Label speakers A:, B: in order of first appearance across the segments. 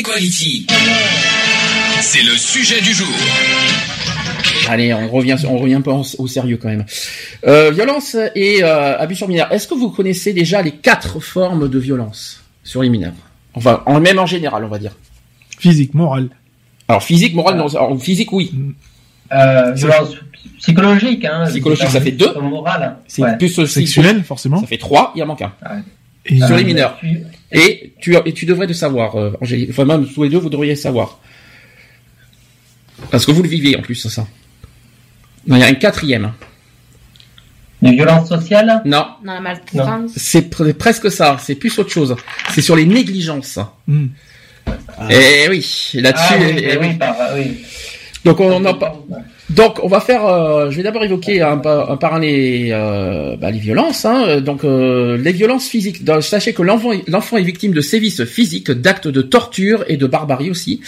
A: Equality, c'est le sujet du jour.
B: Allez, on revient, on revient un peu au, au sérieux quand même. Euh, violence et euh, abus sur mineurs. Est-ce que vous connaissez déjà les quatre formes de violence sur les mineurs? Enfin, en, même en général, on va dire.
C: Physique, morale.
B: Alors physique, morale, non. Alors, physique, oui.
D: Euh, violence psychologique, hein.
B: Psychologique, ça
D: pas
B: fait deux.
D: Morale.
B: C'est
D: Ouais.
B: plus
C: Sexuel, forcément.
B: Ça fait trois. Il en manque un.
C: Et
B: sur
D: Euh,
B: les mineurs.
D: tu-
B: Et tu, et tu devrais le savoir. Euh, Angélique. enfin, même tous les deux, vous devriez le savoir. Parce que vous le vivez en plus, ça. Non, il y a un quatrième.
D: Les violences sociales
B: Non,
E: Dans la maltraitance.
B: c'est pre- presque ça. C'est plus autre chose. C'est sur les négligences.
C: Hmm.
B: Eh oui, là-dessus.
D: Ah oui,
B: eh
D: oui,
B: oui.
D: par- oui.
B: Donc on en pas. Donc on va faire. euh, je vais d'abord évoquer un, par un les, euh, bah, violences. Hein, donc euh, les violences physiques. Sachez que l'enfant est victime de sévices physiques, d'actes de torture et de barbarie aussi.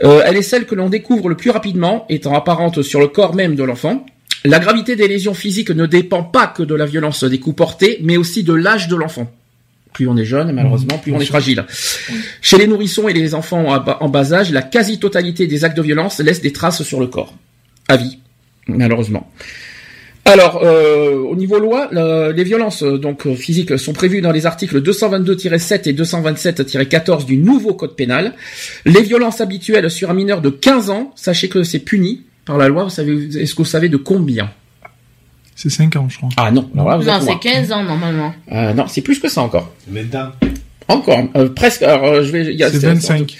B: Elle est celle que l'on découvre le plus rapidement, étant apparente sur le corps même de l'enfant. La gravité des lésions physiques ne dépend pas que de la violence des coups portés, mais aussi de l'âge de l'enfant. Plus on est jeune, malheureusement, plus on est fragile. Chez les nourrissons et les enfants en bas- âge, la quasi-totalité des actes de violence laisse des traces sur le corps. À vie, malheureusement. Alors, euh, au niveau loi, le- les violences euh, donc euh, physiques sont prévues dans les articles 222-7 et 227-14 du nouveau code pénal. Les violences habituelles sur un mineur de 15 ans, sachez que c'est puni par la loi. Vous savez, est-ce que vous savez de combien?
C: C'est 5 ans, je crois.
B: Ah non, alors là, vous
E: Non, c'est 15 ans normalement.
B: Euh, non, c'est plus que ça encore.
F: Maintenant.
B: Encore, euh, presque. Alors, euh, je vais.
C: C'est 25.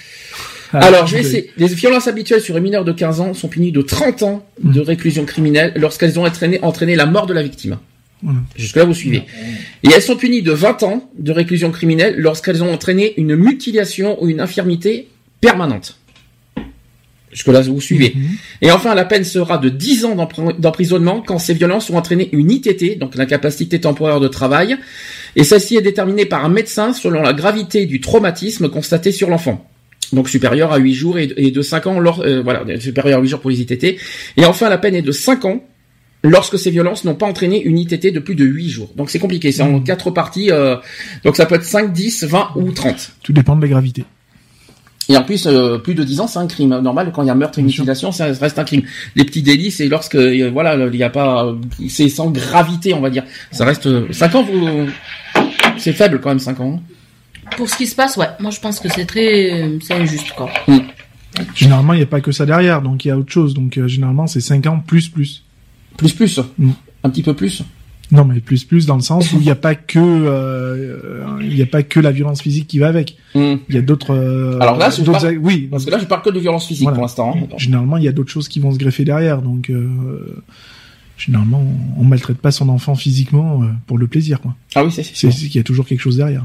B: Alors, je vais essayer. Les violences habituelles sur un mineur de 15 ans sont punies de 30 ans de réclusion criminelle lorsqu'elles ont entraîné, entraîné la mort de la victime.
C: Voilà.
B: Jusque-là, vous suivez. Et elles sont punies de 20 ans de réclusion criminelle lorsqu'elles ont entraîné une mutilation ou une infirmité permanente. Jusque-là, vous suivez.
C: Mhm.
B: Et enfin, la peine sera de 10 ans d'empr- d'emprisonnement quand ces violences ont entraîné une ITT, donc l'incapacité temporaire de travail, et celle-ci est déterminée par un médecin selon la gravité du traumatisme constaté sur l'enfant. Donc supérieur à 8 jours et de, et de 5 ans, lors, euh, voilà, supérieur à 8 jours pour les ITT. Et enfin, la peine est de 5 ans lorsque ces violences n'ont pas entraîné une ITT de plus de 8 jours. Donc c'est compliqué, c'est en quatre parties, euh, donc ça peut être 5, 10, 20 ou 30.
C: Tout dépend de la gravité.
B: Et en plus, euh, plus de 10 ans, c'est un crime. Normal, quand il y a meurtre et mutilation, ça reste un crime. Les petits délits, c'est lorsque, euh, voilà, il n'y a pas, euh, c'est sans gravité, on va dire. Ça reste, 5 ans, vous, c'est faible quand même, 5 ans.
E: Pour ce qui se passe, ouais. Moi, je pense que c'est très, c'est injuste, quoi.
C: Généralement, il n'y a pas que ça derrière, donc il y a autre chose. Donc euh, généralement, c'est 5 ans plus plus.
B: Plus, plus.
C: Mm.
B: Un petit peu plus.
C: Non, mais plus plus dans le sens où il n'y a pas que euh, euh, il n'y a pas que la violence physique qui va avec.
B: Mm.
C: Il y a d'autres. euh,
B: Alors là, je
C: d'autres
B: parle-
C: oui,
B: Parce que là, je parle que de violence physique
C: Voilà.
B: pour l'instant. hein.
C: généralement, il y a d'autres choses qui vont se greffer derrière. Donc euh, généralement, on maltraite pas son enfant physiquement euh, pour le plaisir. Quoi.
B: Ah oui, c'est
C: C'est
B: sûr.
C: c'est qu'il y a toujours quelque chose derrière.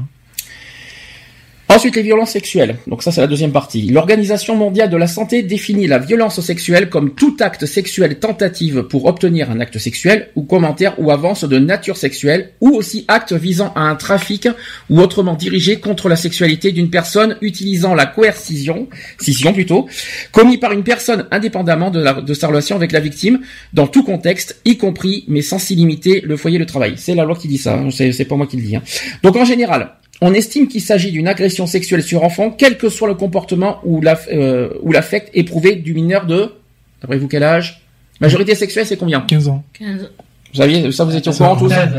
B: Ensuite, les violences sexuelles. Donc ça, c'est la deuxième partie. L'Organisation mondiale de la santé définit la violence sexuelle comme tout acte sexuel tentative pour obtenir un acte sexuel ou commentaire ou avance de nature sexuelle ou aussi acte visant à un trafic ou autrement dirigé contre la sexualité d'une personne utilisant la coercition, scission plutôt, commis par une personne indépendamment de, sa relation avec la victime dans tout contexte, y compris mais sans s'y limiter le foyer le travail. C'est la loi qui dit ça. hein. C'est c'est pas moi qui le dis. hein. Donc en général, on estime qu'il s'agit d'une agression sexuelle sur enfant, quel que soit le comportement ou euh, l'affect éprouvé du mineur de, d'après vous quel âge? Majorité sexuelle, c'est combien?
C: 15 ans.
E: 15.
B: Vous aviez, ça vous étiez au courant tous
D: 16.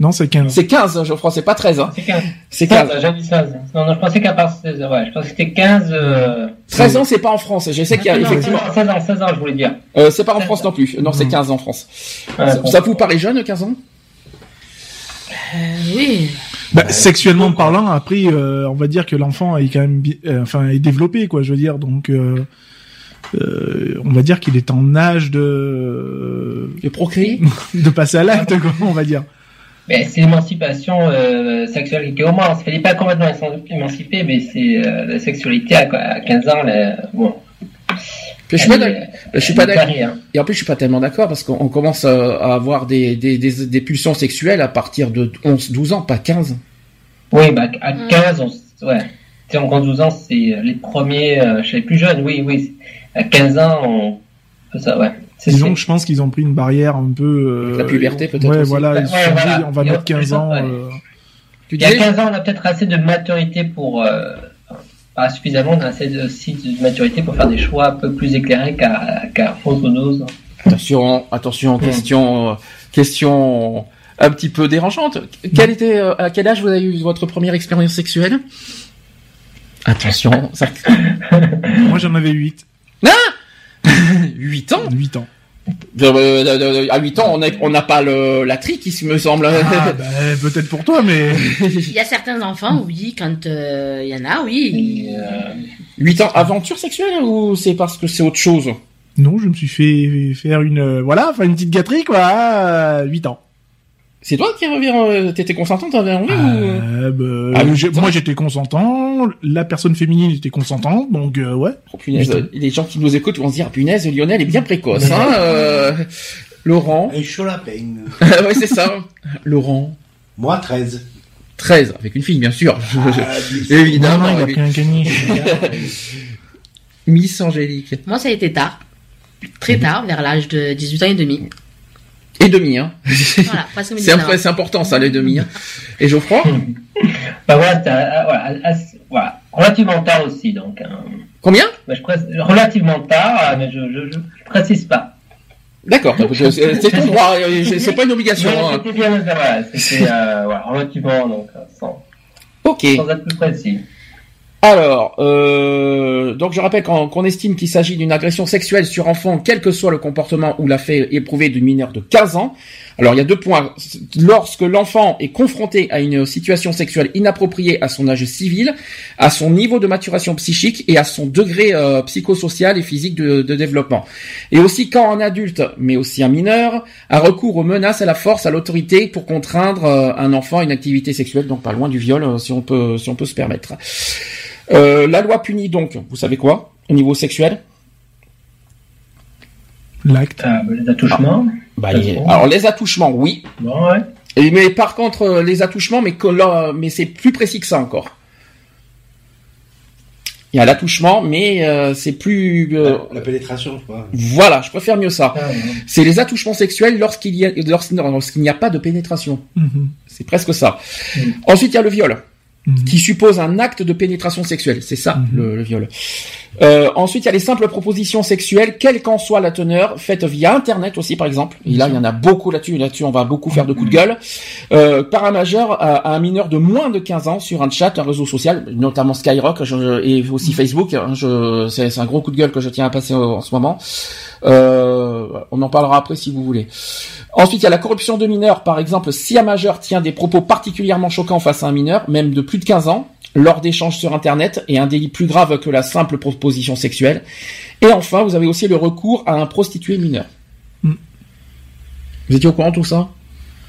C: Non, c'est 15.
B: C'est 15, je crois, c'est pas 13, hein.
D: C'est 15.
B: C'est
D: 15,
B: 15.
D: j'ai dit 16. Non, non, je pensais qu'à part 16, ouais, je pensais que c'était 15, euh...
B: 13 ans, c'est pas en France. Je sais qu'il y a
D: non,
B: effectivement,
D: 16 ans, 16 ans, je voulais dire.
B: euh, c'est pas en France non plus. Non, c'est 15 en France.
D: Ouais,
B: Ça,
D: bon.
B: ça vous paraît jeune, 15 ans?
E: Euh, oui.
C: Bah, sexuellement parlant, après, euh, on va dire que l'enfant est quand même, euh, enfin, est développé, quoi. Je veux dire, donc, euh, euh, on va dire qu'il est en âge de
B: De procréer
C: de passer à l'acte, quoi. On va dire.
D: Mais c'est l'émancipation euh, sexuelle qui commence. Elle n'est pas complètement émancipée, mais c'est euh, la sexualité à, à 15 ans. Là, bon.
B: Je suis pas je suis d'accord.
D: hein.
B: Et en plus, je suis pas tellement d'accord parce qu'on commence à à avoir des, des, des, des pulsions sexuelles à partir de 11, 12 ans, pas 15.
D: Oui, bah, à
E: Mm.
D: 15, on, ouais. Tu sais, en grand 12 ans, c'est les premiers, euh, chez les plus jeunes, oui, oui. À 15 ans, on peut ça, ouais.
C: Disons que je pense qu'ils ont pris une barrière un peu. euh,
B: La puberté, peut-être
C: Ouais,
B: aussi.
C: voilà.
D: Ouais,
C: ils se sont dit,
D: voilà.
C: on va
D: Et
C: mettre
D: en
C: 15 ans.
D: ouais.
C: euh,
B: Tu
D: Il y a
B: disais
D: 15 ans, on a peut-être assez de maturité pour, euh, pas suffisamment, a assez de, maturité pour faire des choix un peu plus éclairés qu'à, qu'à 11 ou 12.
B: Attention, attention, question, euh, question un petit peu dérangeante. Quel était, euh, à quel âge vous avez eu votre première expérience sexuelle? Attention, ça...
C: Moi, j'en avais 8.
B: 8 ans?
C: 8 ans.
B: Euh, euh, euh, À 8 ans, on n'a on n'a pas le, la tri qui se me semble.
C: Ah, bah, peut-être pour toi, mais.
E: Il y a certains enfants, oui, quand euh, il y en a, oui.
D: Et, euh,
B: 8 ans, aventure sexuelle ou c'est parce que c'est autre chose?
C: Non, je me suis fait faire une. euh, voilà, enfin une petite gâterie, quoi. à 8 ans.
B: C'est toi qui reviens, euh, t'étais consentante envers lui ou...
C: Euh, bah,
B: Ah,
C: moi, j'étais consentant. La personne féminine était consentante, donc euh, ouais.
B: Oh, punaise, euh, les gens qui nous écoutent vont se dire, punaise, Lionel est bien précoce. Hein, euh, Laurent,
G: Et chaud la peine.
B: ouais c'est ça. Laurent,
G: Moi, 13.
B: 13, avec une fille bien sûr.
G: Ah.
B: Évidemment,
C: Non, non, il a pris un caniche.
B: Miss Angélique.
E: Moi, ça a été tard. Très tard, vers l'âge de 18 ans et demi.
B: Et demi, hein.
E: Voilà,
B: c'est
E: 19 ans.
B: un- c'est important ça, les demi. Hein. Et Geoffroy?
D: Bah voilà, c'était, euh, voilà, assez- voilà, relativement tard aussi, donc. hein.
B: Combien?
D: Bah, je relativement tard, euh, mais je, je, je, je précise pas.
B: D'accord, c'est ton droit, c'est pas une obligation. Hein.
D: C'était bien, voilà, c'était euh, voilà, relativement, donc, euh, sans,
B: Ok.
D: sans être plus précis.
B: Alors, euh, donc je rappelle qu'on estime qu'il s'agit d'une agression sexuelle sur enfant, quel que soit le comportement ou la fait éprouvé d'une mineur de 15 ans. Alors il y a deux points. Lorsque l'enfant est confronté à une situation sexuelle inappropriée à son âge civil, à son niveau de maturation psychique et à son degré euh, psychosocial et physique de, développement. Et aussi quand un adulte, mais aussi un mineur, a recours aux menaces, à la force, à l'autorité pour contraindre euh, un enfant à une activité sexuelle, donc pas loin du viol, si on peut, si on peut se permettre. Euh, la loi punit donc, vous savez quoi, au niveau sexuel?
C: L'acte.
D: Euh, les attouchements.
B: bah, les-
D: trop.
B: Alors les attouchements, oui.
D: Bon, ouais.
B: Et, mais par contre, euh, les attouchements, mais, que là, mais c'est plus précis que ça encore. Il y a l'attouchement, mais euh, c'est plus... euh,
G: La, pénétration, je crois.
B: Voilà, je préfère mieux ça.
D: Ah, ouais.
B: C'est les attouchements sexuels lorsqu'il y a, lorsqu'il lorsqu'il n'y a pas de pénétration.
C: Mhm.
B: C'est presque ça.
D: Mm.
B: Ensuite, il y a le viol.
C: Mhm.
B: qui suppose un acte de pénétration sexuelle. C'est ça,
C: Mhm.
B: le, le viol. Euh, ensuite, il y a les simples propositions sexuelles, quelle qu'en soit la teneur, faites via Internet aussi, par exemple. Et là, il y en a beaucoup là-dessus. Là-dessus, on va beaucoup faire de coups de gueule. Euh, par un majeur à, à un mineur de moins de 15 ans sur un chat, un réseau social, notamment Skyrock je- et aussi Facebook. hein, je- C'est c'est un gros coup de gueule que je tiens à passer en, en ce moment. Euh, on en parlera après si vous voulez. Ensuite, il y a la corruption de mineurs. Par exemple, si un majeur tient des propos particulièrement choquants face à un mineur, même de plus de 15 ans, lors d'échanges sur Internet, et un délit plus grave que la simple proposition sexuelle. Et enfin, vous avez aussi le recours à un prostitué mineur.
C: Mm.
B: Vous étiez au courant de tout ça?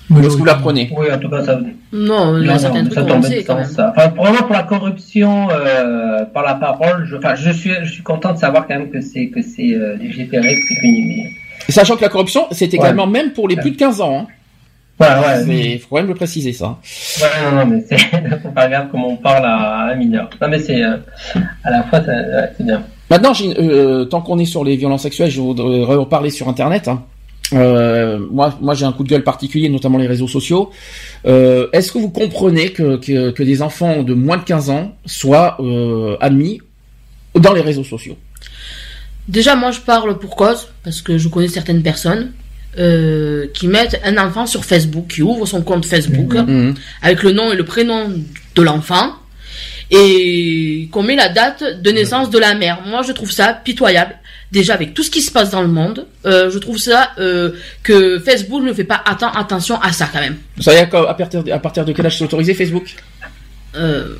C: Moi,
B: Ou est-ce que vous l'apprenez?
D: Oui, en tout cas, ça.
E: Non, il y
D: Non,
E: a
D: non,
E: certains
D: ça
E: trucs qu'on
D: tombe ça. Enfin, vraiment pour la corruption euh, par la parole, je, enfin, je suis, je suis content de savoir quand même que c'est que c'est euh, que c'est puni.
B: Sachant que la corruption, c'est également même pour les plus de 15 ans. Hein.
D: Ouais, ouais, mais-
B: Il faut quand même le préciser ça.
D: ouais, non, non, mais c'est faut pas regarder comment on parle à un mineur. Non, mais c'est euh, à la fois, c'est bien.
B: Maintenant, euh, tant qu'on est sur les violences sexuelles, je voudrais reparler sur Internet. hein. Euh, moi, moi, j'ai un coup de gueule particulier, notamment les réseaux sociaux. Euh, Est-ce que vous comprenez que, que, que des enfants de moins de 15 ans soient admis dans les réseaux sociaux?
E: Déjà, moi, je parle pour cause, parce que je connais certaines personnes euh, qui mettent un enfant sur Facebook, qui ouvre son compte Facebook
B: Mhm.
E: avec le nom et le prénom de l'enfant et qu'on met la date de naissance de la mère. Moi, je trouve ça pitoyable. Déjà, avec tout ce qui se passe dans le monde, euh, je trouve ça euh, que Facebook ne fait pas atten- attention à ça quand même.
B: Vous savez à, quoi- à partir de, à partir de quel âge c'est autorisé Facebook?
E: Euh,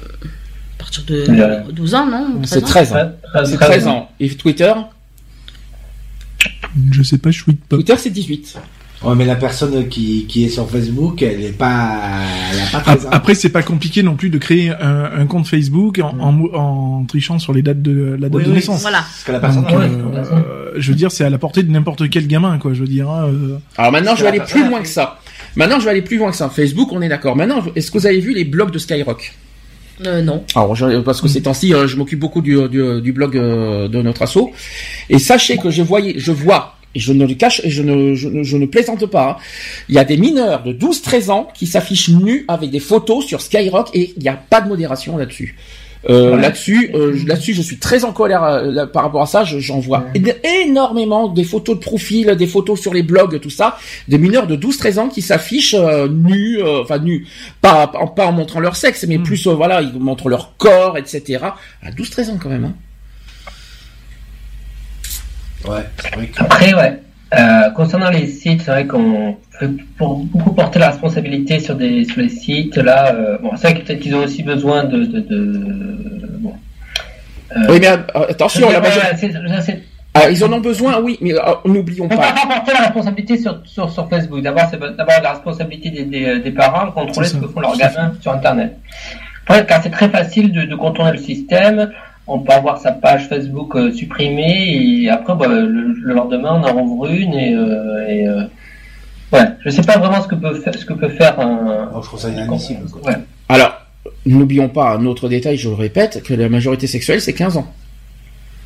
E: à partir de
D: Le-
E: 12 ans, non?
B: C'est
E: 13
B: 13 ans. C'est
D: très
B: 13
D: bien.
B: ans. Et Twitter?
C: Je sais pas, je suis pas.
B: Twitter, c'est 18.
G: Ouais, mais la personne qui, qui est sur Facebook, elle est pas, elle a pas
C: Après, c'est pas compliqué non plus de créer un, un compte Facebook en, en, trichant sur les dates de la date
G: Oui,
C: de
G: oui,
C: naissance.
E: Voilà.
G: Parce que la personne,
C: Donc,
D: Ouais,
C: euh,
D: vrai.
C: euh, je veux dire, c'est à la portée de n'importe quel gamin, quoi. Je veux dire. hein, euh.
B: Alors maintenant, je vais
G: la
B: aller
G: personne
B: plus loin que ça. Maintenant, je vais aller plus loin que ça. Facebook, on est d'accord. Maintenant, est-ce que vous avez vu les blogs de Skyrock?
E: Euh, non.
B: Alors, je- parce que ces temps-ci, euh, je m'occupe beaucoup du, du, blog euh, de notre asso. Et sachez que je voyais, je vois, et je ne le cache, et je ne, je ne, je ne plaisante pas, hein, il y a des mineurs de 12-13 ans qui s'affichent nus avec des photos sur Skyrock et il n'y a pas de modération là-dessus. Euh,
D: Ouais.
B: Là-dessus, euh, je- là-dessus, je suis très en colère euh, là, par rapport à ça. Je- J'en vois énormément des photos de profil, des photos sur les blogs, tout ça, des mineurs de 12-13 ans qui s'affichent euh, nus, euh, enfin nus, pas, pas pas en montrant leur sexe, mais
C: Mm.
B: plus euh, voilà, ils montrent leur corps, etc. À 12-13 ans quand même. Hein.
G: Ouais, c'est vrai que.
D: Après, ouais. Euh, concernant les sites, c'est vrai qu'on pour beaucoup porter la responsabilité sur des sur les sites. Là, euh, bon, c'est vrai que peut-être qu'ils ont aussi besoin de de, de bon. Euh,
B: Oui, mais euh, attention,
D: ouais,
B: la
D: ouais, ouais, c'est-
B: Ah, ils en ont besoin, oui, mais euh, n'oublions
D: On peut
B: pas.
D: pas porter la responsabilité sur, sur, sur Facebook. D'abord, c'est d'abord la responsabilité des, des, des parents de contrôler ce que font leurs gamins sur Internet. Après, car c'est très facile de, de contourner le système, on peut avoir sa page Facebook euh, supprimée et après, bah, le, le lendemain, on en rouvre une et, euh, et euh, ouais, je sais pas vraiment ce que peut faire, ce que peut faire un.
G: Oh, je trouve ça inadmissible.
D: Ouais.
B: Alors, n'oublions pas un autre détail, je le répète, que la majorité sexuelle, c'est 15 ans.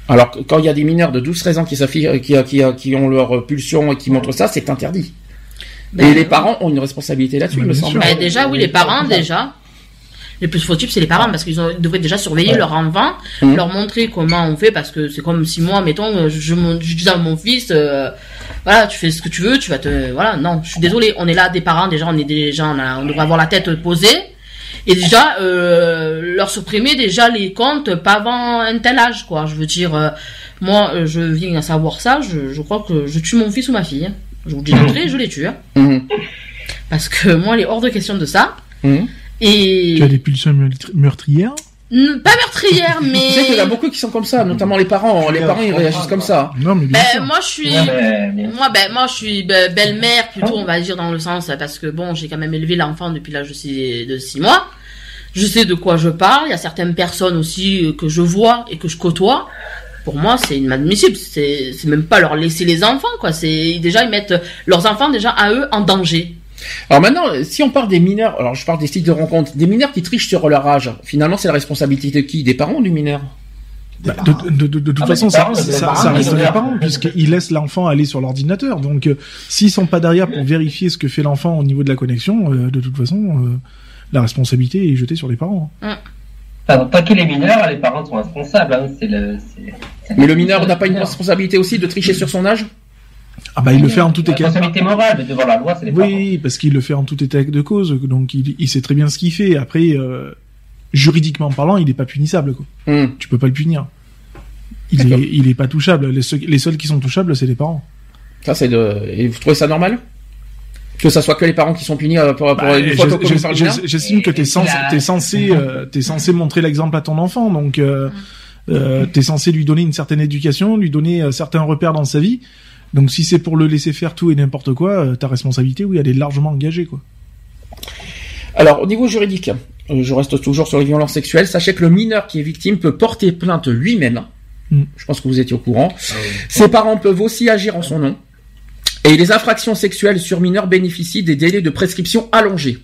B: Alors, quand il y a des mineurs de 12-13 ans qui, s'affichent- qui, qui, qui ont leur pulsion et qui montrent ça, c'est interdit.
E: Ben,
B: et les parents ont une responsabilité là-dessus,
C: Ouais,
B: il me semble.
E: Ben, déjà, oui, les parents, déjà. Les plus fautifs, c'est les parents, parce qu'ils devraient déjà surveiller leur enfant,
B: Mhm.
E: leur montrer comment on fait, parce que c'est comme si moi, mettons, je, je, dis à mon fils, euh, voilà, tu fais ce que tu veux, tu vas te, voilà, non, je suis désolé, on est là, des parents, déjà, on est déjà, on, a- on devrait avoir la tête posée, et déjà, euh, leur supprimer déjà les comptes pas avant un tel âge, quoi. Je veux dire, euh, moi, euh, je viens à savoir ça, je, je crois que je tue mon fils ou ma fille. hein. Je vous le dis d'entrée, je les tue. hein.
B: Mhm.
E: Parce que moi, il est hors de question de ça.
B: Mhm.
E: Et
C: Tu as des pulsions meurtri- meurtrières?
E: Pas meurtrière,
B: Tu sais qu'il y en a
E: mais
B: beaucoup qui sont comme ça, notamment les parents. Les parents, ils réagissent comme ça.
C: Non, mais bien
E: ben,
C: sûr.
E: moi je suis,
D: Ouais, mais- mais-
E: moi ben moi je suis be- belle-mère plutôt, on va dire dans le sens parce que bon, j'ai quand même élevé l'enfant depuis l'âge de six, de six mois. Je sais de quoi je parle. Il y a certaines personnes aussi euh, que je vois et que je côtoie. Pour moi, c'est inadmissible. C'est c'est même pas leur laisser les enfants quoi. C'est déjà ils mettent leurs enfants déjà à eux en danger.
B: Alors maintenant, si on parle des mineurs, alors je parle des sites de rencontres, des mineurs qui trichent sur leur âge, finalement, c'est la responsabilité de qui? Des parents ou du mineur?
C: Bah, de, de, de, de toute
D: Ah,
C: façon, ça,
D: parents,
C: ça, reste les parents, puisqu'ils laissent l'enfant aller sur l'ordinateur. Donc, euh, s'ils sont pas derrière pour vérifier ce que fait l'enfant au niveau de la connexion, euh, de toute façon, euh, la responsabilité est jetée sur les parents.
D: Enfin, pas que les mineurs, les parents sont responsables. Hein, le,
B: Mais le mineur n'a pas une responsabilité aussi de tricher sur son âge?
C: Ah bah, il le fait en tout
D: La
C: état.
D: responsabilité morale, mais devant la loi, c'est les parents.
C: Oui, parce qu'il le fait en tout état de cause, donc il, il sait très bien ce qu'il fait. Après, euh, juridiquement parlant, il n'est pas punissable. Quoi.
B: Hmm.
C: Tu peux pas le punir. Il est, il est pas touchable. Les, seuls- les seuls qui sont touchables, c'est les parents.
B: Ça, c'est de... Et vous trouvez ça normal? Que ça soit que les parents qui sont punis euh, pour, pour
C: Bah,
B: une fois
C: J'estime que t'es censé, t'es censé, euh, t'es censé montrer l'exemple à ton enfant, donc euh, euh, t'es censé lui donner une certaine éducation, lui donner euh, certains repères dans sa vie. Donc si c'est pour le laisser faire tout et n'importe quoi, euh, ta responsabilité, oui, elle est largement engagée, quoi.
B: Alors, au niveau juridique, euh, je reste toujours sur les violences sexuelles. Sachez que le mineur qui est victime peut porter plainte lui-même.
C: Mm.
B: Je pense que vous étiez au courant. Ses parents peuvent aussi agir en son nom. Et les infractions sexuelles sur mineurs bénéficient des délais de prescription allongés.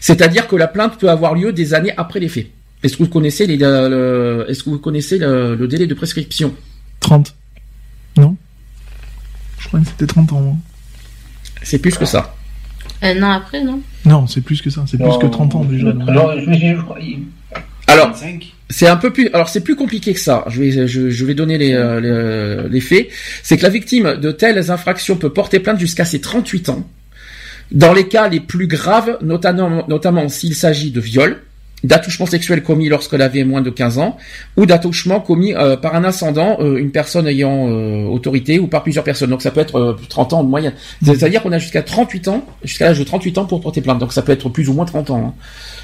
B: C'est-à-dire que la plainte peut avoir lieu des années après les faits. Est-ce que vous connaissez les, le- le- est-ce que vous connaissez le, le délai de prescription?
C: 30. Non? Je crois que c'était 30 ans. hein.
B: C'est plus que ça.
E: Un an après, non?
C: Non, c'est plus que ça, c'est plus que 30 ans déjà.
D: je-
C: donc.
D: non, je- je- je crois- il-
B: Alors,
G: 25
B: C'est un peu plus. Alors c'est plus compliqué que ça. Je vais je, je vais donner les, euh, les, les faits. C'est que la victime de telles infractions peut porter plainte jusqu'à ses 38 ans. Dans les cas les plus graves, notamment notamment s'il s'agit de viol, d'attouchement sexuel commis lorsqu'elle avait moins de 15 ans, ou d'attouchement commis euh, par un ascendant, euh, une personne ayant euh, autorité, ou par plusieurs personnes. Donc ça peut être euh, 30 ans de moyenne. C'est-à-dire qu'on a jusqu'à 38 ans, jusqu'à l'âge de 38 ans pour porter plainte. Donc ça peut être plus ou moins 30 ans.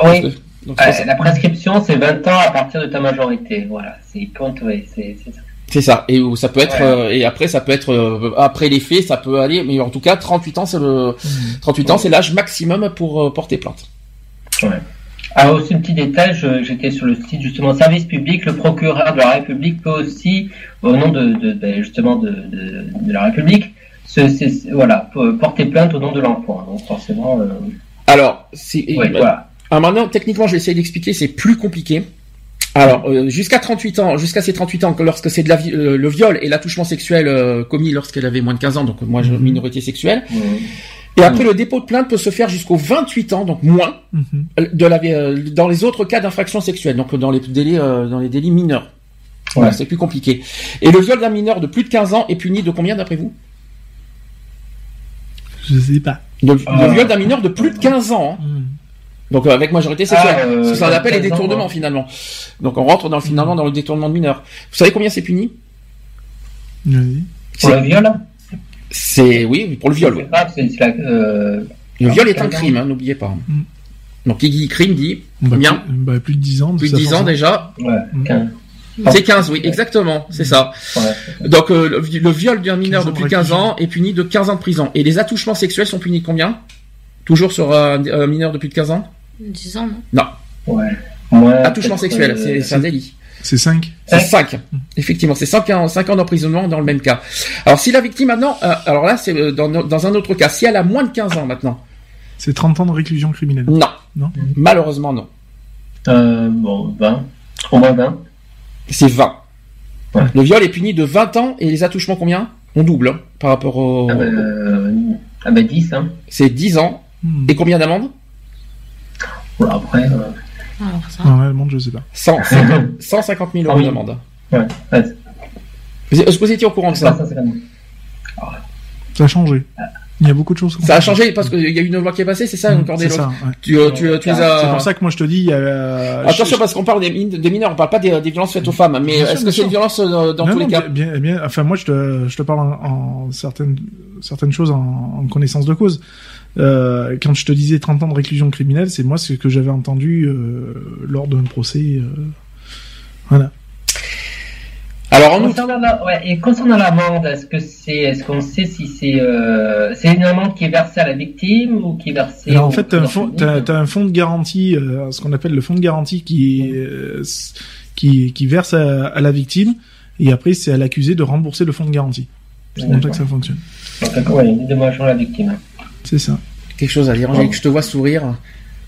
B: hein.
D: Oui.
B: que- donc,
D: Ouais, la prescription, c'est 20 ans à partir de ta majorité. Voilà, c'est compte, c'est ça.
B: C'est ça. Et ça peut être
D: Ouais.
B: euh, et après ça peut être euh, après les faits, ça peut aller mais en tout cas 38 ans c'est le 38 ans c'est l'âge maximum pour euh, porter plainte.
D: Alors aussi un petit détail, j'étais sur le site justement service public, le procureur de la République peut aussi, au nom de, de- de- justement de, la République, se, se- voilà, porter plainte au nom de l'enfant. Donc forcément, euh,
B: Alors, c'est
D: ouais, voilà.
B: Alors maintenant, techniquement, je vais essayer d'expliquer, c'est plus compliqué. Alors, euh, jusqu'à 38 ans, jusqu'à ses 38 ans, lorsque c'est de la, euh, le viol et l'attouchement sexuel euh, commis lorsqu'elle avait moins de 15 ans, donc moi, je,
C: Mhm.
B: minorité sexuelle.
D: Mhm.
B: Et après, le dépôt de plainte peut se faire jusqu'aux 28 ans, donc moins,
C: Mhm.
B: euh, de la, euh, dans les autres cas d'infraction sexuelle, donc dans les délits, euh, dans les délits mineurs. Voilà,
D: Ouais.
B: c'est plus compliqué. Et le viol d'un mineur de plus de 15 ans est puni de combien d'après vous?
C: Je sais pas.
B: Le, le viol d'un mineur de plus de 15 ans. hein.
C: Mhm.
B: Donc euh, avec majorité sexuelle.
D: Ah, euh,
B: c'est ce qu'on appelle les
D: 15 ans,
B: détournements
D: ouais.
B: finalement. Donc on rentre dans finalement dans le détournement de mineurs. Vous savez combien c'est puni?
D: Pour le viol,
B: C'est oui pour le viol. oui.
D: pas, c'est- c'est la- euh,
B: Le
D: Ah,
B: viol est un
D: 15 ans.
B: crime, hein, n'oubliez pas.
C: Mm.
B: Donc qui dit crime dit
C: Bah,
B: Combien
C: plus, bah, plus de 10 ans.
B: plus de
C: ça
B: 10 ans déjà.
D: ouais,
C: Mhm.
D: 15,
B: C'est 15, oui, exactement, c'est ça.
D: ouais.
B: Donc euh, le, le viol d'un mineur
C: 15
B: de
C: ans
B: plus de
C: de
B: 15 ans est puni de 15 ans de prison. Et les attouchements sexuels sont punis de combien? Toujours sur un un mineur de plus de 15 ans?
E: 10 ans, non?
D: Ouais. Moins,
B: Attouchement sexuel,
D: euh,
B: c'est c'est un délit.
C: C'est 5.
B: C'est
D: Cinq.
B: 5. Effectivement, c'est 5 ans, 5 ans d'emprisonnement dans le même cas. Alors si la victime maintenant, euh, alors là c'est euh, dans, dans un autre cas, si elle a moins de 15 ans maintenant,
C: C'est 30 ans de réclusion criminelle.
B: non.
C: Non.
B: Malheureusement non.
D: Euh, bon, 20. Au moins 20.
B: C'est 20.
D: Ouais.
B: Le viol est puni de 20 ans et les attouchements combien? On double hein, par rapport au...
D: Ah, ben, euh, ah ben 10, hein.
B: C'est 10 ans.
C: Mhm.
B: Et combien d'amende
D: Voilà, après, euh,
E: Alors, ça.
C: Non, réellement, je sais pas.
B: 150, 150 000 euros
D: Ah oui.
B: d'amende.
D: ouais, ouais,
B: Vous- Est-ce que vous étiez au courant de ça
D: ça,
C: a changé. Il y a beaucoup de choses. qui ont
B: Ça a changé parce qu'il y a eu une loi qui est passée, c'est ça,
C: Mhm,
B: encore des
C: C'est
B: lois
C: ça, ouais.
B: Tu, euh, tu, tu les as...
C: C'est pour ça que moi je te dis, euh,
B: Attention
C: je-
B: parce qu'on parle des, min- des mineurs, on parle pas des, des vielances faites aux femmes, mais est-ce que c'est une violence euh, dans
C: Non,
B: tous
C: non,
B: les cas?
C: bien, bien, bien- enfin moi je te, je te parle en, en certaines, certaines choses en, en connaissance de cause. Euh, quand je te disais 30 ans de réclusion criminelle, c'est moi ce que j'avais entendu euh, lors d'un procès. euh, voilà.
B: Alors en outre,
D: Concernant la, ouais, et concernant l'amende, est-ce que c'est, est-ce qu'on sait si c'est, euh, c'est une amende qui est versée à la victime ou qui est versée
C: Alors en fait, t'as un, fond,
D: public
C: t'as, t'as un fonds de garantie, euh, ce qu'on appelle le fonds de garantie qui, euh, qui, qui verse à, à la victime, et après c'est à l'accusé de rembourser le fonds de garantie. C'est comme ça que ça fonctionne.
D: Donc, ouais, une dédommagement à la victime.
C: C'est ça.
B: quelque chose à dire, Angélique, je te vois sourire.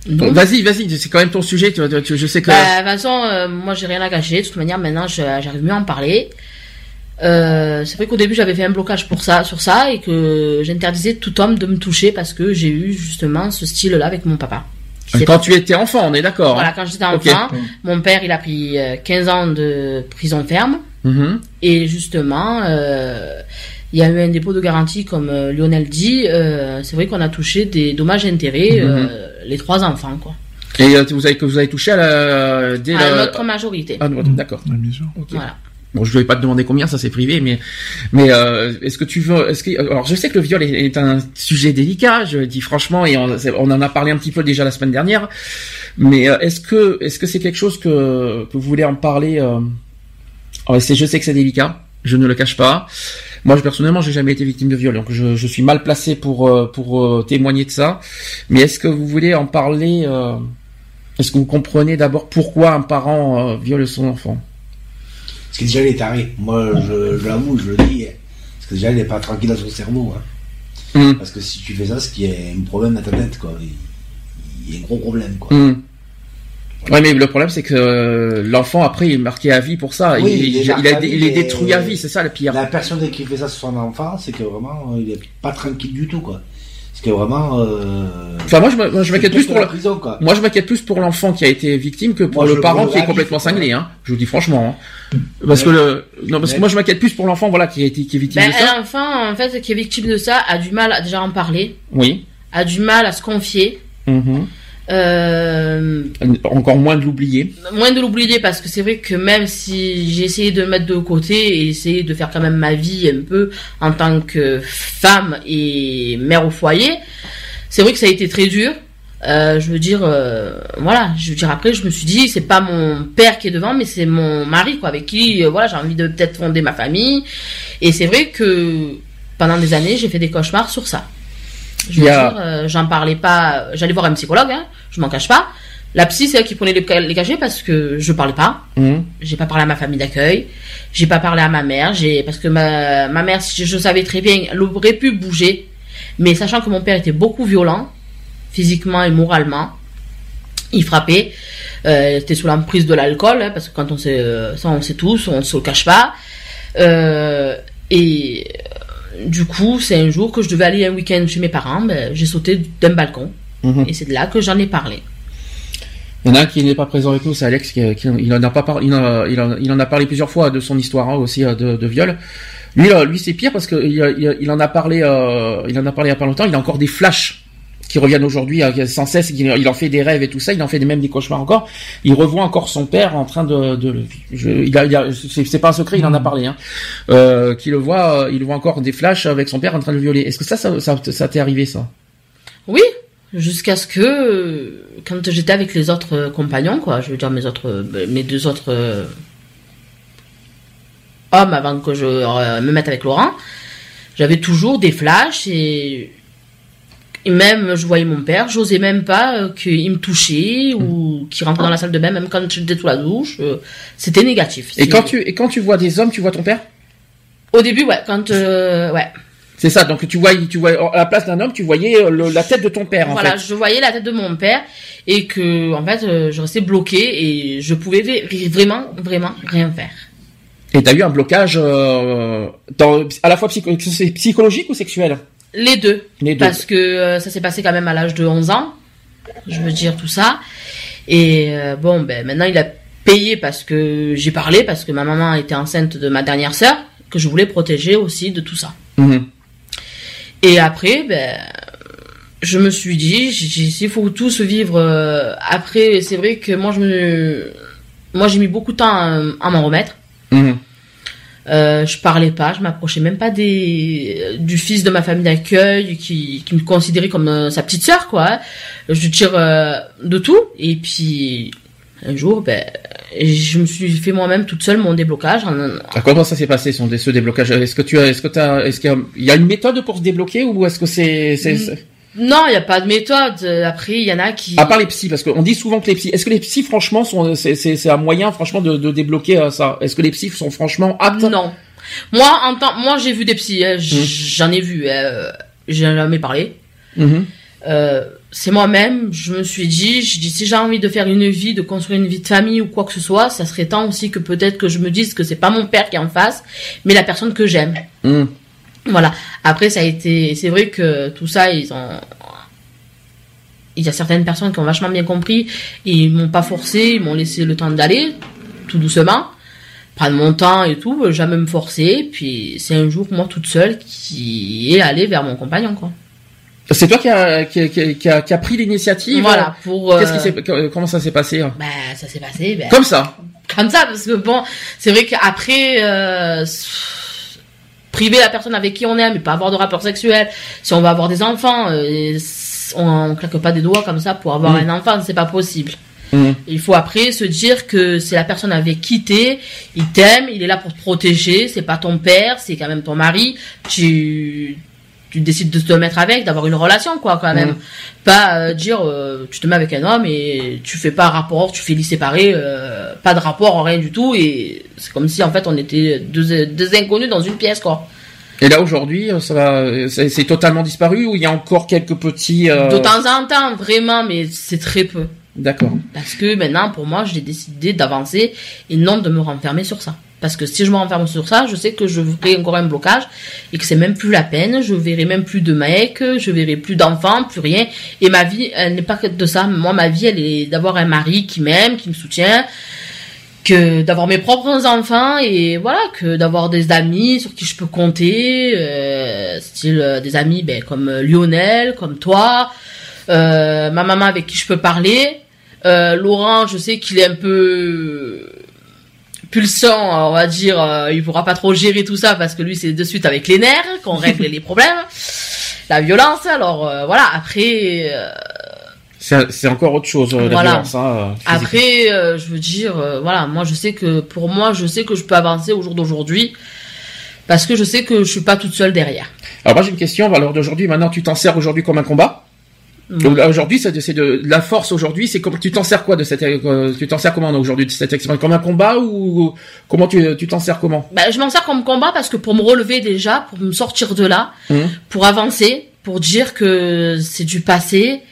E: Non.
B: Vas-y, vas-y, c'est quand même ton sujet, tu, tu- je sais que...
E: Bah, de toute façon, euh, moi j'ai rien à cacher. De toute manière, maintenant j'arrive mieux à en parler. Euh, c'est vrai qu'au début j'avais fait un blocage pour ça, sur ça, et que j'interdisais tout homme de me toucher parce que j'ai eu justement ce style-là avec mon papa. C'est
B: Quand tu étais enfant, on est d'accord.
E: Voilà,
B: hein
E: quand j'étais enfant, mon père il a pris euh, 15 ans de prison ferme
B: Mhm.
E: et justement euh, il y a eu un dépôt de garantie comme euh, Lionel dit. euh, c'est vrai qu'on a touché des dommages et intérêts
B: Mhm.
E: euh, les trois enfants quoi.
B: Et euh, vous avez que vous avez touché à la dès
E: À
B: la-
E: notre majorité.
B: Ah, d'accord.
E: Voilà.
B: Bon, je vais pas te demander combien, ça c'est privé, mais mais euh, est-ce que tu veux Est-ce que alors je sais que le viol est, est un sujet délicat, je dis franchement, et on, on en a parlé un petit peu déjà la semaine dernière, mais euh, est-ce que est-ce que c'est quelque chose que que vous voulez en parler euh... alors, c'est, Je sais que c'est délicat, je ne le cache pas. Moi, je, personnellement, j'ai jamais été victime de viol, donc je, je suis mal placé pour euh, pour euh, témoigner de ça. Mais est-ce que vous voulez en parler euh, Est-ce que vous comprenez d'abord pourquoi un parent viole son enfant?
G: Parce que déjà, il est taré. Moi, je, je l'avoue, je le dis. Parce que déjà, il n'est pas tranquille dans son cerveau. Hein.
B: Hmm.
G: Parce que si tu fais ça, c'est qu'il y a un problème dans ta tête, quoi. Il il y a un gros problème, quoi.
B: Hmm. Ouais, mais le problème c'est que euh, l'enfant après il est marqué à vie pour ça.
G: Oui,
B: il,
G: il est
B: il,
G: marqué
B: a-
G: à vie,
B: il est
G: mais-
B: détruit à vie, c'est ça le pire.
G: La personne qui fait ça sur son enfant, c'est que vraiment, il est pas tranquille du tout, quoi. Parce que vraiment. Euh,
B: Enfin moi je me- moi, je m'inquiète plus pour
G: la
B: le,
G: prison, quoi.
B: moi je m'inquiète plus pour l'enfant qui a été victime que pour
G: Moi,
B: le parent qui est complètement
G: vie,
B: cinglé. Hein. Je vous dis franchement. Hein. Parce que le non parce que moi je m'inquiète plus pour l'enfant voilà qui a été qui est victime
E: Ben,
B: de ça.
E: un enfant, en fait, qui est victime de ça, a du mal à déjà en parler,
B: Oui.
E: a du mal à se confier,
B: Mhm.
E: Euh,
B: Encore moins de l'oublier.
E: moins de l'oublier parce que c'est vrai que même si j'ai essayé de le mettre de côté et essayer de faire quand même ma vie un peu en tant que femme et mère au foyer, c'est vrai que ça a été très dur. Euh, je veux dire, euh, voilà, je veux dire après, je me suis dit, c'est pas mon père qui est devant, mais c'est mon mari, quoi, avec qui, euh, voilà, j'ai envie de peut-être fonder ma famille. Et c'est vrai que pendant des années, j'ai fait des cauchemars sur ça. Je veux
B: Il y a-
E: dire, euh, j'en parlais pas. J'allais voir un psychologue, hein, je m'en cache pas. La psy, c'est elle qui prenait les, les cachets parce que je parlais pas.
B: Mhm.
E: J'ai pas parlé à ma famille d'accueil. J'ai pas parlé à ma mère. J'ai parce que ma, ma mère, je, je savais très bien, elle aurait pu bouger, mais sachant que mon père était beaucoup violent, physiquement et moralement, il frappait. Euh, il était sous l'emprise de l'alcool, hein, parce que quand on sait, euh, ça on sait tous, on se le cache pas. Euh, et euh, du coup, c'est un jour que je devais aller un week-end chez mes parents, ben, j'ai sauté d'un balcon.
B: Mhm.
E: Et c'est de là que j'en ai parlé.
B: Il y en a un qui n'est pas présent avec nous, c'est Alex, qui, qui- il en a pas parlé, il, en a- il, en, il en a parlé plusieurs fois de son histoire hein, aussi euh, de, de viol. Lui, euh, lui c'est pire parce que il, il- il en a parlé, euh, il en a parlé il y a pas longtemps. Il a encore des flashs qui reviennent aujourd'hui euh, sans cesse. Il, en fait des rêves et tout ça. Il en fait des- même des cauchemars encore. Il revoit encore son père en train de, de je- il a, il a- c'est pas un secret, il en a parlé, hein, euh, qu'il le voit, euh, il voit encore des flashs avec son père en train de le violer. Est-ce que ça, ça, ça, ça t'est arrivé ça?
E: Oui, jusqu'à ce que quand j'étais avec les autres compagnons, quoi, je veux dire mes autres, mes deux autres hommes avant que je me mette avec Laurent, j'avais toujours des flashs et, et même je voyais mon père, j'osais même pas euh, qu'il me touchait ou qu'il rentrait dans la salle de bain, même quand j'étais sous la douche, euh, c'était négatif.
B: Et quand tu, et quand tu vois des hommes, tu vois ton père?
E: Au début, ouais, quand euh, ouais.
B: C'est ça. Donc tu vois, tu vois à la place d'un homme, tu voyais le- la tête de ton père en
E: voilà,
B: fait.
E: je voyais la tête de mon père et que en fait je restais bloquée et je pouvais vraiment vraiment rien faire.
B: Et t'as eu un blocage euh, dans, à la fois psycho- psychologique ou sexuel?
E: Les deux,
B: Les deux.
E: parce que euh, ça s'est passé quand même à l'âge de 11 ans. Je veux dire tout ça et euh, bon ben maintenant il a payé parce que j'ai parlé parce que ma maman était enceinte de ma dernière sœur que je voulais protéger aussi de tout ça.
B: Mhm.
E: Et après, ben, je me suis dit, j'ai- j'ai- il faut tous vivre. euh, après, c'est vrai que moi, je me, moi, j'ai mis beaucoup de temps à, à m'en remettre. Euh, je parlais pas, je m'approchais même pas des du fils de ma famille d'accueil qui, qui me considérait comme euh, sa petite sœur, quoi. Je tire euh, de tout. Et puis un jour, ben, je me suis fait moi-même toute seule mon déblocage.
B: Ah, Comment ça s'est passé son, ce déblocage? Est-ce que tu as, est-ce que t'as, est-ce qu'il y a, une méthode pour se débloquer ou est-ce que c'est, c'est,
E: Mm.
B: c'est-
E: Non, il n'y a pas de méthode. Après, il y en a qui.
B: à part les psys parce qu'on dit souvent que les psys, est-ce que les psys franchement sont, c'est, c'est, un moyen franchement de, de débloquer euh, ça? Est-ce que les psys sont franchement aptes?
E: Non. Moi, en temps, moi, j'ai vu des psys. hein, j- J'en ai vu. Euh, j'ai jamais parlé. Euh, c'est moi-même. Je me suis dit, je dis, si j'ai envie de faire une vie, de construire une vie de famille ou quoi que ce soit, ça serait temps aussi que peut-être que je me dise que c'est pas mon père qui est en face, mais la personne que j'aime.
B: Mhm.
E: Voilà. Après, ça a été, c'est vrai que tout ça, ils ont, il y a certaines personnes qui ont vachement bien compris, et ils m'ont pas forcé, ils m'ont laissé le temps d'aller, tout doucement, prendre mon temps et tout, jamais me forcer, puis c'est un jour, moi, toute seule, qui est allée vers mon compagnon, quoi.
B: C'est toi qui a, qui, a- qui a- qui a, pris l'initiative.
E: Voilà, pour, euh,
B: comment ça s'est passé hein?
E: Bah, ça s'est passé, ben,
B: Comme ça?
E: comme ça parce que bon c'est vrai qu'après euh, priver la personne avec qui on est mais pas avoir de rapport sexuel si on va avoir des enfants euh, et on, on claque pas des doigts comme ça pour avoir
B: Mm.
E: un enfant c'est pas possible
B: Mhm.
E: il faut après se dire que c'est la personne avec qui t'es il t'aime il est là pour te protéger c'est pas ton père c'est quand même ton mari tu tu décides de te mettre avec, d'avoir une relation, quoi, quand même.
B: Mhm.
E: Pas euh, dire, euh, tu te mets avec un homme et tu fais pas rapport, tu fais lit séparé, euh, pas de rapport, rien du tout, et c'est comme si, en fait, on était deux, deux inconnus dans une pièce, quoi.
B: Et là aujourd'hui, ça va, c'est, totalement disparu ou il y a encore quelques petits.
E: De temps en temps, vraiment, mais c'est très peu.
B: D'accord.
E: Parce que maintenant, pour moi, j'ai décidé d'avancer et non de me renfermer sur ça. Parce que si je me renferme sur ça, je sais que je ferai encore un blocage et que c'est même plus la peine. Je verrai même plus de mecs, je verrai plus d'enfants, plus rien. Et ma vie, elle n'est pas que de ça. Moi, ma vie, elle est d'avoir un mari qui m'aime, qui me soutient, que d'avoir mes propres enfants et voilà, que d'avoir des amis sur qui je peux compter, euh, style euh, des amis ben, comme euh, Lionel, comme toi, ma maman avec qui je peux parler. Laurent, je sais qu'il est un peu pulsant, on va dire, euh, il pourra pas trop gérer tout ça parce que lui c'est de suite avec les nerfs qu'on règle les problèmes, la violence. Alors euh, voilà, après, euh,
B: C'est encore autre chose, euh, la
E: Voilà.
B: violence. Hein, euh.
E: Après, euh, je veux dire, euh, voilà, moi je sais que pour moi, je sais que je peux avancer au jour d'aujourd'hui parce que je sais que je suis pas toute seule derrière.
B: Alors moi j'ai une question. À l'heure d'aujourd'hui, maintenant tu t'en sers aujourd'hui comme un combat? Donc là, aujourd'hui, c'est de, la force aujourd'hui. C'est comme tu t'en sers quoi de cette euh, Tu t'en sers comment aujourd'hui de cette expérience? Comme un combat ou comment tu tu t'en sers comment?
E: Ben, je m'en sers comme combat parce que pour me relever déjà, pour me sortir de là,
B: Mhm.
E: pour avancer, pour dire que c'est du passé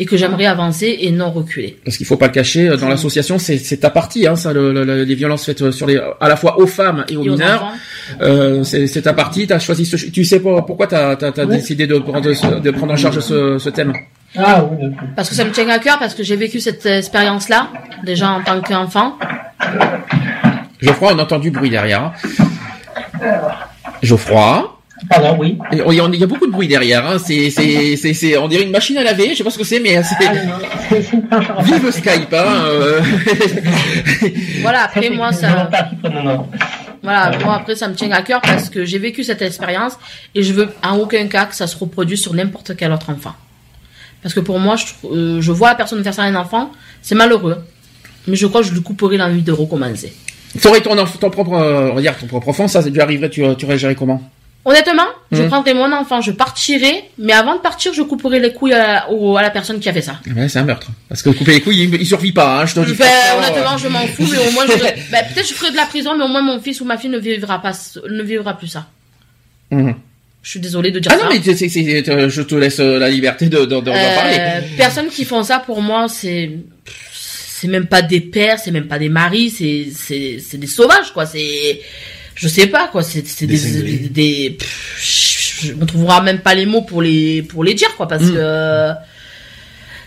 E: et que j'aimerais avancer et non reculer.
B: Parce qu'il faut pas le cacher. euh, Dans l'association, c'est c'est ta partie. Hein, ça, le, le- le- les violences faites euh, sur les à la fois aux femmes et aux
E: Et
B: mineurs. Euh, c'est c'est ta partie. T'as choisi. Ce, tu sais pas pourquoi t'as as, décidé de prendre ce- de prendre en charge ce, ce thème?
D: Ah oui.
E: Parce que ça me tient à cœur, parce que j'ai vécu cette expérience-là, déjà en tant qu'enfant.
B: Geoffroy, on entend du bruit derrière. Geoffroy.
D: Pardon, oui.
B: Il y, a- il y a beaucoup de bruit derrière. Hein. C'est, c'est, c'est, c'est, on dirait une machine à laver. Je sais pas ce que c'est, mais c'est
D: Ah,
B: vive Skype. Hein. euh.
E: Voilà, après moi ça, voilà, moi après ça me tient à cœur parce que j'ai vécu cette expérience et je veux en aucun cas que ça se reproduise sur n'importe quel autre enfant. Parce que pour moi, je, euh, je vois la personne faire ça à un enfant, c'est malheureux. Mais je crois que je lui couperai l'envie de recommencer.
B: T'aurais ton, ton propre, euh, on va dire ton propre enfant, ça, tu arriverais, tu, tu réagirais comment?
E: Honnêtement, je
B: Mhm.
E: prendrai mon enfant, je partirai, mais avant de partir, je couperai les couilles à, au- à la personne qui a fait ça.
B: Ouais, c'est un meurtre. Parce que couper les couilles, il, il survit pas. Hein, je te dis.
E: Ben,
B: pas,
E: honnêtement, je m'en fous, mais au moins, je... ben, peut-être je ferai de la prison, mais au moins mon fils ou ma fille ne vivra pas, ne vivra plus ça.
B: Mhm.
E: Je suis désolée de dire
B: Ah
E: ça.
B: non, mais c'est, c'est, c'est- euh, je te laisse euh, la liberté de, de, de- d'en
E: Euh,
B: parler.
E: personnes qui font ça, pour moi, c'est, c'est même pas des pères, c'est même pas des maris, c'est, c'est des sauvages, quoi. C'est, je sais pas, quoi. C'est,
G: Des
E: des, des, des- pff, je je me trouverai même pas les mots pour les, pour les dire, quoi, parce
B: Mm.
E: que,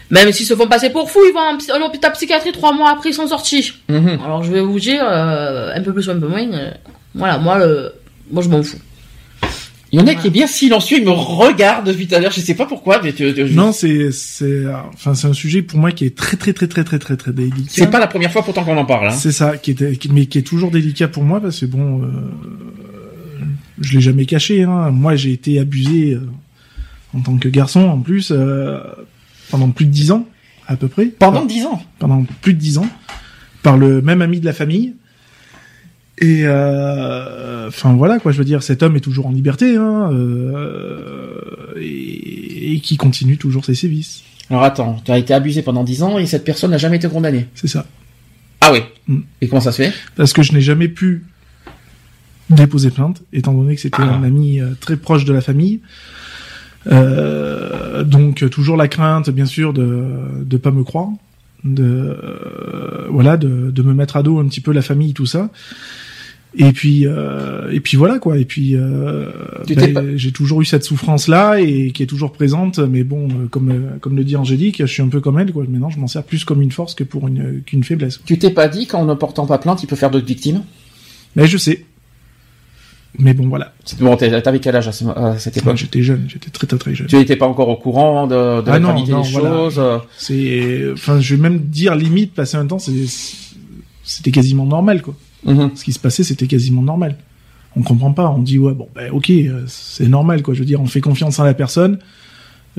E: même s'ils se font passer pour fous, ils vont en psy- en hôpital psychiatrique trois mois après, ils sont sortis.
B: Mhm.
E: Alors, je vais vous dire, euh, un peu plus ou un peu moins, euh, voilà, moi, le, moi, je m'en fous.
B: Il y en a qui est bien silencieux, il me regarde depuis tout à l'heure, je sais pas pourquoi, mais tu- tu- je-
C: Non, c'est c'est enfin c'est un sujet pour moi qui est très très très très très très très délicat.
B: c'est pas la première fois pourtant qu'on en parle. Hein.
C: C'est ça, qui était, qui- mais qui est toujours délicat pour moi parce que bon, euh, je l'ai jamais caché. Hein. Moi, j'ai été abusé euh, en tant que garçon, en plus, euh, pendant plus de dix ans, à peu près.
B: Pendant dix ans.
C: pendant plus de dix ans, par le même ami de la famille. Et euh, enfin voilà quoi, je veux dire, cet homme est toujours en liberté, hein, euh, et, et qui continue toujours ses sévices.
B: Alors attends, tu as été abusé pendant dix ans et cette personne n'a jamais été condamnée.
C: C'est ça.
B: Ah oui.
C: Mm.
B: Et comment ça se fait?
C: Parce que je n'ai jamais pu déposer plainte, étant donné que c'était
B: Ah.
C: un ami euh, très proche de la famille. Euh, donc toujours la crainte, bien sûr, de de pas me croire, de euh, voilà, de, de me mettre à dos un petit peu la famille, tout ça. Et puis euh, et puis voilà quoi. Et puis euh, ben,
B: pas-
C: j'ai toujours eu cette souffrance là et qui est toujours présente. Mais bon, euh, comme euh, comme le dit Angélique, je suis un peu comme elle quoi. Maintenant, je m'en sers plus comme une force que pour une qu'une faiblesse.
B: Tu t'es pas dit qu'en ne portant pas plainte, il peut faire d'autres victimes?
C: Mais je sais. Mais bon, voilà.
B: Bon, t'avais quel âge à, ce- à cette époque?
C: j'étais jeune, j'étais très très très jeune.
B: Tu n'étais pas encore au courant de, de
C: Ah
B: la
C: non, non,
B: des choses euh,
C: C'est, enfin, je vais même dire limite, passer un temps, c'était quasiment normal, quoi.
B: Mhm.
C: Ce qui se passait, c'était quasiment normal. On comprend pas, on dit ouais, bon, ben ok, euh, c'est normal, quoi. Je veux dire, on fait confiance à la personne,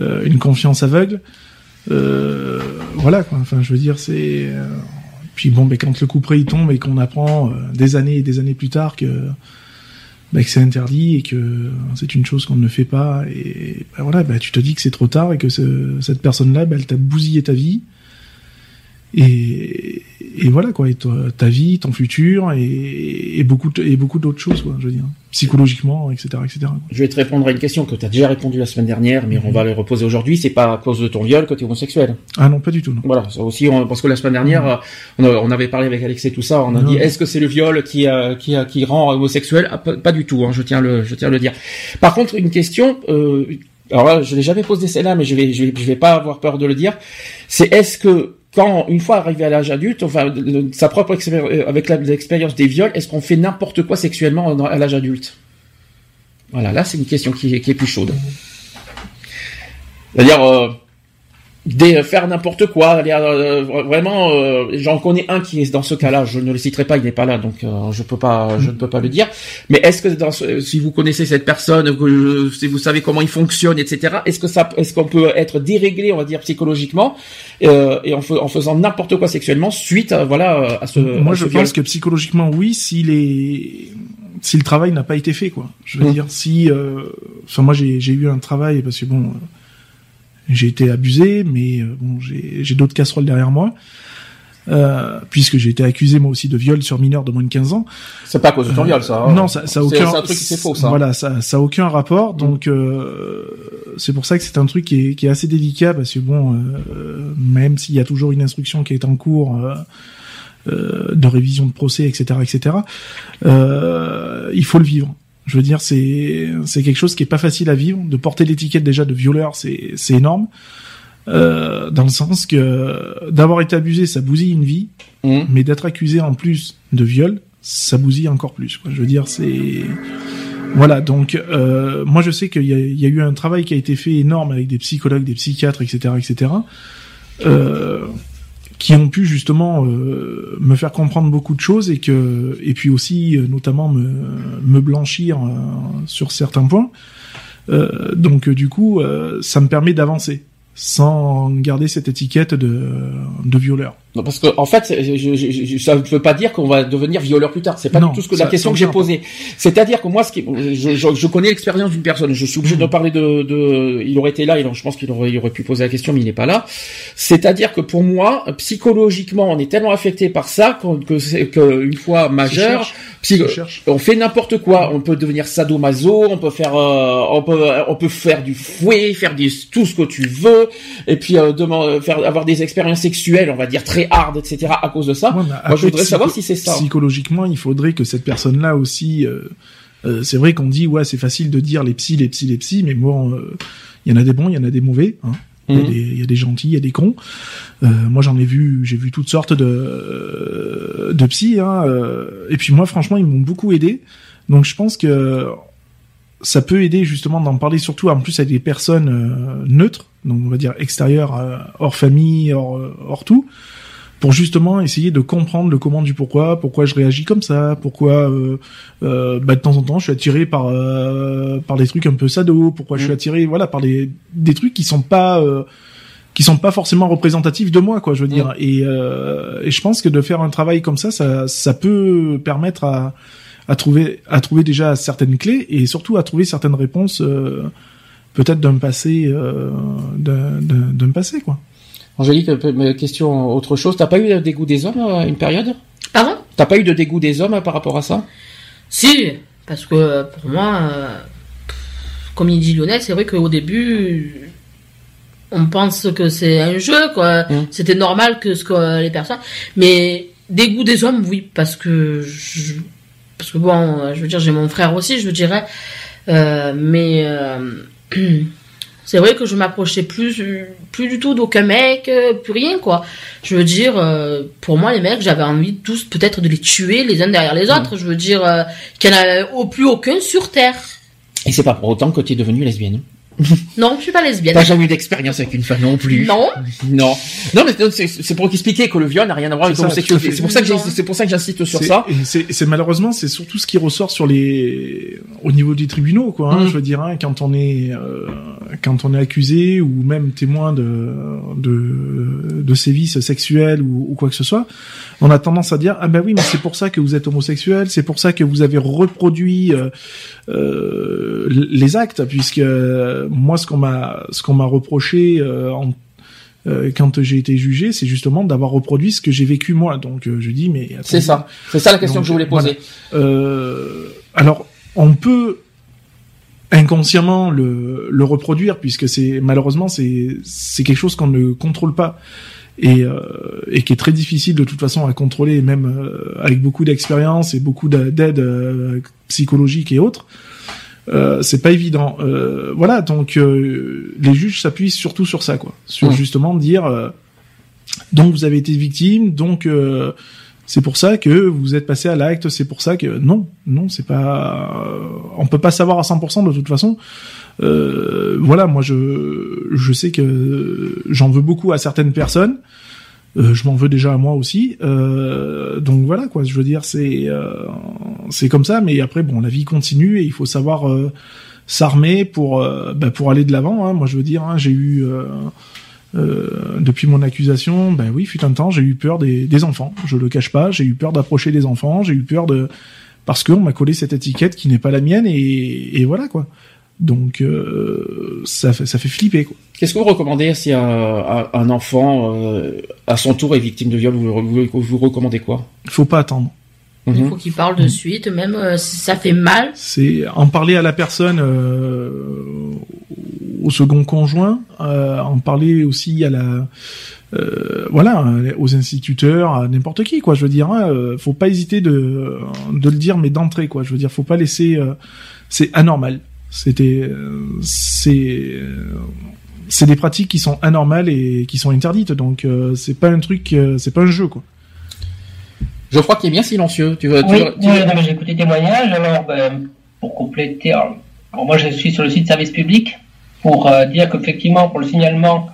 C: euh, une confiance aveugle, euh, voilà, quoi. Enfin, je veux dire, c'est. Puis bon, ben quand le coup près il tombe et qu'on apprend des années et des années plus tard que ben, que c'est interdit et que c'est une chose qu'on ne fait pas et ben voilà tu te dis que c'est trop tard et que ce- cette personne là elle t'a bousillé ta vie et, et voilà quoi et toi, ta vie ton futur et, et beaucoup et beaucoup d'autres choses quoi je veux dire psychologiquement etc etc quoi.
B: Je vais te répondre à une question que tu as déjà répondu la semaine dernière, mais on va le reposer aujourd'hui. C'est pas à cause de ton viol que tu es homosexuel.
C: ah non pas du tout non
B: Voilà, ça aussi, on- parce que la semaine dernière, euh, on, avait parlé avec Alex et tout ça, on a dit est-ce que c'est le viol qui, euh, qui, euh, qui rend homosexuel? Ah, pas, pas du tout, hein, je tiens le, je tiens à le dire. Par contre, une question, euh, alors là, je l'ai jamais posé celle-là, mais je vais, je vais, je vais pas avoir peur de le dire. C'est est-ce que quand une fois arrivé à l'âge adulte, enfin sa propre expérience, euh, avec l'expérience des viols, est-ce qu'on fait n'importe quoi sexuellement à l'âge adulte? Voilà, là c'est une question qui, qui est plus chaude. Euh, des, faire n'importe quoi, euh, vraiment. euh, J'en connais un qui est dans ce cas-là. Je ne le citerai pas, il n'est pas là, donc euh, je peux pas, je ne peux pas le dire. Mais est-ce que dans ce- si vous connaissez cette personne, que, si vous savez comment il fonctionne, etc. Est-ce que ça, est-ce qu'on peut être déréglé, on va dire psychologiquement, euh, et en, fais- en faisant n'importe quoi sexuellement suite, à, voilà, à ce.
C: Moi,
B: à
C: je
B: ce viol?
C: pense que psychologiquement, oui, si les si le travail n'a pas été fait, quoi. Je veux
B: Mm.
C: dire, si, euh, enfin, moi, j'ai j'ai eu un travail parce que bon, euh, j'ai été abusé, mais euh, bon, j'ai d'autres casseroles derrière moi. Euh, puisque j'ai été accusé moi aussi de viol sur mineur de moins de 15 ans.
B: C'est pas à cause de ton viol, ça. hein.
C: Non, ça, ça a aucun.
B: C'est un truc qui faux, ça.
C: Voilà, ça, ça a aucun rapport. Donc, euh, c'est pour ça que c'est un truc qui est, qui est assez délicat parce que bon, euh, même s'il y a toujours une instruction qui est en cours euh, euh, de révision de procès, etc., etc., euh, il faut le vivre. Je veux dire, c'est c'est quelque chose qui est pas facile à vivre. De porter l'étiquette déjà de violeur, c'est c'est énorme. Euh, dans le sens que d'avoir été abusé, ça bousille une vie,
B: Mhm.
C: mais d'être accusé en plus de viol, ça bousille encore plus. Quoi. Je veux dire, c'est voilà. Donc, euh, moi, je sais qu'il y, a- il y a eu un travail qui a été fait énorme avec des psychologues, des psychiatres, etc., etc., euh, qui ont pu justement euh, me faire comprendre beaucoup de choses et que et puis aussi euh, notamment me me blanchir euh, sur certains points. Donc, du coup, ça me permet d'avancer sans garder cette étiquette de de violeur.
B: Non, parce que en fait, je, je, je- ça ne veut pas dire qu'on va devenir violeur plus tard. C'est pas
C: Non,
B: du tout ce que
C: ça-
B: la question que j'ai posée. C'est-à-dire que moi, ce qui, je, je, je connais l'expérience d'une personne. Je suis obligé
C: Mm.
B: de parler de, de. Il aurait été là. Il, je pense qu'il aurait, il aurait pu poser la question, mais il n'est pas là. C'est-à-dire que pour moi, psychologiquement, on est tellement affecté par ça qu'on- que, c'est- que une fois majeur, psy- on fait n'importe quoi. On peut devenir sadomaso, on peut faire, euh, on peut, on peut faire du fouet, faire des, tout ce que tu veux, et puis euh, demander, faire avoir des expériences sexuelles, on va dire très hard, etc. À cause de ça.
C: Ouais,
B: Moi, je voudrais savoir si c'est ça.
C: Psychologiquement, il faudrait que cette personne-là aussi. euh, euh, c'est vrai qu'on dit ouais, c'est facile de dire les psys, les psys, les psys, mais bon, euh, il y en a des bons, il y en a des mauvais. Hein. Il y a
B: Mhm.
C: des- il y, a des gentils, il y a des cons. Euh, moi, j'en ai vu, j'ai vu toutes sortes de de psys. Hein, euh, et puis moi, franchement, ils m'ont beaucoup aidé. Donc, je pense que ça peut aider justement d'en parler surtout en plus avec des personnes euh, neutres, donc on va dire extérieures, hors famille, hors, hors tout, pour justement essayer de comprendre le comment du pourquoi, pourquoi je réagis comme ça, pourquoi euh, euh, bah, de temps en temps je suis attiré par euh, par des trucs un peu sado, pourquoi je suis
B: Mm.
C: attiré voilà par des des trucs qui sont pas euh, qui sont pas forcément représentatifs de moi quoi je veux dire. Et euh, et je pense que de faire un travail comme ça ça ça peut permettre à à trouver à trouver déjà certaines clés et surtout à trouver certaines réponses euh, peut-être d'un passé euh, d'un passé quoi
B: Angélique, mais question autre chose. T'as pas eu de dégoût des hommes à une période?
E: Pardon?
B: T'as pas eu de dégoût des hommes par rapport à ça?
E: Si, parce que euh, pour moi, euh, comme il dit Lionel, c'est vrai qu'au début, on pense que c'est un jeu, quoi.
B: Mm.
E: C'était normal que ce que les personnes. Mais dégoût des hommes, oui, parce que je, parce que bon, euh, je veux dire, j'ai mon frère aussi, je dirais, Euh, mais euh, c'est vrai que je m'approchais plus, plus du tout d'aucun mec, euh, plus rien, quoi. Je veux dire, euh, pour moi, les mecs, j'avais envie tous peut-être de les tuer les uns derrière les autres. Je veux dire, euh, qu'il n'y en a au plus aucun sur Terre.
B: Et c'est pas pour autant que t'es devenue lesbienne.
E: Non, je suis pas lesbienne.
B: T'as jamais eu d'expérience avec une femme non plus.
E: Non.
B: Non. Non, mais c'est- c'est pour expliquer que le viol n'a rien à voir avec l'homosexualité. C'est pour ça que c'est pour ça que j'insiste sur
C: C'est-
B: ça.
C: C'est c'est malheureusement c'est surtout ce qui ressort sur les au niveau des tribunaux quoi. Hein,
B: Mhm.
C: Je veux dire hein, quand on est euh, quand on est accusé ou même témoin de de, de sévices sexuels ou, ou quoi que ce soit, on a tendance à dire ah ben oui mais c'est pour ça que vous êtes homosexuel, c'est pour ça que vous avez reproduit euh, euh, les actes puisque euh, moi ce qu'on m'a ce qu'on m'a reproché euh, en euh, quand j'ai été jugé, c'est justement d'avoir reproduit ce que j'ai vécu moi. Donc euh, je dis mais
B: C'est ça. C'est ça la question
C: Donc,
B: que je voulais poser.
C: euh, alors, on peut inconsciemment le, le reproduire puisque c'est malheureusement c'est c'est quelque chose qu'on ne contrôle pas et euh, et qui est très difficile de toute façon à contrôler même euh, avec beaucoup d'expérience et beaucoup d'a- d'aide euh, psychologique et autres. Euh, c'est pas évident. Euh, voilà, donc euh, les juges s'appuient surtout sur ça, quoi, sur
B: Ouais.
C: justement dire euh, donc vous avez été victime, donc euh, C'est pour ça que vous êtes passé à l'acte. C'est pour ça que non, non, c'est pas. On peut pas savoir à 100% de toute façon. Euh, voilà, moi je je sais que j'en veux beaucoup à certaines personnes. Euh, je m'en veux déjà à moi aussi. Euh, donc voilà quoi. Je veux dire, c'est euh, c'est comme ça. Mais après, bon, la vie continue et il faut savoir euh, s'armer pour euh, bah, pour aller de l'avant. Hein. Moi, je veux dire, hein, j'ai eu euh, depuis mon accusation, ben oui, fut un temps, j'ai eu peur des, des enfants. Je le cache pas, j'ai eu peur d'approcher des enfants, j'ai eu peur de parce qu'on m'a collé cette étiquette qui n'est pas la mienne et, et voilà quoi. Donc euh, ça fait ça fait flipper quoi.
B: Qu'est-ce que vous recommandez si un, un- enfant euh, à son tour est victime de viol vous, vous, vous recommandez quoi?
C: Il faut pas attendre.
E: Il
B: Mhm.
E: faut qu'il parle de suite, même euh, si ça fait mal.
C: C'est en parler à la personne, euh, au second conjoint, euh, en parler aussi à la, voilà, aux instituteurs, à n'importe qui, quoi. Je veux dire, hein, faut pas hésiter de de le dire, mais d'entrée, quoi. Je veux dire, faut pas laisser, c'est anormal. C'était, c'est, c'est des pratiques qui sont anormales et qui sont interdites. Donc, c'est pas un truc, c'est pas un jeu, quoi.
B: Je crois qu'il est bien silencieux. Tu veux, tu
D: Oui,
B: veux- tu
D: oui,
B: veux-
D: non, mais j'ai écouté témoignages. Alors, ben, pour compléter, alors, moi je suis sur le site service public pour euh, dire qu'effectivement, pour le signalement,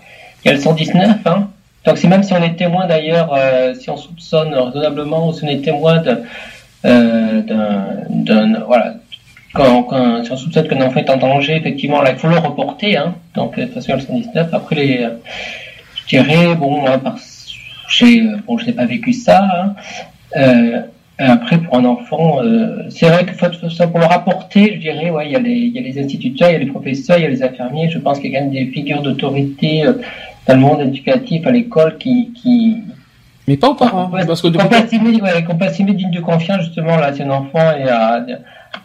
D: il y a le 119. Hein. Donc, c'est même si on est témoin d'ailleurs, euh, si on soupçonne raisonnablement ou si on est témoin de, euh, d'un, voilà, quand, quand, si on soupçonne qu'un enfant est en danger, effectivement, là, il faut le reporter. Hein. Donc, de toute façon, il y a le 119. Après, les, je dirais, bon, par, euh, bon, je n'ai pas vécu ça. Hein. Euh, après, pour un enfant, euh, c'est vrai que pour le rapporter, je dirais, ouais, il y a les, il y a les instituteurs, il y a les professeurs, il y a les infirmiers. Je pense qu'il y a quand même des figures d'autorité euh, dans le monde éducatif à l'école qui, qui,
B: Mais pas aux parents. Parce que depuis-
D: ouais, qu'on estimer digne de confiance justement là, si un enfant est à,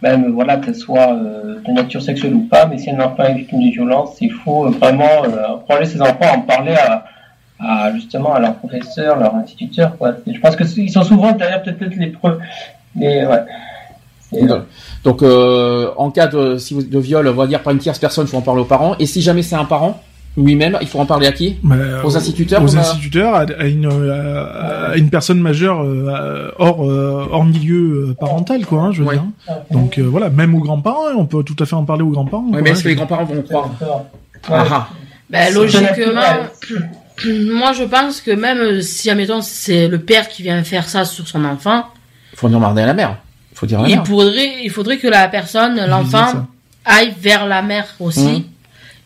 D: même voilà, que ce soit euh, de nature sexuelle ou pas, mais si un enfant est victime de violence, il faut vraiment euh, encourager ses enfants à en parler à, à justement à leurs professeurs, leurs instituteurs. Quoi. Et je pense que ils sont souvent d'ailleurs peut-être les preuves. Mais ouais. Et, euh,
B: Donc, euh, en cas de, si vous- de viol, on va dire par une tierce personne, il faut en parler aux parents. Et si jamais c'est un parent, lui-même, il faut en parler à qui?
C: Mais,
B: Aux
C: euh,
B: instituteurs
C: aux instituteurs, à, à une, à, à une personne majeure euh, hors euh, hors milieu euh, parental, quoi. hein, je veux
B: Ouais.
C: dire. Donc euh, voilà, même aux grands-parents, hein, on peut tout à fait en parler aux grands-parents.
B: Oui, mais
C: hein,
B: est-ce que les grands-parents vont croire?
D: Ouais.
B: Ah ah.
D: C'est
E: logiquement. moi je pense que même euh, si, admettons, c'est le père qui vient faire ça sur son enfant,
B: Il faut demander à la mère. Il faut dire à la
E: il
B: mère.
E: faudrait, il faudrait que la personne, l'enfant, aille vers la mère aussi.
B: Mhm.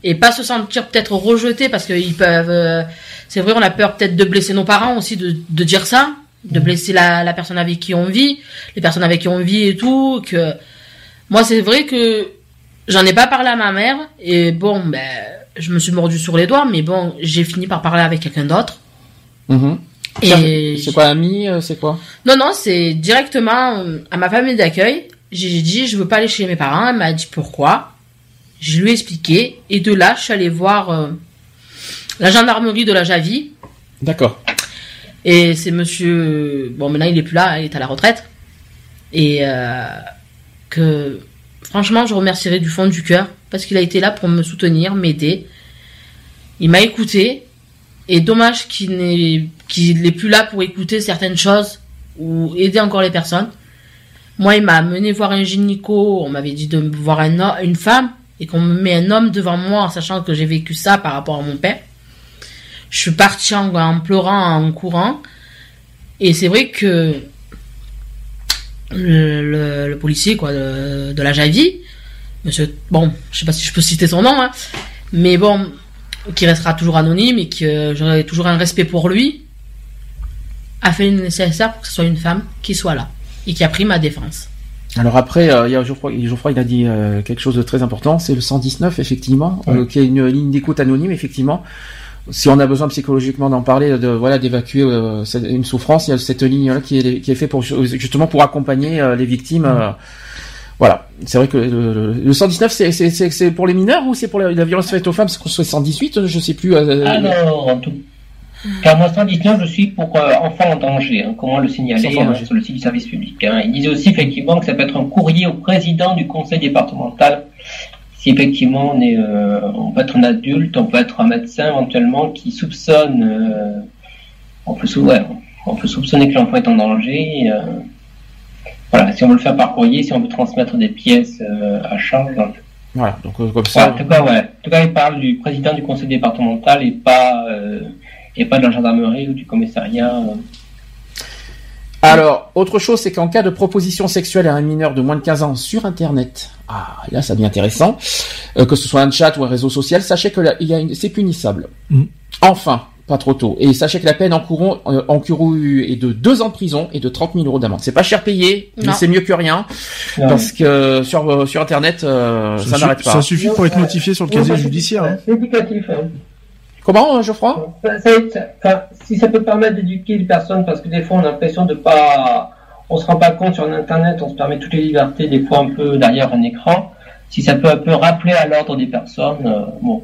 E: Et pas se sentir peut-être rejeté parce qu'ils peuvent. euh, c'est vrai, on a peur peut-être de blesser nos parents aussi, de, de dire ça, de blesser la, la personne avec qui on vit, les personnes avec qui on vit et tout. Que moi, c'est vrai que j'en ai pas parlé à ma mère et bon, ben, je me suis mordu sur les doigts, mais bon, j'ai fini par parler avec quelqu'un d'autre.
B: Mhm.
E: Et
B: C'est quoi, ami euh, C'est quoi?
E: Non, non, c'est directement euh, à ma famille d'accueil. J'ai dit, je veux pas aller chez mes parents. Elle m'a dit pourquoi. Je lui ai expliqué. Et de là, je suis allée voir euh, la gendarmerie de la Javie.
B: D'accord.
E: Et c'est monsieur. Bon, maintenant, il est plus là, il est à la retraite. Et euh, que, franchement, je remercierai du fond du cœur. Parce qu'il a été là pour me soutenir, m'aider. Il m'a écouté. Et dommage qu'il n'est plus là pour écouter certaines choses ou aider encore les personnes. Moi, il m'a amené voir un gynéco. On m'avait dit de voir une femme et qu'on me met un homme devant moi en sachant que j'ai vécu ça par rapport à mon père. Je suis partie en, pleurant, en courant. Et c'est vrai que le policier quoi de, de la Javie, monsieur, bon, je sais pas si je peux citer son nom, hein, mais bon, qui restera toujours anonyme et que j'aurai toujours un respect pour lui, a fait le nécessaire pour que ce soit une femme qui soit là et qui a pris ma défense.
B: Alors après, euh, il y a Geoffroy, Geoffroy, il a dit euh, quelque chose de très important, c'est le 119 effectivement, euh, qui est une ligne d'écoute anonyme effectivement. Si on a besoin psychologiquement d'en parler, de voilà d'évacuer euh, une souffrance, il y a cette ligne là qui est qui est fait pour justement pour accompagner euh, les victimes. euh, voilà, c'est vrai que le, le- le 119 c'est pour les mineurs ou c'est pour la, la violence faite aux femmes, c'est 118, je sais plus. euh,
D: Alors, en tout car moi, 119, je suis pour euh, enfants en danger. hein, comment le signaler hein, sur le site du service public. hein. Il disait aussi effectivement que ça peut être un courrier au président du conseil départemental. Si effectivement on est, euh, on peut être un adulte, on peut être un médecin éventuellement qui soupçonne, euh, on peut sou- ouais, on peut soupçonner que l'enfant est en danger. et, euh, voilà, si on veut le faire par courrier, si on veut transmettre des pièces euh, à charge. donc,
B: Voilà, donc euh, comme
D: Ouais,
B: ça.
D: en tout cas, ouais. En tout cas, il parle du président du conseil départemental et pas, euh, et pas de la gendarmerie ou du commissariat. euh.
B: Alors, autre chose, c'est qu'en cas de proposition sexuelle à un mineur de moins de 15 ans sur Internet, ah, là, ça devient intéressant, euh, que ce soit un chat ou un réseau social, sachez que là, il y a une- c'est punissable.
C: Mm.
B: Enfin, pas trop tôt. Et sachez que la peine encourue, euh, encourue est de 2 ans de prison et de 30 000 euros d'amende. C'est pas cher payé, mais c'est mieux que rien,
D: Non.
B: parce que sur, euh, sur Internet, euh, ça, n'arrête pas.
C: ça suffit pour être notifié sur le
D: Ouais,
C: casier judiciaire. hein.
D: C'est éducatif. hein.
B: Comment, euh, Geoffroy?
D: Ça- ça- ça- enfin, si ça peut permettre d'éduquer les personnes, parce que des fois on a l'impression de pas, on se rend pas compte sur Internet, on se permet toutes les libertés, des fois un peu derrière un écran. Si ça peut un peu rappeler à l'ordre des personnes, euh, bon.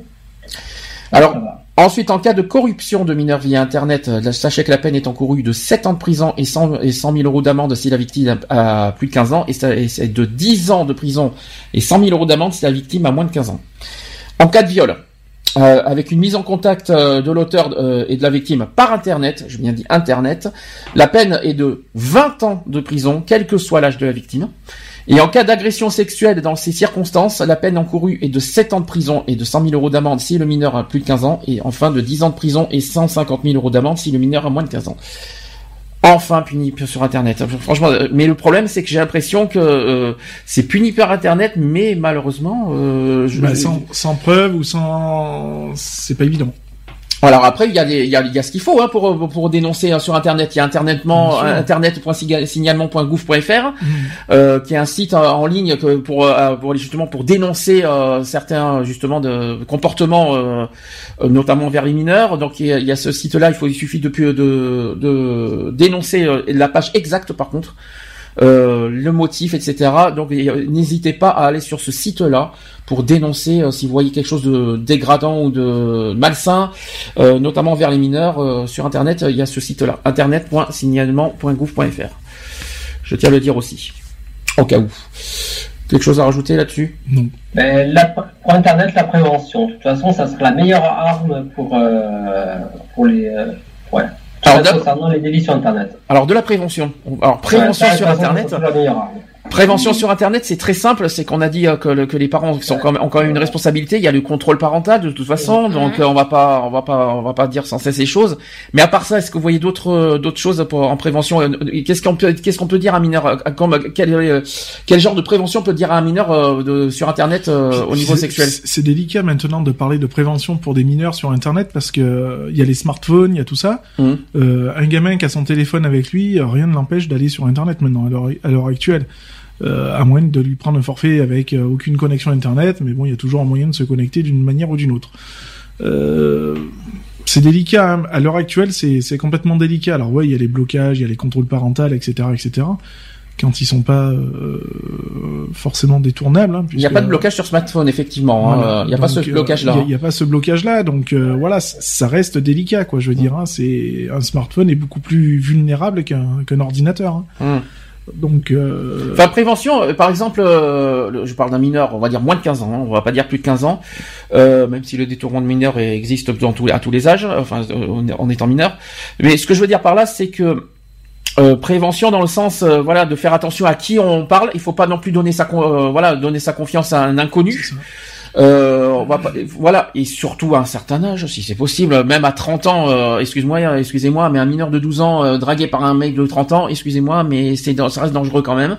B: Alors,
D: ça va.
B: Ensuite, en cas de corruption de mineurs via Internet, euh, sachez que la peine est encourue de 7 ans de prison et 100, et 100 000 euros d'amende si la victime a plus de 15 ans, et, de 10 ans de prison et 100 000 euros d'amende si la victime a moins de 15 ans. En cas de viol, euh, avec une mise en contact euh, de l'auteur euh, et de la victime par Internet, je bien dit Internet, la peine est de 20 ans de prison, quel que soit l'âge de la victime. Et en cas d'agression sexuelle dans ces circonstances, la peine encourue est de 7 ans de prison et de 100 000 euros d'amende si le mineur a plus de 15 ans, et enfin de 10 ans de prison et 150 000 euros d'amende si le mineur a moins de 15 ans. Enfin puni sur Internet. Franchement, euh, mais le problème c'est que j'ai l'impression que euh, c'est puni par Internet, mais malheureusement, euh, je-
C: Bah, sans, sans preuve ou sans, c'est pas évident.
B: Alors après, il y a, les- il y a, il y a ce qu'il faut hein, pour pour dénoncer hein, sur Internet. Il y a internetement internet.signalement.gouv.fr
C: Mhm.
B: euh, qui est un site euh, en ligne que pour euh, pour justement pour dénoncer euh, certains justement de comportements euh, notamment vers les mineurs. Donc il y a, il y a ce site-là. Il faut il suffit de de, de dénoncer euh, la page exacte par contre. Euh, le motif, etc. Donc euh, n'hésitez pas à aller sur ce site-là pour dénoncer euh, si vous voyez quelque chose de dégradant ou de malsain, euh, notamment vers les mineurs euh, sur Internet. euh, Il y a ce site-là, internet.signalement.gouv.fr. Je tiens à le dire aussi, au cas où. Quelque chose à rajouter là-dessus?
C: Non.
D: Mais la- pour Internet, la prévention. De toute façon, ça sera la meilleure arme pour, euh, pour les. euh, ouais.
B: Alors,
D: concernant les délits sur Internet.
B: Alors de la prévention. Alors prévention
D: Ouais, ça,
B: sur Internet. Prévention sur Internet, c'est très simple. C'est qu'on a dit euh, que, le- que les parents sont quand même, ont quand même une responsabilité. Il y a le contrôle parental de toute façon, donc euh, on va pas, on va pas, on va pas dire sans cesse ces choses. Mais à part ça, est-ce que vous voyez d'autres, euh, d'autres choses pour, en prévention Qu'est-ce qu'on peut, qu'est-ce qu'on peut dire à un mineur comme, quel, quel genre de prévention on peut dire à un mineur de, sur Internet au niveau sexuel?
C: c'est- délicat maintenant de parler de prévention pour des mineurs sur Internet parce que il y a les smartphones, il y a tout ça. Euh, un gamin qui a son téléphone avec lui, rien ne l'empêche d'aller sur Internet maintenant à l'heure actuelle. Euh, à moins de lui prendre un forfait avec euh, aucune connexion Internet, mais bon, il y a toujours un moyen de se connecter d'une manière ou d'une autre. Euh, c'est délicat. hein. À l'heure actuelle, c'est complètement délicat. Alors ouais, il y a les blocages, il y a les contrôles parentaux, etc., etc. Quand ils sont pas forcément détournables. hein,
B: Il n'y a pas de blocage sur smartphone, effectivement. hein. Il n'y a pas ce blocage-là.
C: Il y a- pas ce blocage-là, donc voilà, ça reste délicat, quoi. Je veux dire, c'est un smartphone est beaucoup plus vulnérable qu'un ordinateur. hein. Donc, euh,
B: Enfin, prévention, euh, par exemple, euh, je parle d'un mineur, on va dire moins de 15 ans, hein, on va pas dire plus de 15 ans, euh, même si le détournement de mineurs existe dans tous, à tous les âges, enfin, euh, en- étant mineur. Mais ce que je veux dire par là, c'est que euh, prévention dans le sens, euh, voilà, de faire attention à qui on parle. Il faut pas non plus donner sa, euh, voilà, donner sa confiance à un inconnu. Euh, on va pas, voilà, et surtout à un certain âge, si c'est possible, même à 30 ans, euh, excuse-moi, euh, excusez-moi, mais un mineur de 12 ans euh, dragué par un mec de 30 ans, excusez-moi, mais c'est ça reste dangereux quand même.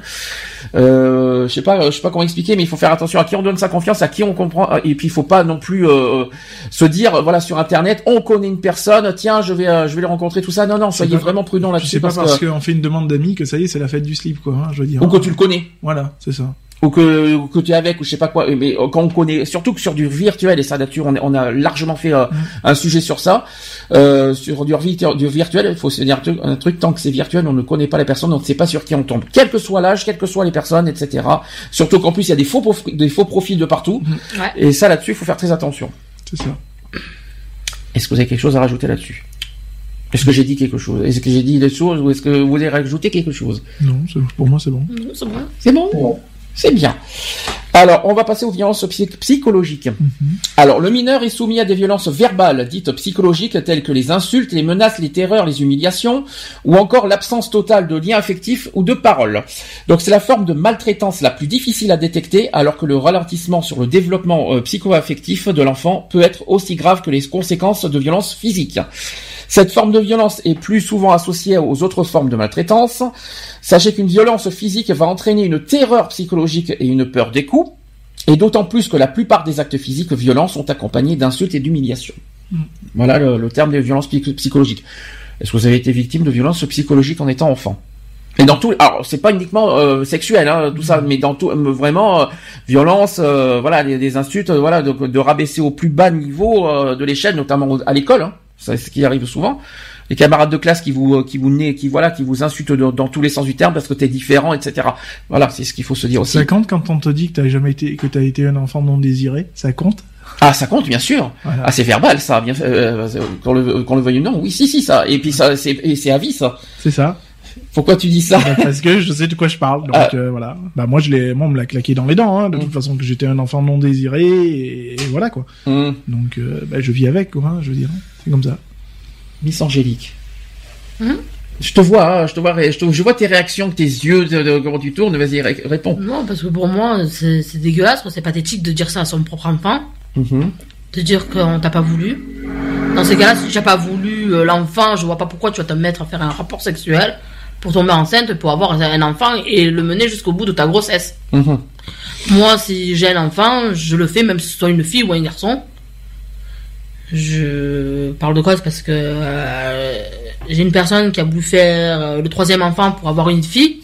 B: Euh, je sais pas, je sais pas comment expliquer, mais il faut faire attention à qui on donne sa confiance, à qui on comprend, et puis il faut pas non plus euh, se dire, voilà, sur internet, on connaît une personne, tiens, je vais, euh, je vais le rencontrer, tout ça. Non, non, soyez
C: pas-
B: vraiment prudent là-dessus
C: c'est pas
B: parce, que,
C: qu'on fait une demande d'amis que ça y est, c'est la fête du slip, quoi. hein, je veux dire.
B: ou que tu le connais.
C: Voilà, c'est ça.
B: Ou que, ou que tu es avec ou je sais pas quoi. Mais euh, quand on connaît surtout que sur du virtuel et ça là-dessus on, a largement fait euh, un sujet sur ça. Euh, sur du, virtu- du virtuel il faut se dire un truc- tant que c'est virtuel on ne connaît pas les personnes on ne sait pas sur qui on tombe. Quel que soit l'âge quelles que soient les personnes etc surtout qu'en plus il y a des faux prof- des faux profils de partout.
E: Ouais.
B: et ça là-dessus il faut faire très attention.
C: C'est ça.
B: est-ce que vous avez quelque chose à rajouter là-dessus? Est-ce que j'ai dit quelque chose? Est-ce que j'ai dit des choses ou est-ce que vous voulez rajouter quelque chose?
C: Non, pour moi, c'est bon.
E: C'est bon.
B: C'est bon?
D: Bon.
B: C'est bien. Alors, on va passer aux violences psy- psychologiques. Alors, le mineur est soumis à des violences verbales, dites psychologiques, telles que les insultes, les menaces, les terreurs, les humiliations, ou encore l'absence totale de lien affectif ou de parole. Donc, c'est la forme de maltraitance la plus difficile à détecter, alors que le ralentissement sur le développement euh, psycho-affectif de l'enfant peut être aussi grave que les conséquences de violences physiques. Cette forme de violence est plus souvent associée aux autres formes de maltraitance. Sachez qu'une violence physique va entraîner une terreur psychologique et une peur des coups, et d'autant plus que la plupart des actes physiques violents sont accompagnés d'insultes et d'humiliations. Voilà le, le terme des violences psy- psychologiques. Est-ce que vous avez été victime de violences psychologiques en étant enfant? Et dans tout, alors c'est pas uniquement euh, sexuel, hein, tout ça, mais dans tout, euh, vraiment euh, violence, euh, voilà, des, des insultes, voilà, de, de rabaisser au plus bas niveau euh, de l'échelle, notamment à l'école, hein, c'est ce qui arrive souvent. Les camarades de classe qui vous, qui vous nez, qui voilà, qui vous insultent dans, dans tous les sens du terme parce que t'es différent, etc. Voilà, c'est ce qu'il faut se dire aussi.
C: Ça compte quand on te dit que t'as jamais été, que t'as été un enfant non désiré? Ça compte?
B: Ah, ça compte, bien sûr.
C: Voilà.
B: Ah, c'est verbal, ça, bien, euh, euh, qu'on le, qu'on le veuille ou non. Oui, si, si, ça. Et puis ça, c'est, c'est à vie, ça.
C: C'est ça.
B: Pourquoi tu dis ça?
C: Bah, Parce que je sais de quoi je parle. Donc
B: Ah.
C: euh, voilà. Bah moi je l'ai, moi on me l'a claqué dans les dents. Hein, de
B: Mm.
C: toute façon que j'étais un enfant non désiré et, et voilà quoi.
B: Hum,
C: Donc euh, bah, je vis avec quoi. hein, je veux dire. C'est comme ça.
B: Miss Angélique.
E: Hum
B: Je te vois, hein, je te vois, je, te- je vois tes réactions, tes yeux, de, de- comment tu tournes. Vas-y, ré- réponds.
E: Non, parce que pour moi, c'est dégueulasse, c'est pathétique de dire ça à son propre enfant,
B: Mhm.
E: de dire qu'on t'a pas voulu. Dans ces cas-là, si tu n'as pas voulu euh, l'enfant, je vois pas pourquoi tu vas te mettre à faire un rapport sexuel pour tomber enceinte, pour avoir un enfant et le mener jusqu'au bout de ta grossesse.
B: Mhm.
E: Moi, si j'ai un enfant, je le fais, même si ce soit une fille ou un garçon. Je parle de quoi C'est parce que euh, j'ai une personne qui a voulu faire euh, le troisième enfant pour avoir une fille.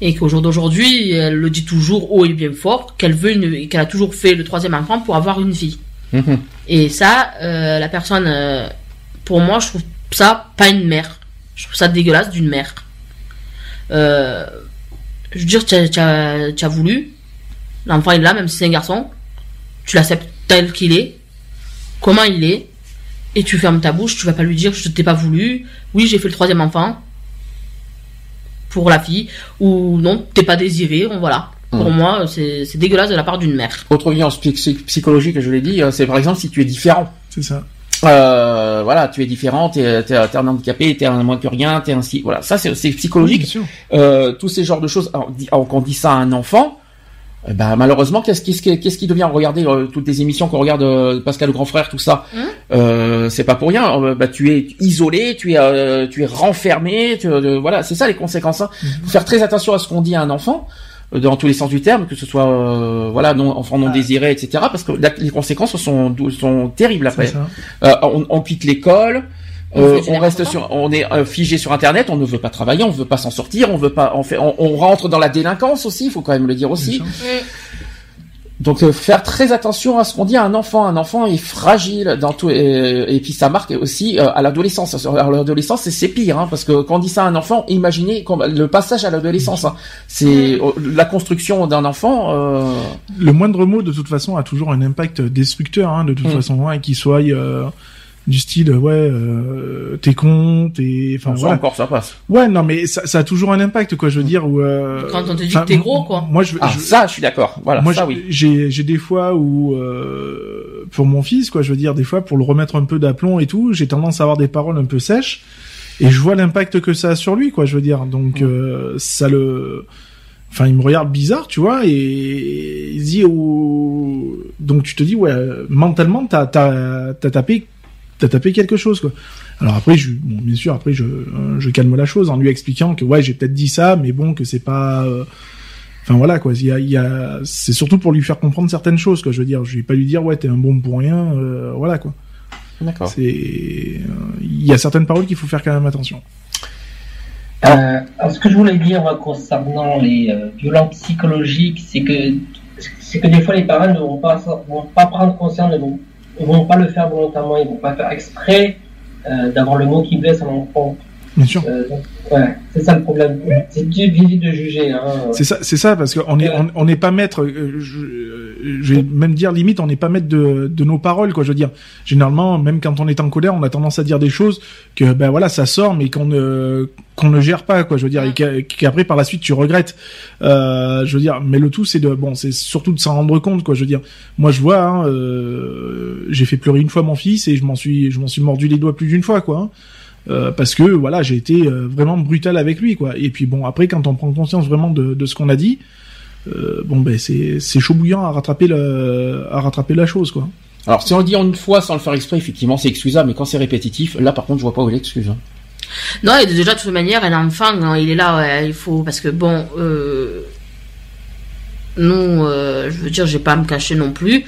E: Et qu'au jour d'aujourd'hui, elle le dit toujours haut et bien fort, qu'elle veut une, qu'elle a toujours fait le troisième enfant pour avoir une fille.
B: Mhm.
E: Et ça, euh, la personne, euh, pour moi, je trouve ça pas une mère. Je trouve ça dégueulasse d'une mère. Euh, je veux dire, tu as, as voulu, l'enfant est là, même si c'est un garçon, tu l'acceptes tel qu'il est, comment il est, et tu fermes ta bouche, tu vas pas lui dire je t'ai pas voulu, oui j'ai fait le troisième enfant pour la fille, ou non, t'es pas désiré, voilà. Pour
B: Mhm.
E: moi, c'est c'est dégueulasse de la part d'une mère.
B: Autre violence psy- psy- psychologique, je l'ai dit, euh, c'est par exemple si tu es différent.
C: C'est ça.
B: Euh, voilà, tu es différent, t'es, t'es, t'es un handicapé, t'es un moins que rien, t'es ainsi. Voilà, ça c'est, psychologique.
C: bien sûr.
B: euh, tous ces genres de choses. Alors, on dit ça à un enfant, ben malheureusement, qu'est-ce qui, qu'est-ce qui devient Regardez euh, toutes les émissions qu'on regarde, euh, Pascal le grand frère, tout ça.
E: Hein
B: euh, c'est pas pour rien. Euh, bah, tu es isolé, tu es, euh, tu es renfermé. Tu, euh, voilà, c'est ça les conséquences. Hein. Faut faire très attention à ce qu'on dit à un enfant. euh, Dans tous les sens du terme, que ce soit euh, voilà non enfant non désiré, etc. Parce que la- les conséquences sont sont terribles après. Euh, on, on quitte l'école, euh, on reste sur, on est euh, figé sur Internet, on ne veut pas travailler, on veut pas s'en sortir, on veut pas, on fait, on, on rentre dans la délinquance aussi, il faut quand même le dire aussi. Donc euh, faire très attention à ce qu'on dit à un enfant. Un enfant est fragile dans tout, et, et puis ça marque aussi euh, à l'adolescence. À l'adolescence, c'est- c'est pire, hein, parce que quand on dit ça à un enfant, imaginez le passage à l'adolescence. hein. c'est euh, la construction d'un enfant. Euh,
C: Le moindre mot de toute façon a toujours un impact destructeur hein, de toute
B: Mm.
C: façon, hein, qu'il soit euh, du style ouais euh, t'es con, t'es enfin
B: ça
C: voilà.
B: encore, ça passe.
C: Ouais non mais ça, ça a toujours un impact quoi. Je veux dire où euh,
E: Quand on te dit que t'es gros, quoi.
C: Moi je,
B: Ah,
C: je-
B: ça, je suis d'accord. Voilà,
C: moi
B: ça oui.
C: j'ai j'ai des fois où euh, pour mon fils quoi, je veux dire des fois pour le remettre un peu d'aplomb et tout, j'ai tendance à avoir des paroles un peu sèches et je vois l'impact que ça a sur lui quoi. Je veux dire donc euh, ça le Enfin, il me regarde bizarre, tu vois, et il dit, oh... donc tu te dis, ouais, mentalement, t'as, t'as, t'as tapé, t'as tapé quelque chose, quoi. Alors après, je, bon, bien sûr, après, je, euh, je calme la chose en lui expliquant que, ouais, j'ai peut-être dit ça, mais bon, que c'est pas, euh, enfin voilà, quoi. Il y a, il y a, c'est surtout pour lui faire comprendre certaines choses, quoi. Je veux dire, je vais pas lui dire, ouais, t'es un bon pour rien, euh, voilà, quoi.
B: D'accord.
C: C'est, euh, il y a certaines paroles qu'il faut faire quand même attention.
D: Euh, alors, ce que je voulais dire moi, concernant les euh, violences psychologiques, c'est que c'est que des fois les parents ne vont pas vont pas prendre conscience, ne vont, ne vont pas le faire volontairement, ils vont pas faire exprès euh, d'avoir le mot qui blesse un enfant.
C: Bien sûr.
D: Euh, ouais, c'est ça le problème. C'est difficile de juger. Hein.
C: C'est ça, c'est ça, parce qu'on est, on n'est pas maître. euh, Je, euh, je vais même dire limite, on n'est pas maître de, de nos paroles, quoi. Je veux dire, généralement, même quand on est en colère, on a tendance à dire des choses que, ben voilà, ça sort, mais qu'on ne, qu'on ne gère pas, quoi. Je veux dire, et qu'a- qu'après par la suite tu regrettes. Euh, je veux dire, mais le tout, c'est de, bon, c'est surtout de s'en rendre compte, quoi. Je veux dire, moi, je vois, hein, euh, j'ai fait pleurer une fois mon fils et je m'en suis, je m'en suis mordu les doigts plus d'une fois, quoi. hein. Euh, parce que voilà, j'ai été euh, vraiment brutal avec lui, quoi. Et puis bon, après, quand on prend conscience vraiment de, de ce qu'on a dit, euh, bon ben c'est c'est chaud bouillant à rattraper le à rattraper la chose, quoi.
B: Alors, si on le dit en une fois sans le faire exprès, effectivement, c'est excusable, mais quand c'est répétitif, là, par contre, je vois pas où est l'excuse. hein.
E: Non, et déjà, de toute manière, un enfant, hein, il est là, ouais, il faut, parce que bon, euh, nous, euh, je veux dire, j'ai pas à me cacher non plus.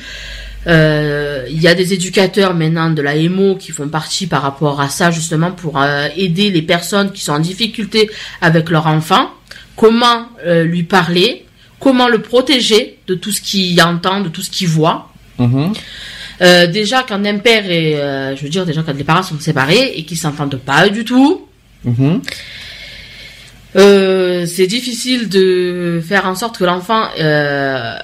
E: Euh, Il y a des éducateurs maintenant de la EMO qui font partie par rapport à ça, justement, pour euh, aider les personnes qui sont en difficulté avec leur enfant. Comment euh, lui parler, comment le protéger de tout ce qu'il entend, de tout ce qu'il voit.
B: Mhm.
E: Euh, déjà, quand un père et, je veux dire, déjà quand les parents sont séparés et qu'ils s'entendent pas du tout,
B: Mhm.
E: euh, c'est difficile de faire en sorte que l'enfant euh,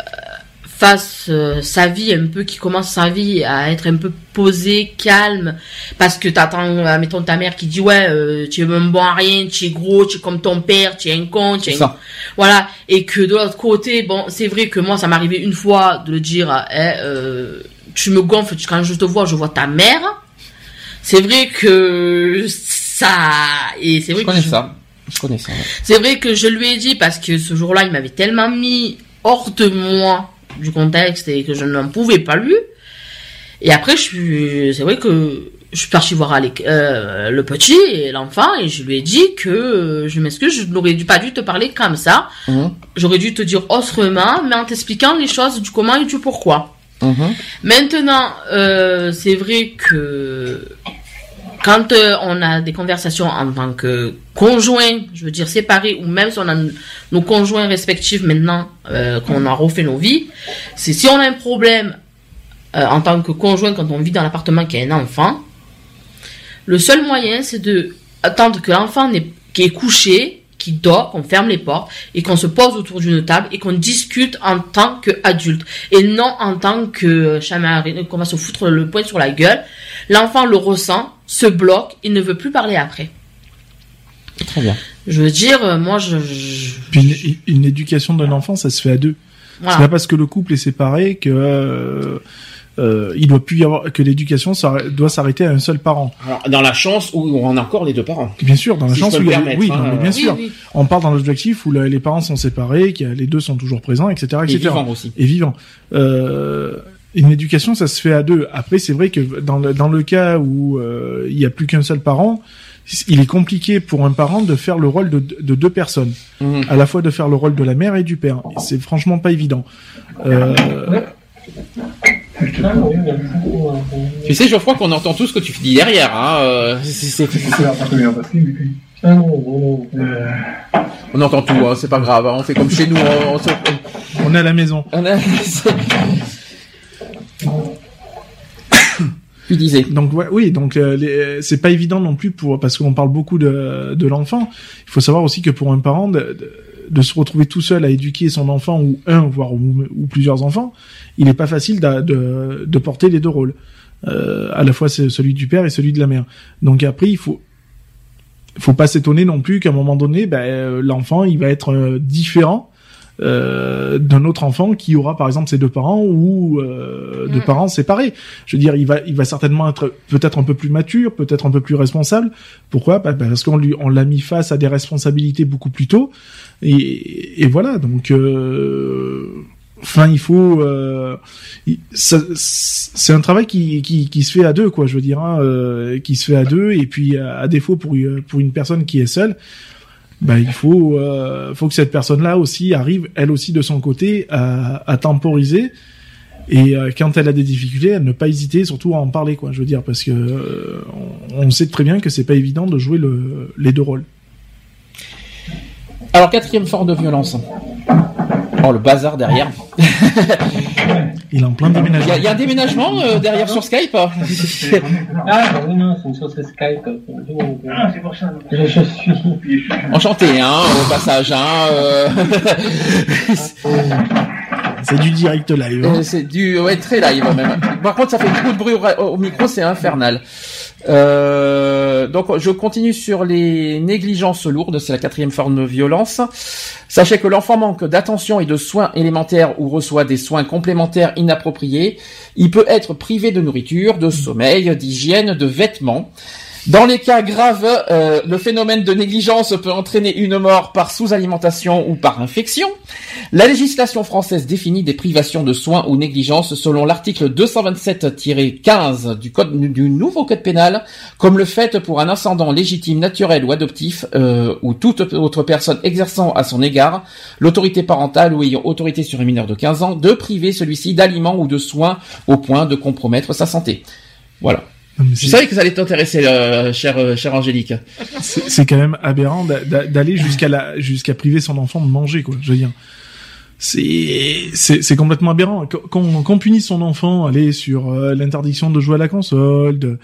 E: fasse euh, sa vie un peu, qui commence sa vie à être un peu posé, calme, parce que t'attends, euh, mettons ta mère qui dit ouais, euh, tu es même bon à rien, tu es gros, tu es comme ton père, tu es un con, tu es un... voilà, et que de l'autre côté, bon, c'est vrai que moi ça m'est arrivé une fois de le dire, eh, euh, tu me gonfles, tu- quand je te vois, je vois ta mère. C'est vrai que ça, et c'est vrai
B: Je
E: que
B: connais
E: je-
B: ça. Je connais ça. ouais.
E: c'est vrai que je lui ai dit parce que ce jour-là, il m'avait tellement mis hors de moi du contexte et que je n'en pouvais pas lui. Et après, je suis, c'est vrai que je suis partie voir Alec- euh, le petit et l'enfant et je lui ai dit que euh, je m'excuse, je n'aurais dû pas dû te parler comme ça.
B: Mhm.
E: J'aurais dû te dire autrement, mais en t'expliquant les choses du comment et du pourquoi.
B: Mhm.
E: Maintenant, euh, c'est vrai que quand euh, on a des conversations en tant que conjoint, je veux dire séparés, ou même si on a nos conjoints respectifs maintenant euh, qu'on a refait nos vies, c'est si on a un problème euh, en tant que conjoint quand on vit dans l'appartement qui a un enfant, le seul moyen c'est de attendre que l'enfant qui est couché, qui dort, qu'on ferme les portes et qu'on se pose autour d'une table et qu'on discute en tant qu'adulte et non en tant que chamarine, qu'on va se foutre le poing sur la gueule. L'enfant le ressent, se bloque, il ne veut plus parler après.
B: Très bien.
E: Je veux dire, euh, moi, je, je-
C: Puis une, une éducation d'un enfant, ça se fait à deux. C'est
E: voilà.
C: pas parce que le couple est séparé que euh, il doit plus y avoir que l'éducation s'arrête- doit s'arrêter à un seul parent.
B: Alors, dans la chance où on a encore les deux parents.
C: Bien sûr, dans la
B: Si
C: chance où il y a- oui,
B: hein,
C: non, mais bien
B: euh,
C: sûr,
E: Oui,
C: on part dans l'objectif où la- les parents sont séparés, que les deux sont toujours présents, etc.,
B: Et
C: etc.
B: vivant aussi.
C: et vivant. Euh, une éducation, ça se fait à deux. Après, c'est vrai que dans le, dans le cas où euh, il y a plus qu'un seul parent, il est compliqué pour un parent de faire le rôle de, de deux personnes,
B: Mhm.
C: à la fois de faire le rôle de la mère et du père. Et C'est franchement pas évident. Euh,
D: Ah, oui, euh,
B: Tu sais, Geoffroy, qu'on entend tout ce que tu dis derrière. Hein. c'est-. On entend tout, hein, c'est pas grave. hein, On fait comme chez nous. On, on se-
C: on est à la maison.
B: on c'est- Tu disais.
C: Donc ouais, oui, donc euh, les- c'est pas évident non plus pour parce qu'on parle beaucoup de, de l'enfant. Il faut savoir aussi que pour un parent de, de, de se retrouver tout seul à éduquer son enfant ou un voire ou, plusieurs enfants, il n'est pas facile de, de porter les deux rôles. Euh, à la fois celui du père et celui de la mère. Donc après il faut faut pas s'étonner non plus qu'à un moment donné, ben, euh, l'enfant il va être euh, différent euh, d'un autre enfant qui aura par exemple ses deux parents ou euh, deux
E: Mm.
C: parents séparés. Je veux dire, il va, il va certainement être peut-être un peu plus mature, peut-être un peu plus responsable. Pourquoi? Bah, Parce qu'on lui, on l'a mis face à des responsabilités beaucoup plus tôt. Et, et voilà, donc. Euh, Enfin, il faut. Euh, c'est un travail qui, qui, qui se fait à deux, quoi. Je veux dire, hein, euh, qui se fait à deux. Et puis, à, à défaut pour une- pour une personne qui est seule, bah, il faut euh, faut que cette personne-là aussi arrive, elle aussi de son côté, à, temporiser. Et euh, quand elle a des difficultés, à ne pas hésiter, surtout à en parler, quoi. Je veux dire, parce que euh, on, sait très bien que c'est pas évident de jouer le, les deux rôles.
B: Alors, quatrième forme de violence. Oh, le bazar derrière.
C: Il est en plein déménagement.
B: il y a un déménagement euh, derrière sur Skype
D: Ah, bah oui, non, c'est une sauce Skype. Ah, c'est pour ça. Je, je suis.
B: Enchanté, hein, au passage. Hein, euh,
C: C'est du direct live. hein.
B: euh, c'est du ouais très live même. Par contre, ça fait beaucoup de bruit au micro, c'est infernal. Euh, donc, je continue sur les négligences lourdes. C'est la quatrième forme de violence. Sachez que l'enfant manque d'attention et de soins élémentaires ou reçoit des soins complémentaires inappropriés. Il peut être privé de nourriture, de sommeil, d'hygiène, de vêtements. Dans les cas graves, euh, le phénomène de négligence peut entraîner une mort par sous-alimentation ou par infection. La législation française définit des privations de soins ou négligence selon l'article 227-15 du code du nouveau code pénal comme le fait pour un ascendant légitime naturel ou adoptif euh, ou toute autre personne exerçant à son égard l'autorité parentale ou ayant autorité sur un mineur de 15 ans de priver celui-ci d'aliments ou de soins au point de compromettre sa santé. Voilà. Je savais que ça allait t'intéresser, euh, chère, euh, chère Angélique.
C: C'est quand même aberrant d'a- d'a- d'aller jusqu'à la jusqu'à priver son enfant de manger quoi. Je veux dire, c'est complètement aberrant. Qu- Qu'on qu'on punisse son enfant, aller sur euh, l'interdiction de jouer à la console, de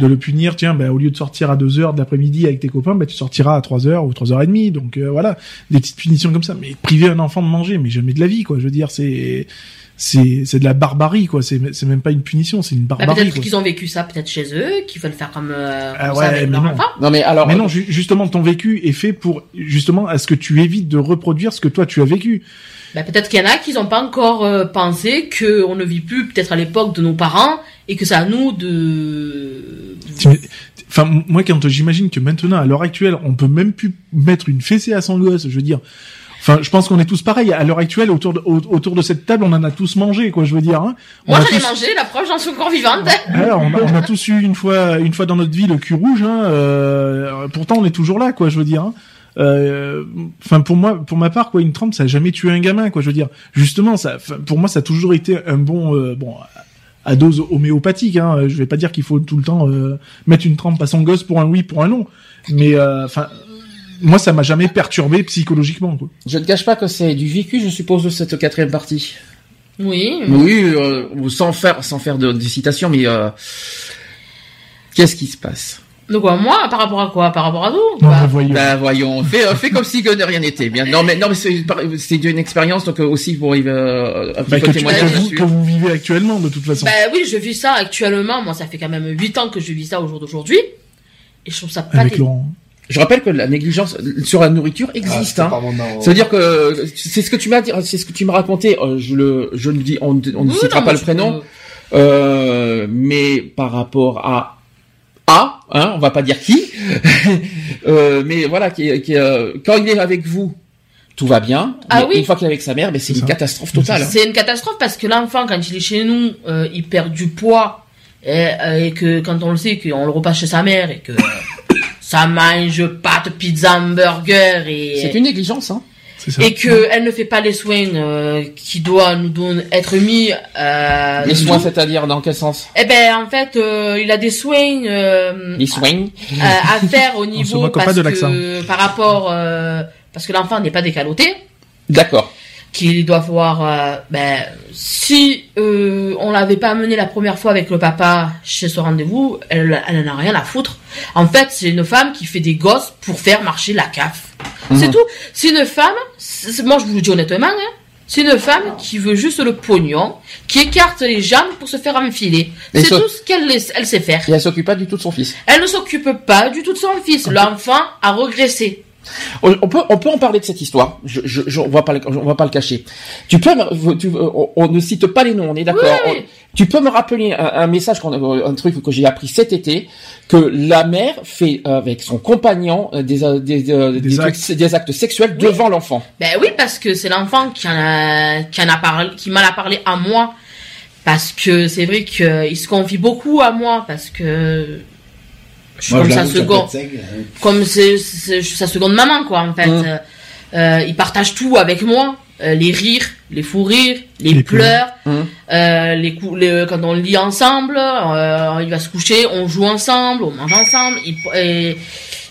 C: de le punir. Tiens, ben au lieu de sortir à 2 heures de l'après-midi avec tes copains, ben tu sortiras à 3 heures ou 3 heures et demie. Donc euh, voilà, des petites punitions comme ça. Mais priver un enfant de manger, mais jamais de la vie quoi. Je veux dire, c'est c'est c'est de la barbarie quoi. C'est c'est même pas une punition, c'est une
E: Bah,
C: barbarie.
E: peut-être
C: quoi.
E: qu'ils ont vécu ça peut-être chez eux, qu'ils veulent faire comme, euh,
C: Ah ouais,
E: ça avec
C: mais
E: leur
C: non.
E: enfant.
B: Non mais alors,
C: Mais non, ju- justement, ton vécu est fait pour justement à ce que tu évites de reproduire ce que toi tu as vécu.
E: Bah, peut-être qu'il y en a qui n'ont pas encore euh, pensé qu'on ne vit plus peut-être à l'époque de nos parents et que c'est à nous de...
C: Enfin, moi, quand j'imagine que maintenant, à l'heure actuelle, on peut même plus mettre une fessée à son gosse, je veux dire. Enfin, je pense qu'on est tous pareils. À l'heure actuelle, autour de, au- autour de cette table, on en a tous mangé, quoi, je veux dire. Hein.
E: Moi
C: a
E: j'en ai
C: tous-
E: mangé, la preuve j'en suis encore vivante.
C: Alors, on, a, on a tous eu une fois, une fois dans notre vie le cul rouge. Hein, euh, pourtant, on est toujours là, quoi. Je veux dire. Hein. Euh, Enfin, pour moi, pour ma part, quoi, une trempe, ça a jamais tué un gamin, quoi. Je veux dire. Justement, ça, pour moi, ça a toujours été un bon, euh, bon, à dose homéopathique. Hein. Je vais pas dire qu'il faut tout le temps euh, mettre une trempe à son gosse pour un oui, pour un non. Mais, euh, enfin, moi, ça m'a jamais perturbé psychologiquement, quoi.
B: je ne cache pas que c'est du vécu, je suppose, de cette quatrième partie.
E: Oui.
B: Oui, euh, sans faire, sans faire de, de citation, mais euh, qu'est-ce qui se passe?
E: Donc quoi, moi, par rapport à quoi? Par rapport à nous
C: Non,
E: Bah,
C: voyons.
B: Ben voyons, fais, euh, fais comme si que de rien n'était. Bien, non mais non mais c'est une expérience donc euh, aussi pour euh,
C: Bah, que, tu-
B: témoigner
C: que vous, que vous vivez actuellement, de toute façon.
E: Bah oui, je vis ça actuellement. Moi, ça fait quand même 8 ans que je vis ça au jour d'aujourd'hui. Et je trouve ça pas
C: avec Laurent.
B: Je rappelle que la négligence sur la nourriture
G: Ah,
B: existe.
G: c'était
B: hein.
G: mon-
B: Ça veut dire que c'est ce que tu m'as dit, c'est ce que tu m'as raconté. euh, je le, je ne dis, on, ne- on ne
E: Oui,
B: citera
E: non,
B: pas le prénom,
E: peux-
B: euh, mais par rapport à A, hein, on va pas dire qui, euh, mais voilà, qui, qui, euh, quand il est avec vous, tout va bien.
E: Ah
B: mais
E: oui.
B: Une fois qu'il est avec sa mère, mais c'est une
C: ça.
B: catastrophe totale. hein.
E: C'est une catastrophe parce que l'enfant, quand il est chez nous, euh, il perd du poids et, euh, et que quand on le sait qu'on le repasse chez sa mère et que ça mange pâtes, pizza, hamburger et
B: C'est une négligence, hein.
C: C'est ça.
E: et que elle ne fait pas les soins euh, qui doivent nous donner, être mis. Euh,
B: Les soins, c'est-à-dire dans quel sens?
E: Eh ben en fait, euh, il a des soins euh,
B: Les soins.
E: euh, à faire au
C: se
E: niveau
C: moque pas
E: parce
C: de l'accent.
E: que par rapport euh, parce que l'enfant n'est pas décaloté.
B: D'accord.
E: Qu'il doit voir euh, ben si euh, on l'avait pas amené la première fois avec le papa chez ce rendez-vous elle elle en a rien à foutre. En fait c'est une femme qui fait des gosses pour faire marcher la CAF c'est
B: Mhm.
E: tout. C'est une femme c'est- moi je vous le dis honnêtement hein, c'est une femme qui veut juste le pognon qui écarte les jambes pour se faire enfiler. C'est tout ce qu'elle laisse- elle sait faire.
B: Et elle s'occupe pas du tout de son fils.
E: elle ne s'occupe pas du tout de son fils. L'enfant a regressé
B: On peut, on peut en parler de cette histoire. Je, je, je- on va pas, le- on va pas le cacher. Tu peux, me- tu, on, on ne cite pas les noms, on est d'accord.
E: Oui.
B: Tu peux me rappeler un, un message, qu'on a- un truc que j'ai appris cet été, que la mère fait euh, avec son compagnon euh, des, euh, des, euh,
C: Des
B: des,
C: actes.
B: trucs- des actes sexuels devant l'enfant.
E: Ben oui, parce que c'est l'enfant qui en a, qui en a parlé, qui m'en a parlé à moi. Parce que c'est vrai qu'il se confie beaucoup à moi, parce que je suis
G: Moi,
E: comme
G: je
E: sa seconde,
G: hein.
E: comme c'est, c'est- je suis sa seconde maman, quoi, en fait.
B: Hum.
E: Euh, euh, il partage tout avec moi, euh, les rires, les fous rires, les,
C: Les
E: pleurs,
B: Hum.
E: euh, les coups, les, quand on lit ensemble, euh, il va se coucher, on joue ensemble, on mange ensemble, il, et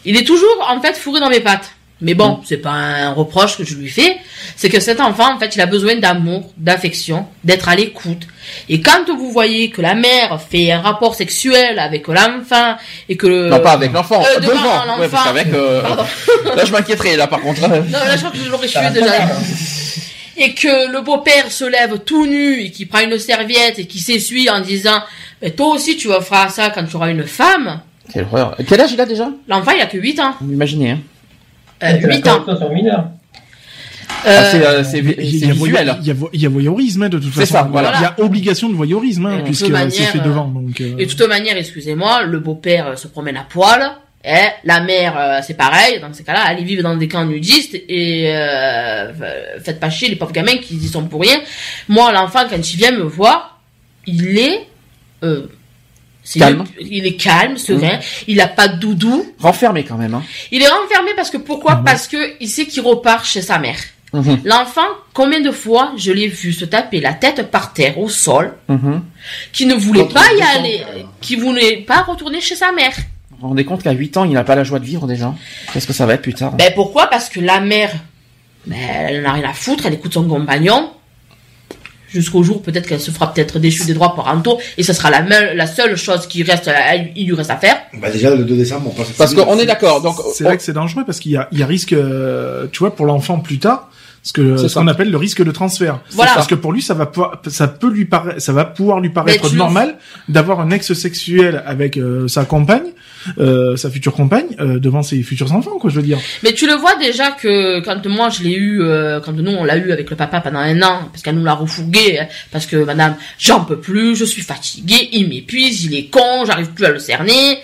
E: il est toujours, en fait, fourré dans mes pattes. Mais bon, c'est pas un reproche que je lui fais. C'est que cet enfant, en fait, il a besoin d'amour, d'affection, d'être à l'écoute. Et quand vous voyez que la mère fait un rapport sexuel avec l'enfant et que le...
B: Non, pas avec l'enfant,
E: Euh, devant
B: devant.
E: l'enfant.
B: Ouais, parce qu'avec, euh, là, je m'inquiéterais, là, par contre.
E: Non, là, je crois que je l'aurais tué déjà.
D: hein.
E: Et que le beau-père se lève tout nu et qui prend une serviette et qui s'essuie en disant, mais toi aussi, tu faire ça quand tu auras une femme.
B: Quelle horreur. Quel âge il a déjà?
E: L'enfant, il a que 8 ans.
B: Vous imaginez, hein.
E: Euh,
D: C'est la
E: 8 ans.
D: corruption sur mineur.
E: Euh,
B: Ah, c'est, euh, c'est,
C: Il y, a voy-
B: visuel.
C: il y a vo- il y a voyeurisme hein, de toute
B: C'est
C: façon.
B: ça, voilà.
C: Il y a obligation de voyeurisme hein,
E: Et de
C: puisque
E: toute
C: c'est
E: manière,
C: fait
E: euh,
C: devant. Donc, euh,
E: Et de toute manière, excusez-moi, le beau-père euh, se promène à poil. Et la mère, euh, c'est pareil. Dans ces cas-là, allez vivre dans des camps nudistes et euh, faites pas chier les pauvres gamins qui y sont pour rien. Moi, l'enfant, quand il vient me voir, il est euh,
B: Calme.
E: le- il est calme, serein. Il a pas de doudou.
B: Renfermé quand même, hein.
E: Il est renfermé parce que pourquoi? Parce que il sait qu'il repart chez sa mère.
B: Mhm.
E: L'enfant, combien de fois je l'ai vu se taper la tête par terre au sol,
B: Mhm.
E: qui ne voulait pas y aller,
G: alors.
E: qui voulait pas retourner chez sa mère.
B: Vous vous rendez compte qu'à 8 ans, il n'a pas la joie de vivre déjà? Qu'est-ce que ça va être plus tard?
E: Ben pourquoi? Parce que la mère, ben, elle n'a rien à foutre, elle écoute son compagnon. Jusqu'au jour peut-être qu'elle se fera peut-être déchue des droits parentaux et ce sera la, me- la seule chose qui reste, à- il lui reste à faire.
G: Bah déjà le 2 décembre, on passe.
B: Parce qu'on est d'accord, donc...
C: c'est là que c'est dangereux parce qu'il y a, il y a risque, euh, tu vois, pour l'enfant plus tard, ce que ce qu'on appelle le risque de transfert.
E: Voilà.
C: Parce que pour lui, ça va pouvoir- ça peut lui paraître, ça va pouvoir lui paraître normal d'avoir un ex sexuel avec euh, sa compagne, euh, sa future compagne, euh, devant ses futurs enfants, quoi, je veux dire.
E: Mais tu le vois déjà que quand moi je l'ai eu, euh, quand nous on l'a eu avec le papa pendant un an, parce qu'elle nous l'a refourgué, hein, parce que madame, j'en peux plus, je suis fatiguée, il m'épuise, il est con, j'arrive plus à le cerner.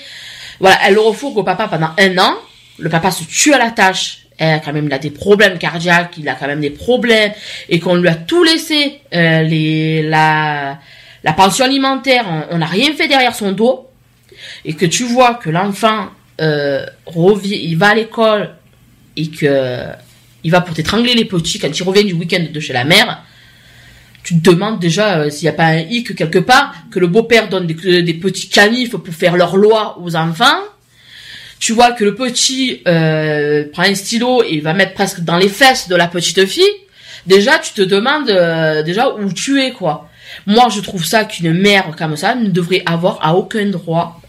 E: Voilà, elle le refourgue au papa pendant un an. Le papa se tue à la tâche. Elle, quand même, il a des problèmes cardiaques, il a quand même des problèmes, et qu'on lui a tout laissé, euh, les, la, la pension alimentaire, on on n'a rien fait derrière son dos, et que tu vois que l'enfant euh, revient, il va à l'école et que il va pour t'étrangler les petits quand il revient du week-end de chez la mère, tu te demandes déjà euh, s'il n'y a pas un hic quelque part, que le beau-père donne des, des petits canifs pour faire leur loi aux enfants. Tu vois que le petit euh, prend un stylo et va mettre presque dans les fesses de la petite fille. Déjà, tu te demandes euh, déjà où tu es, quoi. Moi, je trouve ça qu'une mère comme ça ne devrait avoir à aucun droit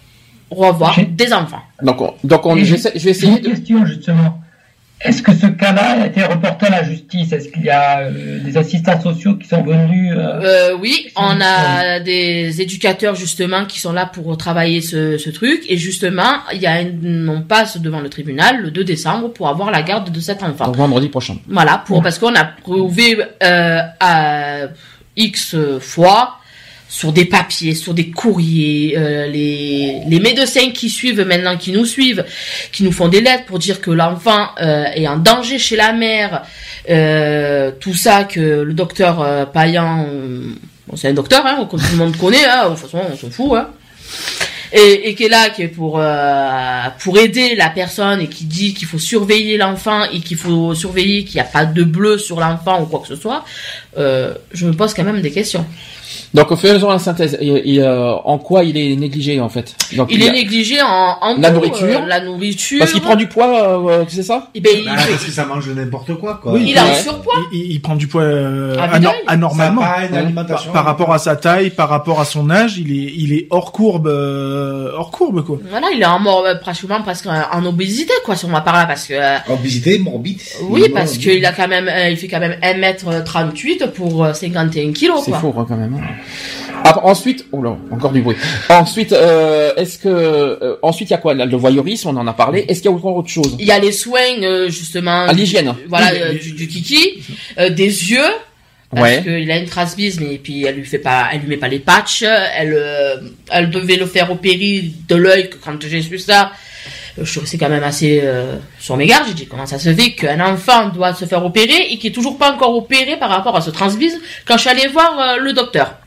E: revoir des enfants.
B: Donc, on, donc on, je vais
D: J'ai une
B: essayer de...
D: question justement. Est-ce que ce cas-là a été reporté à la justice? Est-ce qu'il y a euh, des assistants sociaux qui sont venus euh,
E: Euh, oui, on a des éducateurs justement qui sont là pour travailler ce, ce truc et justement, il y a une, on passe devant le tribunal le 2 décembre pour avoir la garde de cet enfant.
B: Donc, vendredi prochain.
E: Voilà, pour parce qu'on a prouvé euh, à X fois sur des papiers, sur des courriers, euh, les, les médecins qui suivent maintenant, qui nous suivent, qui nous font des lettres pour dire que l'enfant euh, est en danger chez la mère, euh, tout ça que le docteur Payan, bon, c'est un docteur, hein, que tout le monde connaît, hein, de toute façon on s'en fout, hein, et, qui est là, qui est pour pour aider la personne et qui dit qu'il faut surveiller l'enfant et qu'il faut surveiller qu'il n'y a pas de bleu sur l'enfant ou quoi que ce soit, euh, je me pose quand même des questions.
B: Donc, faisons la synthèse. Et, et, euh, en quoi il est négligé, en fait? Donc,
E: Il
B: y
E: est
B: a-
E: négligé en, en
B: La
E: tout,
B: nourriture.
E: euh, la nourriture.
B: Parce qu'il prend du poids, euh, c'est ça?
E: Eh ben, il,
G: Ah, parce que ça mange n'importe quoi, quoi.
C: Oui,
E: il a
B: Ouais.
E: un surpoids.
C: Il, il- il prend du poids euh,
E: Ah,
C: anor- anormalement.
G: Pas une
C: Par,
G: alimentation.
C: par rapport à sa taille, par rapport à son âge, il est, il est hors courbe, euh, hors courbe quoi.
E: Voilà, il est en mort, euh, pratiquement presque en obésité, quoi, si on va par là, parce que, euh,
G: Obésité, morbide.
E: oui, parce qu'il a quand même, euh, il fait quand même 1m38 pour euh, 51 kilos,
B: C'est faux, hein, quand même. hein. Ah, ensuite, oh là, encore du bruit. Ensuite, euh, est-ce que euh, ensuite il y a quoi? Le voyeurisme, on en a parlé. Est-ce qu'il y a encore autre chose?
E: Il y a les soins, euh, justement.
B: À l'hygiène.
E: Voilà, euh, du, du kiki, euh, des yeux. Parce
B: Ouais.
E: qu'il a une trace bise, mais puis elle lui fait pas, elle lui met pas les patchs. Elle, euh, elle devait le faire opérer de l'œil. Quand j'ai su ça, euh, je suis quand même assez euh, sur mes gardes. J'ai dit comment ça se fait qu'un enfant doit se faire opérer et qui est toujours pas encore opéré par rapport à ce transbise? Quand je suis allée voir euh, le docteur.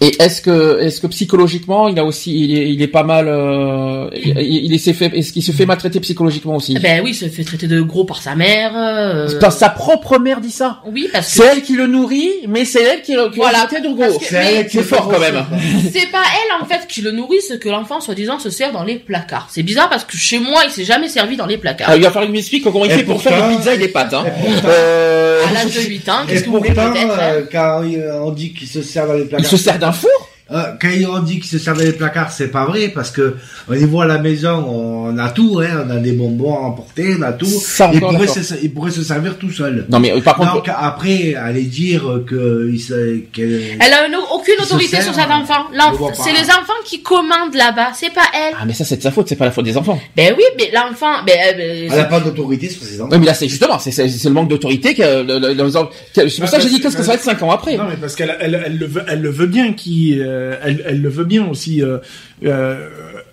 B: Et est-ce que, est-ce que psychologiquement, il a aussi, il est, il est pas mal, euh, il, il est, s'est fait, est-ce qu'il se fait maltraiter psychologiquement aussi?
E: Eh Ben oui, il se fait traiter de gros par sa mère. euh,
B: C'est pas sa propre mère dit ça?
E: Oui, parce
B: C'est
E: que
B: elle qui le nourrit, mais c'est elle qui, le- qui
E: Voilà,
B: l'a traité de gros.
G: C'est
E: mais-
G: elle qui
B: C'est
G: le
B: fort quand même.
E: c'est pas elle en fait qui le nourrit, c'est que l'enfant soi-disant se sert dans les placards. C'est bizarre parce que chez moi, il s'est jamais servi dans les placards.
B: Ah, il va falloir qu'il m'explique comment il
G: Et
B: fait pour faire des pizzas et des pâtes. Hein.
G: et pourtant-
B: Euh,
E: À l'âge de 8 ans,
G: Et
E: qu'est-ce que vous voulez
G: pourtant,
E: peut-être hein?
G: euh, quand euh, on dit qu'il se sert dans les
B: il
G: placards,
B: se sert four
G: Euh, quand on dit qu'il se dans les placards, c'est pas vrai parce que les voit à la maison, on a tout, hein, on a des bonbons à emporter, on a tout.
B: Ça,
G: il
B: encore,
G: pourrait
B: d'accord.
G: se, il pourrait se servir tout seul.
B: Non mais euh, par contre,
G: Donc après, aller dire que se,
E: Elle a une- aucune
G: se
E: autorité
G: sert,
E: sur cet enfant. C'est les enfants qui commandent là-bas, c'est pas elle.
B: ah mais ça c'est de sa faute, c'est pas la faute des enfants.
E: Ben oui, mais l'enfant, ben, euh, ben,
G: elle n'a pas d'autorité sur ses enfants.
B: Oui mais là c'est justement, c'est le manque d'autorité que c'est pour ça que j'ai dit qu'est-ce que ça va être cinq ans après.
C: Non, mais parce qu'elle elle, elle le veut, elle le veut bien, qui, euh, elle, elle le veut bien aussi. euh, euh,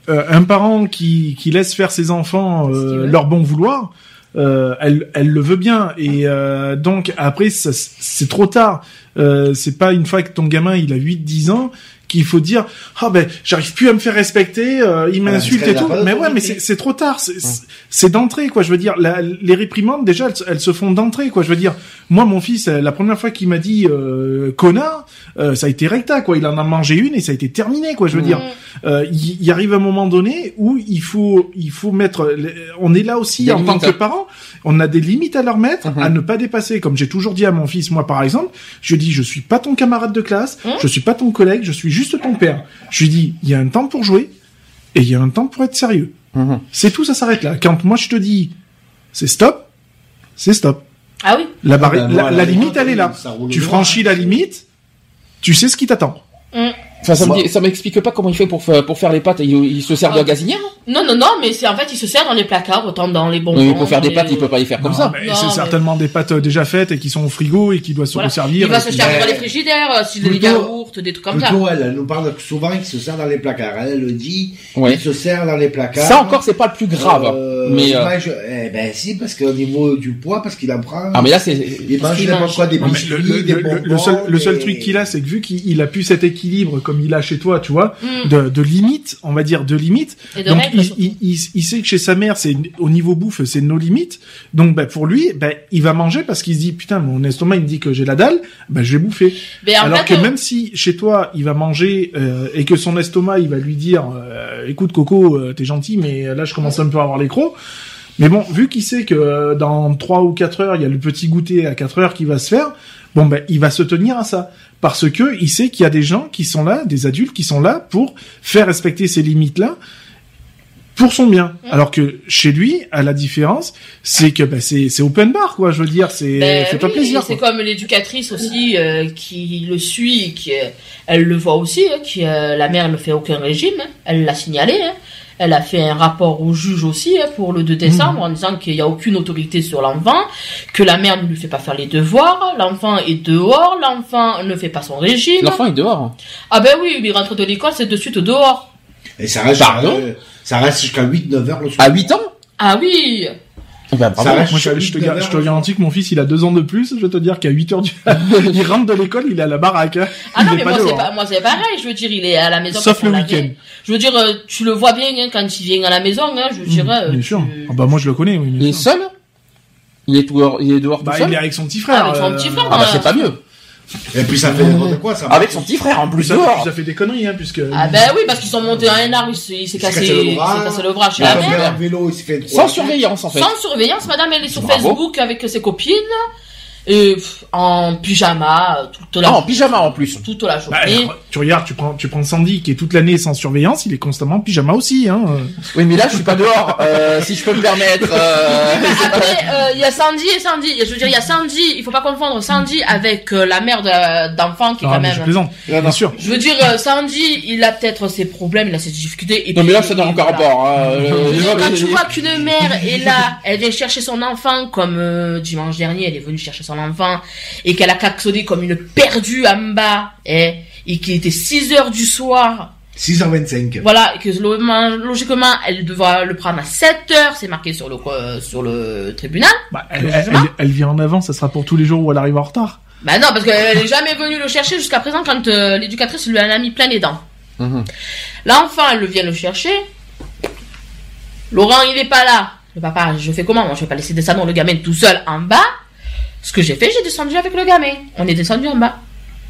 C: euh, un parent qui, qui laisse faire ses enfants euh, leur bon vouloir, euh, elle, elle le veut bien. Et euh, donc après, c'est trop tard. Euh, c'est pas une fois que ton gamin il a 8-10 ans qu'il faut dire ah ben j'arrive plus à me faire respecter euh, il m'insulte et tout. mais ouais mais c'est trop tard c'est d'entrée quoi. Je veux dire la- les réprimandes déjà elles, se- elles se font d'entrée quoi. Je veux dire moi mon fils euh, la première fois qu'il m'a dit euh, connard euh, ça a été recta quoi. Il en a mangé une et ça a été terminé quoi je veux dire. Euh, il, il arrive un moment donné où il faut il faut mettre on est là aussi
B: Des
C: en tant que
B: hein.
C: parents. On a des limites à leur mettre
B: Mhm.
C: à ne pas dépasser. Comme j'ai toujours dit à mon fils moi par exemple je dis je suis pas ton camarade de classe
E: Mhm.
C: je suis pas ton collègue je suis juste ton père. Je lui dis il y a un temps pour jouer et il y a un temps pour être sérieux.
B: Mhm.
C: c'est tout ça s'arrête là. Quand moi je te dis c'est stop c'est stop.
E: Ah oui.
C: la, barri-
G: Ah ben, moi,
C: la,
G: à
C: la
G: la
C: limite
G: limite,
C: elle est là. tu franchis la limite tu sais ce qui t'attend
B: Enfin, ça me ça m'explique pas comment il fait pour faire, pour faire les pâtes. Il, il se sert de la
E: Ah.
B: gazinière.
E: Non, non, non, mais c'est en fait, il se sert dans les placards, autant dans les bonbons.
B: Oui, pour faire des pâtes, il peut pas les faire comme
C: Non,
B: ça.
C: mais c'est
E: mais-
C: certainement des pâtes euh, déjà faites et qui sont au frigo et qui doivent se
E: Voilà.
C: resservir
E: Il va se servir dans les frigidaires, euh, s'il des yaourts, des trucs comme ça.
G: Elle, elle nous parle souvent qu'il se sert dans les placards. Elle le dit, il se sert dans les placards.
B: Ça encore, c'est pas le plus grave.
G: Euh,
B: mais euh,
G: eh ben si, parce qu'au niveau du poids, parce qu'il en prend.
B: ah mais là c'est
G: il mange n'importe quoi, des biscuits, des bonbons.
C: le seul, truc qu'il a, c'est que vu qu'il il a plus cet équilibre comme il a chez toi, tu vois,
E: Mm.
C: de, de limite, on va dire de limite.
E: Et de
C: Donc
E: règles,
C: il,
E: surtout.
C: il, il, il sait que chez sa mère, c'est au niveau bouffe, c'est nos limites. Donc bah, pour lui, bah, il va manger parce qu'il se dit putain, mon estomac il me dit que j'ai la dalle, bah, je vais bouffer.
E: Mais
C: Alors
E: fait,
C: que même si chez toi il va manger euh, et que son estomac il va lui dire euh, écoute Coco euh, t'es gentil mais là je commence un peu à avoir les crocs mais bon vu qu'il sait que euh, dans 3 ou 4 heures il y a le petit goûter à 4 heures qui va se faire bon ben il va se tenir à ça parce que il sait qu'il y a des gens qui sont là des adultes qui sont là pour faire respecter ces limites là pour son bien
E: Mm.
C: alors que chez lui à la différence c'est que ben, c'est open bar quoi je veux dire c'est
E: Ben oui,
C: plaisir
E: C'est comme l'éducatrice aussi euh, qui le suit, qui euh, elle le voit aussi, hein, qui euh, la mère ne fait aucun régime, hein, elle l'a signalé. hein. Elle a fait un rapport au juge aussi hein, pour le 2 décembre en disant qu'il n'y a aucune autorité sur l'enfant, que la mère ne lui fait pas faire les devoirs, l'enfant est dehors, l'enfant ne fait pas son régime.
B: l'enfant est dehors.
E: Ah ben oui, il rentre de l'école, c'est de suite dehors.
G: Et ça reste,
B: Pardon
G: euh, ça reste jusqu'à 8-9 heures le soir.
B: À 8 ans
E: Ah oui
B: Eh ben, bravo.
C: Moi, je, je te, je te garantis que mon fils, il a deux ans de plus. Je vais te dire qu'à 8 heures du, il rentre de l'école, il est à la baraque. hein.
E: Ah
C: il
E: non, mais
C: pas
E: moi c'est pas, moi c'est pareil. Je veux dire, il est à la maison.
C: Sauf le week-end.
E: Je veux dire, euh, tu le vois bien hein, quand il vient à la maison. Hein, je dirais. euh,
C: Bien
E: tu-
C: sûr. Ah bah moi je le connais. Oui,
B: Il est seul? Il est dehors, il est dehors
C: Bah,
B: tout seul?
C: il est avec son petit frère.
E: Avec son
C: euh,
E: petit frère,
B: Ah bah c'est pas mieux.
G: Et puis ça fait n'importe quoi, ça.
B: Avec son petit frère en plus
C: Ça,
B: dehors.
C: ça fait des conneries, hein, puisque.
E: Ah ben oui, parce qu'ils sont montés à un arbre, il s'est cassé,
G: cassé le
E: il s'est
G: bras.
E: cassé le bras chez
G: Il a
E: la
G: fait
E: mère.
G: un vélo, il s'est fait
B: Sans surveillance en fait.
E: Sans surveillance, madame, elle est sur
B: Bravo.
E: Facebook avec ses copines, et pff, en pyjama, toute la,
B: Ah, en pyjama en plus.
E: toute la
C: Bah,
E: journée.
C: tu regardes, tu prends, tu prends Sandy qui est toute l'année sans surveillance, il est constamment en pyjama aussi. Hein.
B: Oui, mais là je suis pas dehors, euh, si je peux me permettre. euh,
E: Après, euh, il y a Sandy et Sandy. Je veux dire, il y a Sandy, il faut pas confondre Sandy avec euh, la mère de- d'enfant qui est
C: Ah,
E: quand
C: mais je
E: même...
C: plaisante, bien sûr.
E: Je veux dire, euh, Sandy, il a peut-être ses problèmes, il a ses difficultés. Et
B: Non mais là ça n'a aucun
E: voilà.
B: rapport. hein,
E: quand tu vois qu'une mère est là, elle vient chercher son enfant, comme euh, dimanche dernier, elle est venue chercher son enfant, et qu'elle a klaxonné comme une perdue en bas, eh, et qu'il était 6 heures du soir,
G: 6h25.
E: voilà, et que lo- logiquement, elle devra le prendre à 7 heures, c'est marqué sur le, euh, sur le tribunal.
C: Bah, elle, elle, elle- elle vient en avant, ça sera pour tous les jours où elle arrive en retard.
E: Bah non, parce qu'elle est jamais venue le chercher jusqu'à présent quand euh, l'éducatrice lui en a mis plein les dents.
B: Mhm.
E: L'enfant, elle le vient le chercher. Laurent, il est pas là. Le papa, je fais comment? Moi, je vais pas laisser descendre le gamin tout seul en bas. Ce que j'ai fait, j'ai descendu avec le gamin. On est descendu en bas.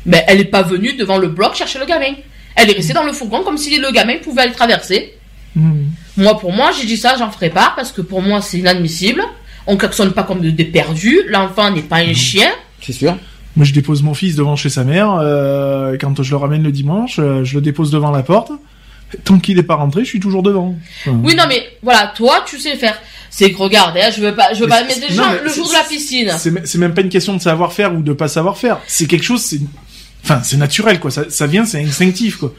E: Mais elle est pas venue devant le bloc chercher le gamin. Elle est restée dans le fourgon comme si le gamin pouvait aller traverser.
C: Hmm.
E: Moi, pour moi, j'ai dit ça, j'en ferai pas parce que pour moi, c'est inadmissible. On klaxonne pas comme des perdus. L'enfant n'est pas un chien.
B: C'est sûr.
C: Moi, je dépose mon fils devant chez sa mère. euh, quand je le ramène le dimanche, euh, je le dépose devant la porte. Tant qu'il n'est pas rentré, je suis toujours devant. Enfin,
E: Oui, non, mais voilà, toi, tu sais faire. C'est que regarde, hein, je veux pas, je veux
C: Mais
E: pas, mais
C: non,
E: déjà,
C: mais
E: le jour de la piscine.
C: C'est même pas une question de savoir faire ou de pas savoir faire. C'est quelque chose, c'est, enfin, c'est naturel quoi. Ça, ça vient, c'est instinctif quoi.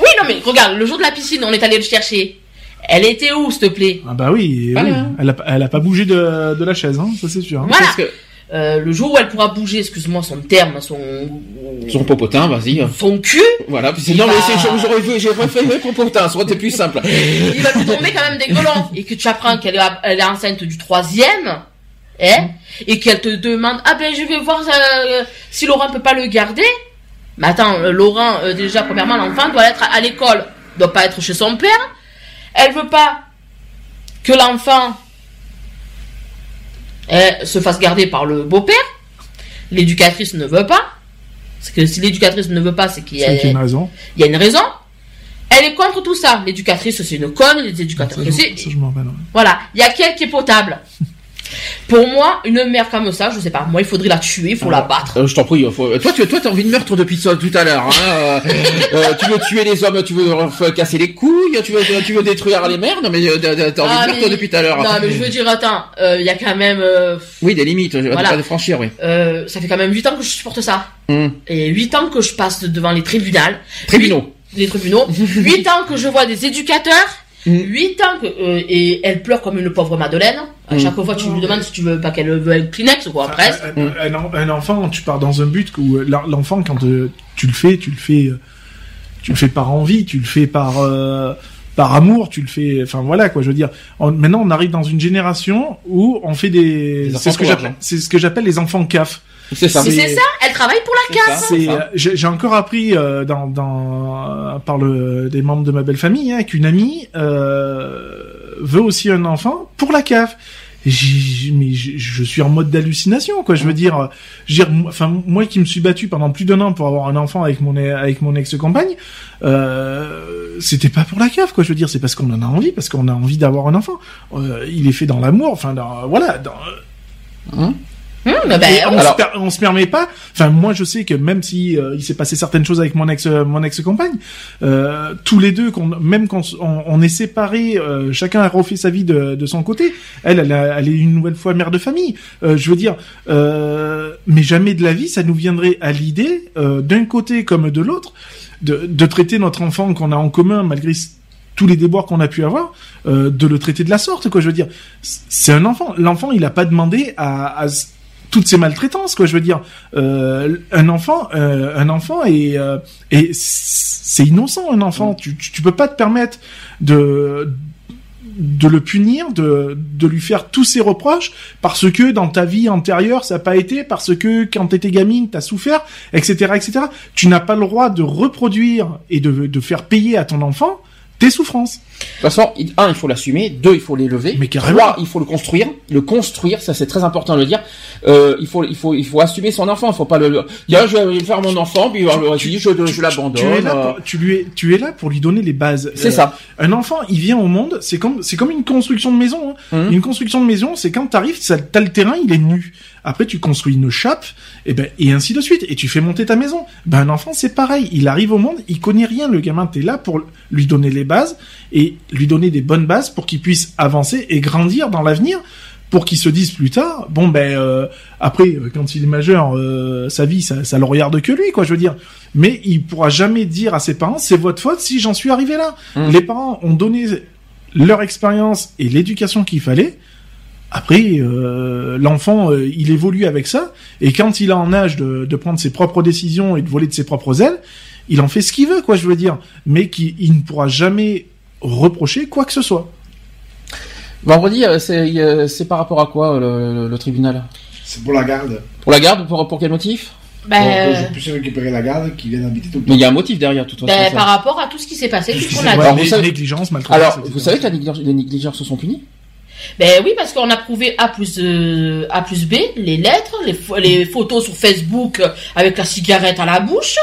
E: Oui, non, mais regarde, le jour de la piscine, on est allé le chercher. Elle était où, s'il te plaît?
C: Ah bah oui,
B: Voilà.
C: oui. Elle, a, elle a pas bougé de, de la chaise, hein, ça c'est sûr. hein.
E: Voilà.
B: Parce que
E: Euh, le jour où elle pourra bouger, excuse-moi son terme, son.
B: son popotin, vas-y.
E: Son cul,
B: Voilà. puis c'est- non, mais
E: va-
B: c'est, j'aurais vu, j'ai préféré popotin, ça aurait été plus simple.
E: il va lui tomber quand même des gueulons. Et que tu apprends qu'elle est, elle est enceinte du troisième, hein, et qu'elle te demande, ah ben je vais voir euh, si Laurent peut pas le garder. Mais attends, euh, Laurent, euh, déjà, premièrement, l'enfant doit être à, à l'école, doit pas être chez son père. Elle veut pas que l'enfant se fasse garder par le beau-père. L'éducatrice ne veut pas. Parce que si l'éducatrice ne veut pas, c'est qu'il y, a-
C: une raison.
E: il y a une raison. Elle est contre tout ça. L'éducatrice, c'est une conne. Les éducateurs, c'est... Voilà. Il y a qu'elle qui est potable. Pour moi, une mère comme ça, je sais pas. Moi, il faudrait la tuer, il faut la battre.
B: Euh, je t'en prie. faut- Toi, tu, toi, t'as envie de meurtre depuis tout à l'heure. Hein. euh, euh, tu veux tuer les hommes, tu veux leur casser les couilles, tu veux, tu veux détruire les mères. Non, mais euh, t'as envie
E: Ah,
B: de meurtre
E: mais-
B: depuis tout à l'heure.
E: Non, mais je veux dire, attends, euh, il y a quand même, euh,
B: Oui, des limites.
E: Voilà.
B: pas de franchir, oui.
E: euh, ça fait quand même 8 ans que je supporte ça.
B: Hum.
E: Et 8 ans que je passe devant les tribunaux.
B: Tribunaux.
E: Les tribunaux. 8 ans que je vois des éducateurs.
B: Mm.
E: 8 ans que, euh, et elle pleure comme une pauvre Madeleine. À
B: Mm.
E: chaque fois, tu lui demandes si tu veux pas qu'elle un Kleenex ou quoi, presque.
C: Un, un- un- un enfant, tu pars dans un but où euh, l'en- l'enfant, quand euh, tu le fais, tu le fais, euh, tu le fais par envie, tu le fais par euh, par amour, tu le fais. Enfin voilà quoi, je veux dire. On- maintenant, on arrive dans une génération où on fait des.
B: Des
C: C'est
B: enfants
C: ce que j'appelle, c'est ce que j'appelle les enfants CAF.
B: C'est ça.
E: Si c'est ça, elle travaille pour la.
B: C'est,
C: euh, j'ai encore appris euh, dans, dans par le des membres de ma belle famille hein, qu'une amie euh, veut aussi un enfant pour la CAF. Et j'ai- mais je, je suis en mode d'hallucination quoi. Je veux dire, euh, je veux dire, moi- enfin moi qui me suis battu pendant plus d'un an pour avoir un enfant avec mon avec mon ex-compagne, euh, c'était pas pour la CAF quoi. Je veux dire, c'est parce qu'on en a envie, parce qu'on a envie d'avoir un enfant. Euh, il est fait dans l'amour, enfin dans, voilà. Dans,
E: Hum, bah,
C: et on,
B: alors-
C: se per- on se permet pas. Enfin, moi, je sais que même si euh, il s'est passé certaines choses avec mon ex, euh, mon ex-compagne, euh, tous les deux, qu'on, même quand on, on est séparés, euh, chacun a refait sa vie de, de son côté. Elle, elle, a- elle est une nouvelle fois mère de famille. Je veux dire, mais jamais de la vie, ça nous viendrait à l'idée, d'un côté comme de l'autre, de, de traiter notre enfant qu'on a en commun malgré tous les déboires qu'on a pu avoir, de le traiter de la sorte, quoi. Je veux dire, c'est un enfant. L'enfant, il a pas demandé à, à toutes ces maltraitances, quoi. Je veux dire, euh, un enfant, euh, un enfant et euh, et c'est innocent, un enfant. Tu, tu tu peux pas te permettre de de le punir, de, de lui faire tous ses reproches, parce que dans ta vie antérieure, ça n'a pas été, parce que quand t'étais gamine, t'as souffert, etc., etc. Tu n'as pas le droit de reproduire et de, de faire payer à ton enfant tes souffrances.
B: De toute façon, un, il faut l'assumer. Deux, il faut l'élever.
C: Mais carrément.
B: Trois, il faut le construire. Le construire, ça c'est très important de le dire. Euh, il faut, il faut, il faut assumer son enfant. Il faut pas le. Dire, je vais faire mon enfant, puis alors, je, je, je l'abandonne.
C: Tu es, là
B: euh,
C: pour, tu, lui es, tu es là pour lui donner les bases.
B: C'est
C: Euh,
B: ça.
C: Un enfant, il vient au monde, c'est comme, c'est comme une construction de maison. hein.
B: Mhm.
C: Une construction de maison, c'est quand t'arrives, t'as le terrain, il est nu. Après, tu construis une chape, et ben, et ainsi de suite. Et tu fais monter ta maison. Ben, un enfant, c'est pareil. Il arrive au monde, il connaît rien. Le gamin, t'es là pour lui donner les bases et lui donner des bonnes bases pour qu'il puisse avancer et grandir dans l'avenir. Pour qu'il se dise plus tard, bon ben euh, après euh, quand il est majeur, euh, sa vie ça, ça le regarde que lui quoi, je veux dire. Mais il pourra jamais dire à ses parents c'est votre faute si j'en suis arrivé là.
B: Mhm.
C: Les parents ont donné leur expérience et l'éducation qu'il fallait. Après, euh, l'enfant, euh, il évolue avec ça, et quand il a en âge de, de prendre ses propres décisions et de voler de ses propres ailes, il en fait ce qu'il veut, quoi, je veux dire, mais qu'il il ne pourra jamais reprocher quoi que ce soit.
B: Vendredi, euh, c'est, euh, c'est par rapport à quoi euh, le, le- le tribunal?
G: C'est pour la garde.
B: Pour la garde Pour, pour quel motif?
E: Ben,
G: Donc, je puisse récupérer la garde qui vient habiter tout le temps.
B: Mais il y a un motif derrière, de toute façon.
E: ben,
B: ça.
E: par rapport à tout ce qui s'est passé, tout ce qu'on a.
B: Alors, vous savez-
C: négligence, maltraitance.
B: Alors,
C: etc.
B: vous savez que la négligence- les négligences sont punies?
E: Ben oui, parce qu'on a prouvé A plus euh, A plus B, les lettres, les, les photos sur Facebook euh, avec la cigarette à la bouche.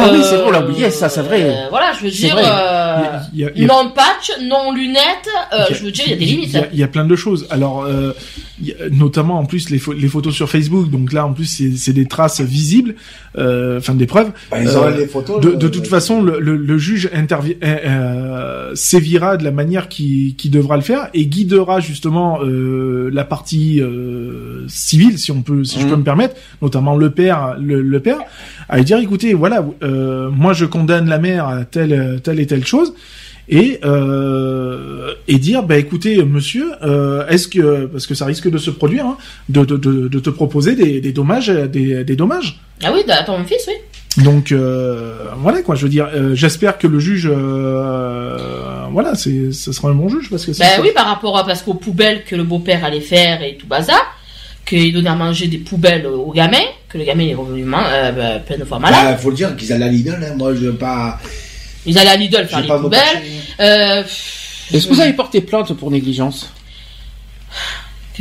B: Ah oui,
E: Euh,
B: c'est vrai, on l'a oublié, ça, c'est vrai.
E: euh, voilà, je veux dire,
B: vrai.
E: euh,
C: Il y a- il y a-
E: non patch, non lunettes, euh, je veux dire, il y a des limites.
C: Il y a, il y a plein de choses. Alors, euh, il y a- notamment en plus les, pho- les photos sur Facebook. Donc là, en plus, c'est- c'est des traces visibles, euh, enfin des preuves.
G: Bah, ils
C: Euh,
G: auraient les photos.
C: De,
G: le-
C: de toute façon, le, le, le juge intervi- euh, euh, sévira de la manière qui, qui devra le faire et guidera justement euh, la partie euh, civile, si on peut, si je
B: Mhm.
C: peux me permettre, notamment le père, le, le père, à lui dire, écoutez, voilà, euh, moi je condamne la mère à telle, telle et telle chose. Et euh, et dire bah écoutez monsieur euh, est-ce que parce que ça risque de se produire hein, de, de, de, de te proposer des, des dommages des, des dommages
E: Ah oui, à ton fils, oui.
C: donc euh, voilà quoi, je veux dire, euh, j'espère que le juge, euh, voilà, c'est, ce sera un bon juge parce que c'est.
E: Ben oui, par rapport à parce qu'aux poubelles que le beau-père allait faire et tout bazar, qu'il donnait à manger des poubelles au gamin, que le gamin est revenu man- euh, ben, plein de fois malade.
G: Bah, faut le dire qu'ils allaient à Lidl, hein. Moi, je veux pas.
E: Ils allaient à Lidl faire les poubelles. Euh,
B: Est-ce que vous avez porté plainte pour négligence?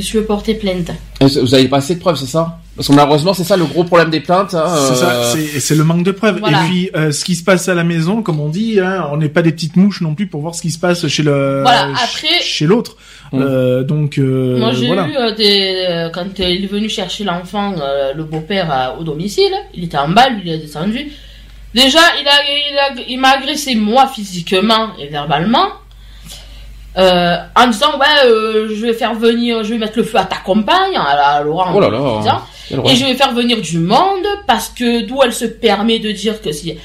E: Que tu veux porter plainte
B: Vous avez pas assez de preuves, c'est ça? Parce que malheureusement, c'est ça le gros problème des plaintes. hein,
C: C'est ça,
B: euh,
C: c'est, c'est le manque de preuves.
E: Voilà.
C: Et puis, euh, ce qui se passe à la maison, comme on dit, hein, on n'est pas des petites mouches non plus pour voir ce qui se passe chez le,
E: Voilà,
C: ch-
E: après-
C: chez l'autre.
B: Mm.
C: Euh, donc, euh,
E: Moi, j'ai
C: voilà.
E: eu des quand il est venu chercher l'enfant, euh, le beau-père au domicile, il était en bas, lui il est descendu. Déjà, il a, il a, il m'a agressé moi physiquement et verbalement. Euh, en disant ouais euh, je vais faire venir je vais mettre le feu à ta compagne. À, la- Laurent
B: Oh là là.
E: en disant, et je vais faire venir du monde parce que d'où elle se permet de dire que si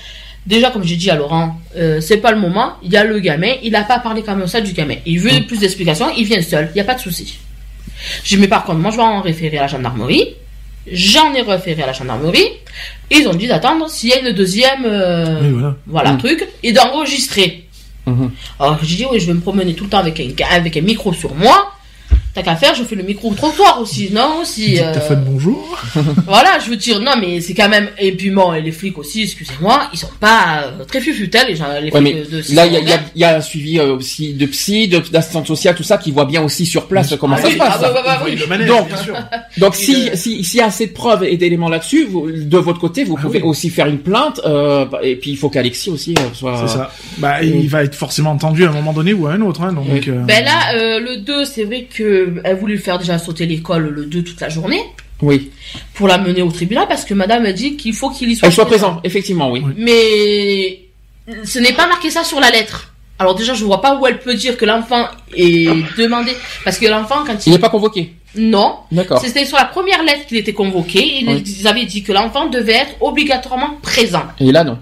E: déjà comme j'ai dit à Laurent euh, c'est pas le moment. Il y a le gamin. Il a pas parlé comme ça du gamin. Il veut plus d'explications. Il vient seul. Il y a pas de souci. J'ai mais par contre moi je vais en référer à la gendarmerie. J'en ai référé à la gendarmerie. Ils ont dit d'attendre s'il y a une deuxième euh,
C: Oui, voilà.
E: voilà
B: Mm.
E: truc. Et d'enregistrer Alors j'ai dit oui je vais me promener tout le temps avec un avec un micro sur moi T'as qu'à faire, je fais le micro au trottoir aussi, non aussi. Euh,
C: T'as fait de bonjour.
E: voilà, je veux dire, non, mais c'est quand même. Et puis bon, et les flics aussi, excusez-moi, ils sont pas euh, très fufutés, les gens, les
B: Ouais,
E: flics
B: mais
E: de, de
B: là, il y a, il y, a,
E: secondaire.
B: il y a un suivi euh, aussi de psy, de- d'assistante sociale, tout ça, qui voit bien aussi sur place comment
E: Ah
B: ça
E: oui,
B: se passe.
E: ah ouais, ouais, ouais,
C: Oui, manège,
B: Donc,
C: bien sûr.
B: Donc, si s'il y a assez de preuves et d'éléments là-dessus, de votre côté, vous
C: Ah
B: pouvez
C: oui.
B: aussi faire une plainte. euh, et puis, il faut qu'Alexis aussi euh, soit.
C: C'est ça. Bah, il va être forcément entendu à un moment donné ou à un autre, hein, donc.
B: Oui.
C: euh,
E: Ben là, euh, le 2, c'est vrai que elle voulait faire déjà sauter l'école le 2 toute la journée
B: Oui.
E: pour la mener au tribunal parce que madame a dit qu'il faut qu'il y soit,
B: Elle soit présent, effectivement, oui.
C: Oui.
E: Mais ce n'est pas marqué ça sur la lettre. Alors déjà, je vois pas où elle peut dire que l'enfant est demandé parce que l'enfant quand
B: Il
E: il
B: n'est pas convoqué.
E: non,
B: D'accord.
E: C'était sur la première lettre qu'il était convoqué. Ils,
B: Oui.
E: ils avaient dit que l'enfant devait être obligatoirement présent.
B: Et là, non.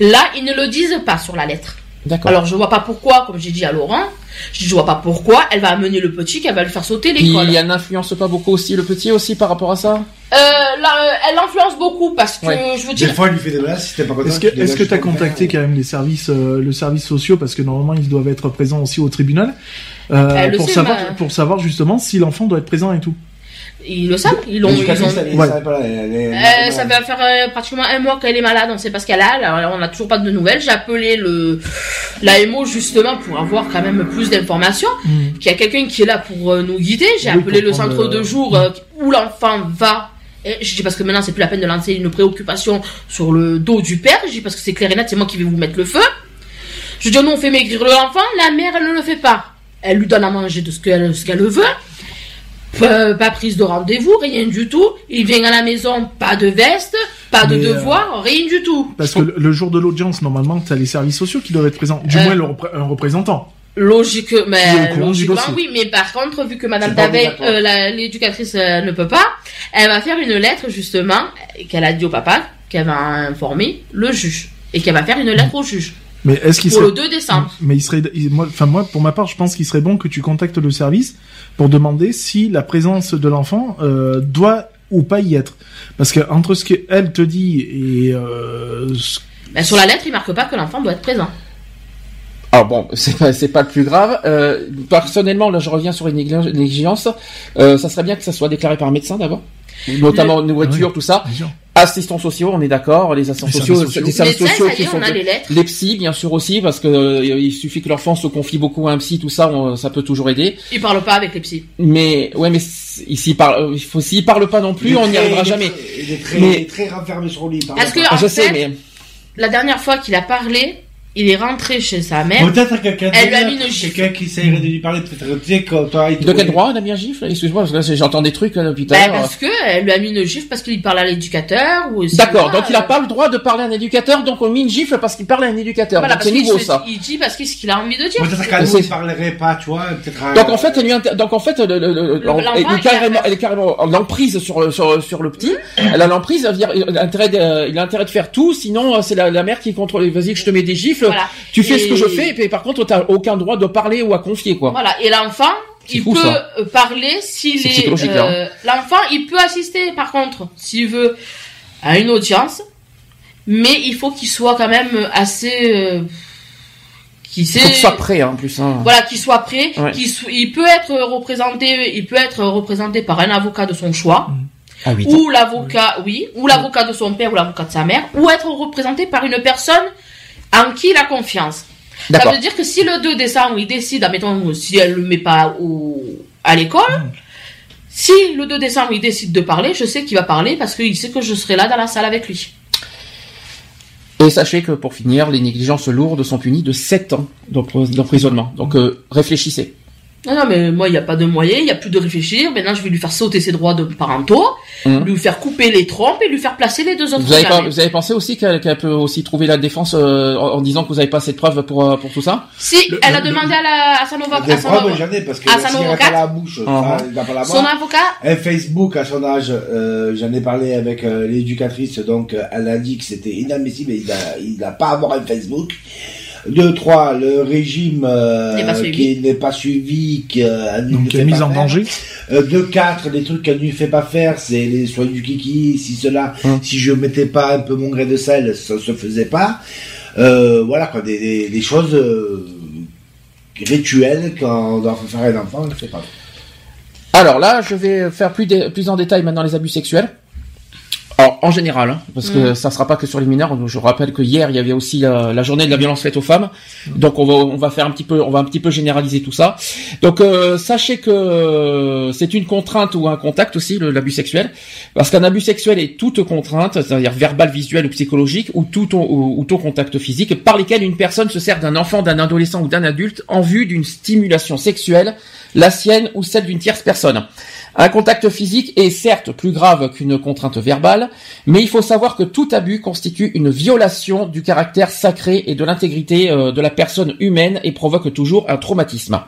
E: Là, ils ne le disent pas sur la lettre.
B: D'accord.
E: Alors, je vois pas pourquoi, comme j'ai dit à Laurent, je vois pas pourquoi elle va amener le petit qu'elle va lui faire sauter
B: Puis,
E: l'école.
B: il n'influence pas beaucoup aussi le petit aussi par rapport à ça?
E: Euh, là, euh, elle influence beaucoup parce que,
B: Ouais.
E: je veux
G: Des
E: dire,
G: fois, il lui fait des menaces si t'es pas content.
C: Est-ce que
G: tu ton
C: contacté quand même les services euh, le service sociaux parce que normalement ils doivent être présents aussi au tribunal euh,
E: Elle le
C: pour
E: sait,
C: savoir
E: ma-
C: pour savoir justement si l'enfant doit être présent et tout?
E: Ils le savent, ils l'ont, ils ont,
G: est-
C: Ouais.
G: elle est-
E: Euh, ça va faire euh, pratiquement un mois qu'elle est malade, on sait pas ce qu'elle a, alors on n'a toujours pas de nouvelles. J'ai appelé le l'AMO justement pour avoir quand même plus d'informations. Qu'il y a quelqu'un qui est là pour euh, nous guider. J'ai
C: Oui,
E: appelé le centre
C: euh,
E: de jour euh, où l'enfant va. Et je dis parce que maintenant c'est plus la peine de lancer une préoccupation sur le dos du père. Je dis parce que c'est clair et net, c'est moi qui vais vous mettre le feu. Je dis nous on fait maigrir l'enfant, la mère elle ne le fait pas. Elle lui donne à manger de ce qu'elle ce qu'elle veut. Pas, pas prise de rendez-vous, rien du tout. Il vient à la maison, pas de veste, pas de
C: Mais, euh,
E: devoir, rien du tout.
C: Parce que le, jour de l'audience normalement t'as les services sociaux qui doivent être présents, du
E: Euh.
C: moins le repré- un représentant.
E: Logique, mais logiquement oui, mais par contre, vu que Madame euh, la- l'éducatrice euh, ne peut pas, elle va faire une lettre justement qu'elle a dit au papa qu'elle va informer le juge et qu'elle va faire une lettre au juge
C: Mais est-ce qu'il
E: pour
C: serait
E: le 2 décembre.
C: mais il serait il- moi enfin moi pour ma part je pense qu'il serait bon que tu contactes le service pour demander si la présence de l'enfant euh, doit ou pas y être parce que entre ce qu'elle te dit et euh, ce-
E: Mais sur la lettre, il marque pas que l'enfant doit être présent.
B: Alors bon, c'est pas, c'est pas le plus grave. Euh, personnellement, là, je reviens sur les négli- négligence. Euh, ça serait bien que ça soit déclaré par un médecin d'abord. Notamment nourriture, tout ça.
C: Bien sûr.
B: Assistants sociaux, on est d'accord, les assistants
C: Les
B: sociaux,
C: services sociaux.
B: des services sociaux
E: ça y
B: qui sont
E: les lettres.
B: les psys, bien sûr aussi, parce que euh, il suffit que l'enfant se confie beaucoup à un psy, tout ça, on- ça peut toujours aider.
E: Ils parlent pas avec les psys.
B: Mais ouais, mais euh, il faut s'il parle pas non plus, on n'y arrivera jamais.
G: Il est très,
B: Mais-
G: très renfermé sur lui. par
E: Parce que,
G: rapport-
E: en
B: Je sais,
E: fait,
B: mais
E: la dernière fois qu'il a parlé, il est rentré chez sa mère.
G: Peut-être quelqu'un
E: Elle lui a mis une gifle.
G: quelqu'un qui essayerait de lui parler, peut-être, tu sais, quand toi, il
B: de quel droit on a mis un gifle? Excuse-moi, parce que là, j'entends des trucs euh, à
E: Bah,
B: l'heure.
E: parce que elle lui a mis une gifle parce qu'il parle à l'éducateur ou
B: D'accord, donc il a
E: euh,
B: pas le droit de parler à un éducateur, donc on met une gifle parce qu'il parle à un éducateur.
E: Voilà,
B: c'est
E: qu'il
B: nouveau ça.
E: il dit parce que ce qu'il a envie de dire.
G: Peut-être qu'à nous,
B: C'est-
G: il parlerait pas, tu vois,
B: Donc en fait, elle lui inter- donc en fait, le- le- le-
E: L'enfant,
B: elle,
E: il
B: est carrément,
E: a-
B: elle est carrément en l'emprise sur le sur, sur le petit. Elle a l'emprise, dire, il a intérêt de, faire tout, sinon euh, c'est la, la mère qui contrôle. Vas-y, que je te mets des gifles.
E: Voilà.
B: Tu fais ce que je fais, et puis, par contre, t'as aucun droit de parler ou à confier quoi.
E: Voilà, et l'enfant, il
B: fou,
E: peut
B: ça.
E: euh, parler s'il est.
B: psychologique,
E: euh,
B: hein.
E: L'enfant, il peut assister, par contre, s'il veut, à une audience, mais il faut qu'il soit quand même assez. Euh, qu'il sait.
B: Que ce soit prêt hein, en plus. Hein.
E: Voilà, qu'il soit prêt,
B: Ouais.
E: qu'il so- il peut être représenté, il peut être représenté par un avocat de son choix,
B: Ah oui.
E: ou l'avocat, oui, ou l'avocat de son père ou l'avocat de sa mère, ou être représenté par une personne en qui il a confiance. Ça veut dire que si le 2 décembre, il décide, admettons, si elle le met pas au, à l'école, si le 2 décembre, il décide de parler, je sais qu'il va parler parce qu'il sait que je serai là dans la salle avec lui.
B: Et sachez que pour finir, les négligences lourdes sont punies de 7 ans d'empr- d'emprisonnement. Donc euh, réfléchissez.
E: Non, non, mais moi, il n'y a pas de moyen, il n'y a plus de réfléchir. Maintenant, je vais lui faire sauter ses droits de parentaux,
B: Mhm.
E: lui faire couper les trompes et lui faire placer les deux autres
B: Vous avez, pas, vous avez pensé aussi qu'elle peut aussi trouver la défense euh, en, en disant que vous n'avez pas assez de preuves pour, euh, pour tout ça?
E: Si,
C: Le-
E: elle a
C: le-
E: demandé à, la, à son avocat,
G: Des
E: son,
G: preuves, j'en ai, parce que
E: à
G: n'a pas la bouche, va pas la
E: son
G: voir.
E: avocat,
G: Un Facebook à son âge, euh, j'en ai parlé avec euh, l'éducatrice, donc elle a dit que c'était inadmissible, et il n'a pas à avoir un Facebook. Deux, trois, le régime euh, qui n'est pas suivi, qui euh,
C: Donc
G: fait
C: la mise
G: pas
C: en
G: faire.
C: danger.
G: Euh, deux, quatre, les trucs qu'elle ne lui fait pas faire, c'est les soins du kiki, si cela,
B: Hum.
G: si je mettais pas un peu mon gré de sel, ça se faisait pas. Euh, voilà quoi, des, des, des choses euh, rituelles quand on doit faire un enfant, on ne fait pas.
B: Alors là, je vais faire plus, dé- plus en détail maintenant les abus sexuels. Alors, en général, hein, parce que
E: Mm.
B: ça sera pas que sur les mineurs. Je rappelle que hier, il y avait aussi la, la journée de la violence faite aux femmes. Donc, on va, on va faire un petit peu, on va un petit peu généraliser tout ça. Donc, euh, sachez que euh, c'est une contrainte ou un contact aussi, l'abus sexuel. Parce qu'un abus sexuel est toute contrainte, c'est-à-dire verbal, visuel ou psychologique, ou tout, ton- ou, ou tout contact physique, par lesquels une personne se sert d'un enfant, d'un adolescent ou d'un adulte en vue d'une stimulation sexuelle, la sienne ou celle d'une tierce personne. Un contact physique est certes plus grave qu'une contrainte verbale, mais il faut savoir que tout abus constitue une violation du caractère sacré et de l'intégrité euh, de la personne humaine et provoque toujours un traumatisme.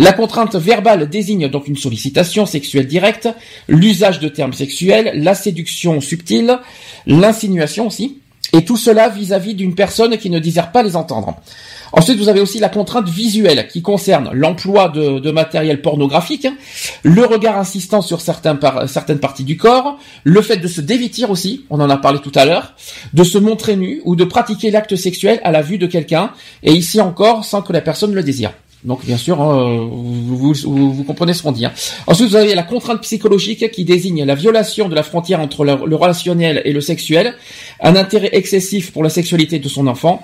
B: La contrainte verbale désigne donc une sollicitation sexuelle directe, l'usage de termes sexuels, la séduction subtile, l'insinuation aussi, et tout cela vis-à-vis d'une personne qui ne désire pas les entendre. Ensuite, vous avez aussi la contrainte visuelle qui concerne l'emploi de, matériel pornographique, le regard insistant sur certaines parties du corps, le fait de se dévêtir aussi, on en a parlé tout à l'heure, de se montrer nu ou de pratiquer l'acte sexuel à la vue de quelqu'un, et ici encore sans que la personne le désire. Donc bien sûr, hein, vous, comprenez ce qu'on dit. hein. Ensuite, vous avez la contrainte psychologique qui désigne la violation de la frontière entre le relationnel et le sexuel, un intérêt excessif pour la sexualité de son enfant,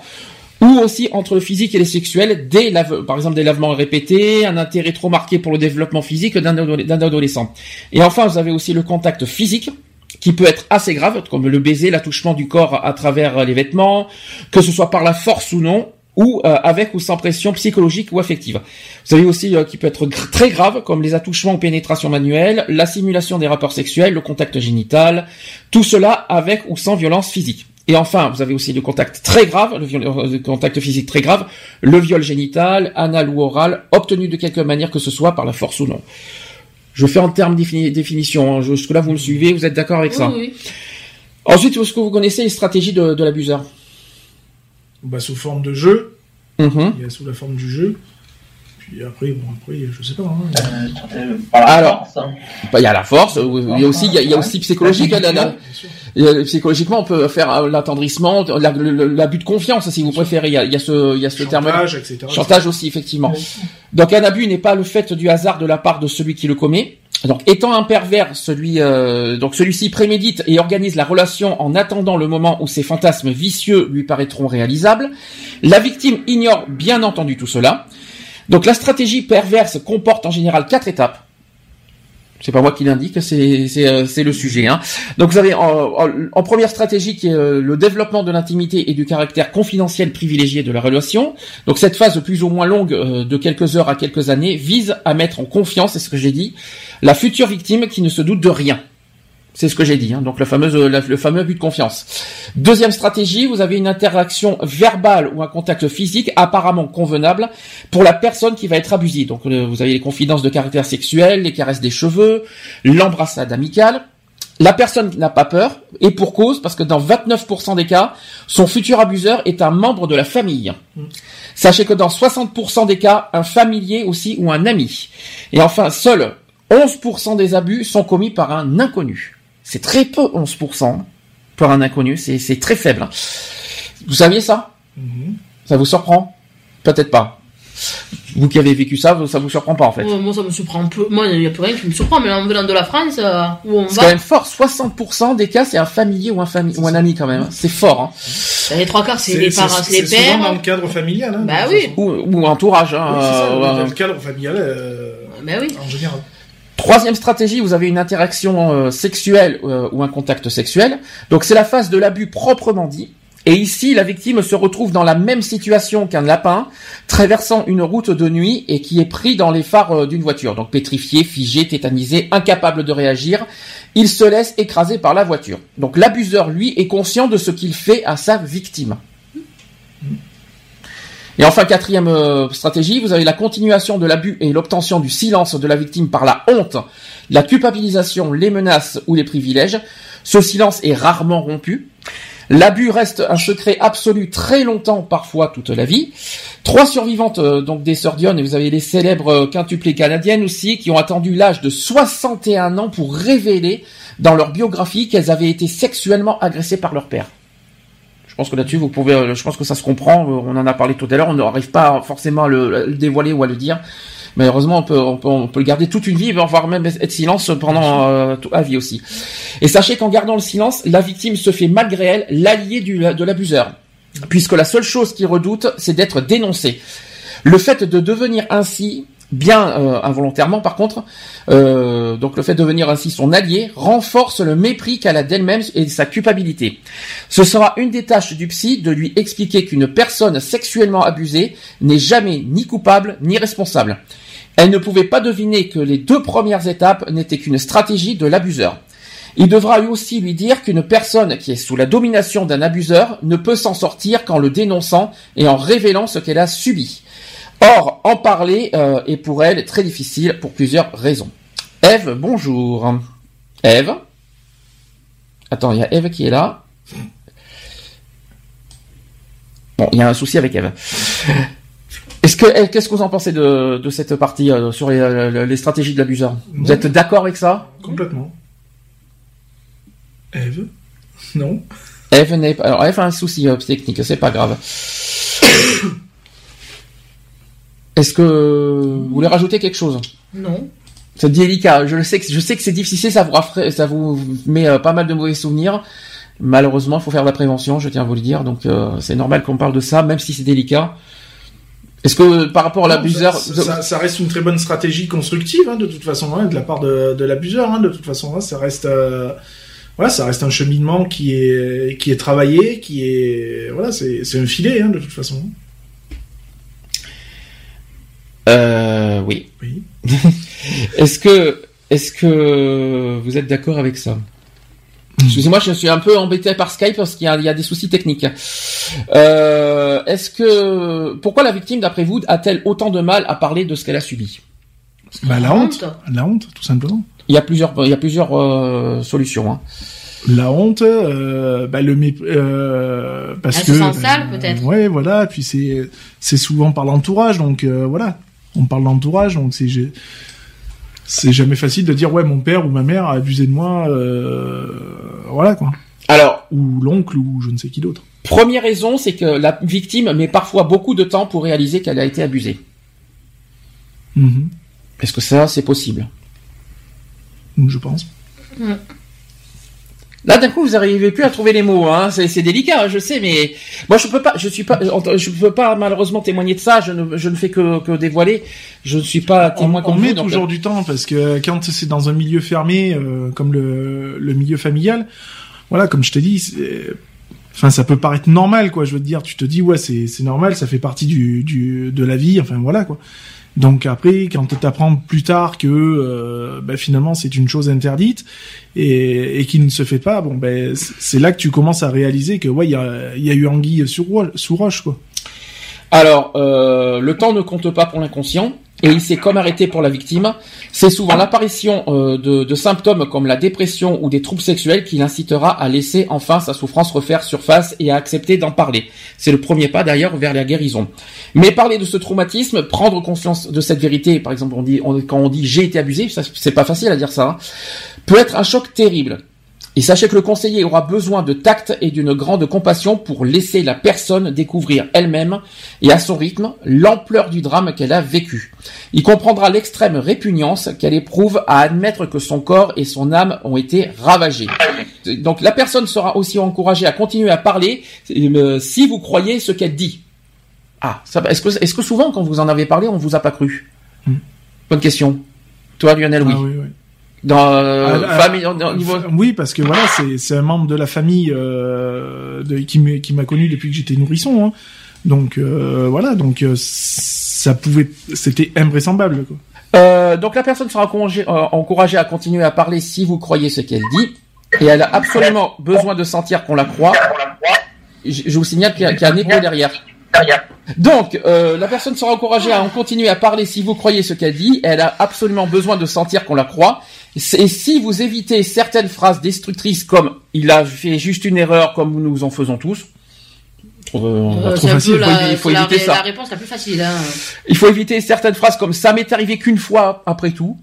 B: ou aussi entre le physique et le sexuel, des par exemple des lavements répétés, un intérêt trop marqué pour le développement physique d'un adole- d'un adolescent. Et enfin, vous avez aussi le contact physique qui peut être assez grave, comme le baiser, l'attouchement du corps à travers les vêtements, que ce soit par la force ou non, ou euh, avec ou sans pression psychologique ou affective. Vous avez aussi euh, qui peut être très grave, comme les attouchements ou pénétrations manuelles, la simulation des rapports sexuels, le contact génital, tout cela avec ou sans violence physique. Et enfin, vous avez aussi le contact très grave, le, viol- euh, le contact physique très grave, le viol génital, anal ou oral, obtenu de quelque manière que ce soit par la force ou non. Je fais en termes défini- définition, hein. jusque là vous me suivez, vous êtes d'accord avec ça?
E: Oui.
B: Ensuite, est-ce que vous connaissez les stratégies de, de l'abuseur?
C: Bah, sous forme de jeu.
B: Mhm.
C: Il y a sous la forme du jeu. Puis après, bon, après, je sais pas. Hein.
D: Euh, euh, par la
B: Alors.
D: force, hein.
B: Bah, il y a la force, il y a aussi, il y a, il y a aussi psychologique. là, là.
C: Bien sûr.
B: Et, psychologiquement, on peut faire euh, l'attendrissement, l'abus de confiance, si vous préférez. Il y a, il y a ce, il y a ce terme.
C: Chantage, etc.
B: Chantage aussi, effectivement. Donc un abus n'est pas le fait du hasard de la part de celui qui le commet. Donc, étant un pervers, celui, euh, donc celui-ci prémédite et organise la relation en attendant le moment où ses fantasmes vicieux lui paraîtront réalisables. La victime ignore bien entendu tout cela. Donc, la stratégie perverse comporte en général quatre étapes. C'est pas moi qui l'indique, c'est euh, le sujet. Hein. Donc vous avez en première stratégie qui est euh, le développement de l'intimité et du caractère confidentiel privilégié de la relation. Donc cette phase plus ou moins longue euh, de quelques heures à quelques années vise à mettre en confiance, c'est ce que j'ai dit, la future victime qui ne se doute de rien. C'est ce que j'ai dit, hein. donc le fameux, la- le fameux but de confiance. Deuxième stratégie, vous avez une interaction verbale ou un contact physique apparemment convenable pour la personne qui va être abusée. Donc euh, vous avez les confidences de caractère sexuel, les caresses des cheveux, l'embrassade amicale. La personne n'a pas peur, et pour cause, parce que dans 29% des cas, son futur abuseur est un membre de la famille. Sachez que dans 60% des cas, un familier aussi ou un ami. Et enfin, seuls 11% des abus sont commis par un inconnu. C'est très peu, 11%, par un inconnu, c'est c'est très faible. Vous saviez ça?
C: Mhm.
B: Ça vous surprend? Peut-être pas. Vous qui avez vécu ça, ça vous surprend pas en fait.
E: Ouais, moi, ça me surprend un peu. Moi, il n'y a plus rien qui me surprend, mais en venant de la France, euh, où on
B: C'est quand
E: va,
B: même fort. 60% des cas, c'est un familier ou un, fami- ou un ami quand même. C'est fort. Hein.
E: bah, les trois quarts, c'est les parents, c'est les
C: souvent dans
E: pères.
C: le cadre familial. Hein,
E: Bah oui.
B: Ou, ou entourage. Hein,
C: Oui, c'est ça,
B: euh,
C: dans le cadre familial euh,
E: Bah oui.
C: en général.
B: Troisième stratégie, vous avez une interaction euh, sexuelle euh, ou un contact sexuel. Donc c'est la phase de l'abus proprement dit. Et ici, la victime se retrouve dans la même situation qu'un lapin traversant une route de nuit et qui est pris dans les phares euh, d'une voiture. Donc pétrifié, figé, tétanisé, incapable de réagir. Il se laisse écraser par la voiture. Donc l'abuseur, lui, est conscient de ce qu'il fait à sa victime. Et enfin, quatrième euh, stratégie, vous avez la continuation de l'abus et l'obtention du silence de la victime par la honte, la culpabilisation, les menaces ou les privilèges. Ce silence est rarement rompu. L'abus reste un secret absolu très longtemps, parfois toute la vie. Trois survivantes euh, donc des sœurs et vous avez les célèbres euh, quintuplées canadiennes aussi, qui ont attendu l'âge de 61 ans pour révéler dans leur biographie qu'elles avaient été sexuellement agressées par leur père. Je pense que là-dessus, vous pouvez, euh, je pense que ça se comprend. euh, On en a parlé tout à l'heure. On n'arrive pas forcément à le, à le dévoiler ou à le dire. Mais heureusement, on peut, on peut, on peut le garder toute une vie, voire même être silence pendant euh, la vie aussi. Et sachez qu'en gardant le silence, la victime se fait malgré elle l'allié du- de l'abuseur, puisque la seule chose qu'il redoute, c'est d'être dénoncé. Le fait de devenir ainsi, bien euh, involontairement par contre, euh, donc le fait de devenir ainsi son allié, renforce le mépris qu'elle a d'elle-même et sa culpabilité. Ce sera une des tâches du psy de lui expliquer qu'une personne sexuellement abusée n'est jamais ni coupable ni responsable. Elle ne pouvait pas deviner que les deux premières étapes n'étaient qu'une stratégie de l'abuseur. Il devra lui aussi lui dire qu'une personne qui est sous la domination d'un abuseur ne peut s'en sortir qu'en le dénonçant et en révélant ce qu'elle a subi. Or, en parler euh, est pour elle très difficile pour plusieurs raisons. Eve, bonjour. Eve Attends, il y a Eve qui est là. Bon, il y a un souci avec Eve. Est-ce que, qu'est-ce que vous en pensez de, de cette partie euh, sur les, euh, les stratégies de l'abuseur? Vous
C: Non.
B: êtes d'accord avec ça?
C: Complètement. Eve Non
B: Eve n'est pas. Alors, Eve a un souci euh, technique, c'est pas grave. Est-ce que vous voulez rajouter quelque chose?
E: Non.
B: C'est délicat. Je le sais que je sais que c'est difficile, ça vous raffra- ça vous met euh, pas mal de mauvais souvenirs. Malheureusement, il faut faire de la prévention, je tiens à vous le dire. Donc euh, c'est normal qu'on parle de ça, même si c'est délicat. Est-ce que par rapport à l'abuseur,
C: ça, ça- ça reste une très bonne stratégie constructive, hein, de toute façon, hein, de la part de, de l'abuseur. Hein, de toute façon, hein, ça reste, euh, voilà, ça reste un cheminement qui est qui est travaillé, qui est, voilà, c'est c'est un filet, hein, de toute façon.
B: Euh, oui.
C: Oui.
B: Est-ce que est-ce que vous êtes d'accord avec ça? Excusez-moi, je suis un peu embêté par Skype parce qu'il y a, il y a des soucis techniques. Euh, est-ce que pourquoi la victime, d'après vous, a-t-elle autant de mal à parler de ce qu'elle a subi?
C: Bah, la honte,
E: honte.
C: la honte, tout simplement.
B: Il y a plusieurs, il y a plusieurs euh, solutions. Hein.
C: La honte, euh, bah, le euh, parce
E: Elle
C: que
E: se sent sale, peut-être.
C: Ouais, voilà. Puis c'est c'est souvent par l'entourage, donc euh, voilà. On parle d'entourage, donc c'est c'est jamais facile de dire ouais mon père ou ma mère a abusé de moi, euh, voilà quoi.
B: Alors,
C: Ou l'oncle ou je ne sais qui d'autre.
B: première raison, c'est que la victime met parfois beaucoup de temps pour réaliser qu'elle a été abusée.
C: Mhm.
B: Est-ce que ça, c'est possible?
C: Je pense.
B: Là, d'un coup, vous n'arrivez plus à trouver les mots. Hein. C'est, délicat, je sais, mais moi, je peux pas, je suis pas, je peux pas malheureusement témoigner de ça. Je ne, je ne fais que, que dévoiler. Je ne suis pas
C: On,
B: témoin
C: on met toujours du temps parce que quand c'est dans un milieu fermé euh, comme le, le milieu familial, voilà, comme je t'ai dit, enfin ça peut paraître normal quoi. Je veux te dire, tu te dis ouais c'est c'est normal, ça fait partie du, du de la vie, enfin voilà quoi. Donc après, quand t'apprends plus tard que euh, ben, finalement c'est une chose interdite et, et qui ne se fait pas, bon ben c'est- là que tu commences à réaliser que ouais il y a, y a eu anguille sous sous roche quoi.
B: Alors, euh, le temps ne compte pas pour l'inconscient, et il s'est comme arrêté pour la victime. C'est souvent l'apparition euh, de, symptômes comme la dépression ou des troubles sexuels qui l'incitera à laisser enfin sa souffrance refaire surface et à accepter d'en parler. C'est le premier pas d'ailleurs vers la guérison. Mais parler de ce traumatisme, prendre conscience de cette vérité, par exemple, on dit, quand on dit j'ai été abusé, c'est pas facile à dire ça, hein, peut être un choc terrible. Et sachez que le conseiller aura besoin de tact et d'une grande compassion pour laisser la personne découvrir elle-même et à son rythme l'ampleur du drame qu'elle a vécu. Il comprendra l'extrême répugnance qu'elle éprouve à admettre que son corps et son âme ont été ravagés. Donc la personne sera aussi encouragée à continuer à parler euh, si vous croyez ce qu'elle dit. Ah, est-ce que, souvent quand vous en avez parlé, on vous a pas cru?
C: Hmm.
B: Bonne question. Toi, Lionel, oui.
C: Ah oui, oui.
B: Dans euh,
C: Ah, ah,
B: famille, dans- dans- niveau.
C: Oui, parce que voilà, c'est c'est un membre de la famille euh, de, qui m'a qui m'a connu depuis que j'étais nourrisson. Hein. Donc euh, voilà, donc euh, ça pouvait, c'était invraisemblable. Quoi.
B: Euh, donc la personne sera encouragée, euh, encouragée à continuer à parler si vous croyez ce qu'elle dit, et elle a absolument besoin de sentir qu'on la croit. Je, je vous signale qu'il y, a- qu'il y a un écho derrière. Donc, euh, la personne sera encouragée à en continuer à parler si vous croyez ce qu'elle dit. Elle a absolument besoin de sentir qu'on la croit. Et si vous évitez certaines phrases destructrices comme il a fait juste une erreur, comme nous en faisons tous, euh,
E: Euh,
B: trop facile,
E: peu
B: il faut,
E: la,
B: il faut
E: c'est la,
B: éviter ça.
E: la réponse la plus facile. Hein.
B: Il faut éviter certaines phrases comme ça m'est arrivé qu'une fois après tout.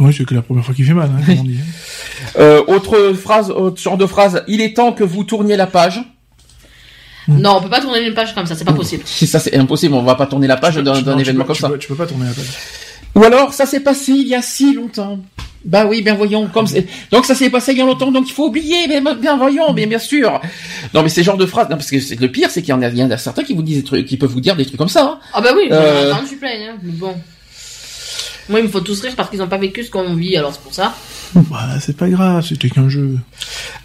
C: Oui, c'est que la première fois qu'il fait mal, hein, comme on dit.
B: Euh, autre phrase, autre genre de phrase, il est temps que vous tourniez la page.
E: Non, on peut pas tourner une page comme ça, c'est pas possible.
B: Ça c'est impossible, on va pas tourner la page d'un événement
C: peux-
B: comme
C: tu
B: ça.
C: peux- tu peux pas tourner la page.
B: Ou alors ça s'est passé il y a si longtemps. Bah oui, bien voyons, comme c'est. Donc ça s'est passé il y a longtemps, donc il faut oublier, mais bien voyons, mais bien sûr. Non mais ces genres de phrases, non, parce que c'est le pire, c'est qu'il y en a, il y en a certains qui vous disent des trucs, qui peuvent vous dire des trucs comme ça. hein.
E: Ah bah oui, j'en
B: Euh.
E: ai entendu plein, hein. mais bon. Moi, il me faut tous rire parce qu'ils ont pas vécu ce qu'on vit, alors c'est pour ça.
C: Bah, c'est pas grave, c'était qu'un jeu.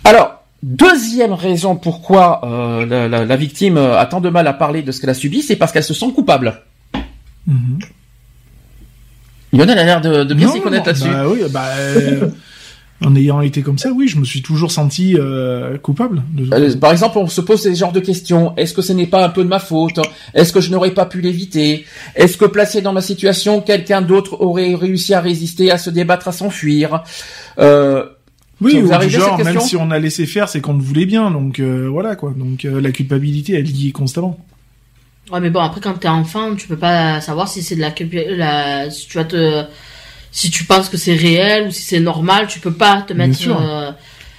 B: Alors, deuxième raison pourquoi euh, la, la- la victime a tant de mal à parler de ce qu'elle a subi, c'est parce qu'elle se sent coupable.
C: Mhm.
B: Lionel a l'air de, de bien s'y connaître là-dessus.
C: Bah oui, bah, euh, en ayant été comme ça, oui, je me suis toujours senti euh, coupable. de-
B: Euh, par exemple, on se pose ces genres de questions. Est-ce que ce n'est pas un peu de ma faute? Est-ce que je n'aurais pas pu l'éviter? Est-ce que placé dans ma situation, quelqu'un d'autre aurait réussi à résister, à se débattre, à s'enfuir? Euh,
C: Oui, ou du genre, même si on a laissé faire, c'est qu'on voulait bien, donc euh, voilà quoi. Donc euh, la culpabilité, elle y est constamment.
E: Ouais, mais bon, après, quand t'es enfant, tu peux pas savoir si c'est de la, la, si tu vas te, si tu penses que c'est réel ou si c'est normal, tu peux pas te mettre, euh,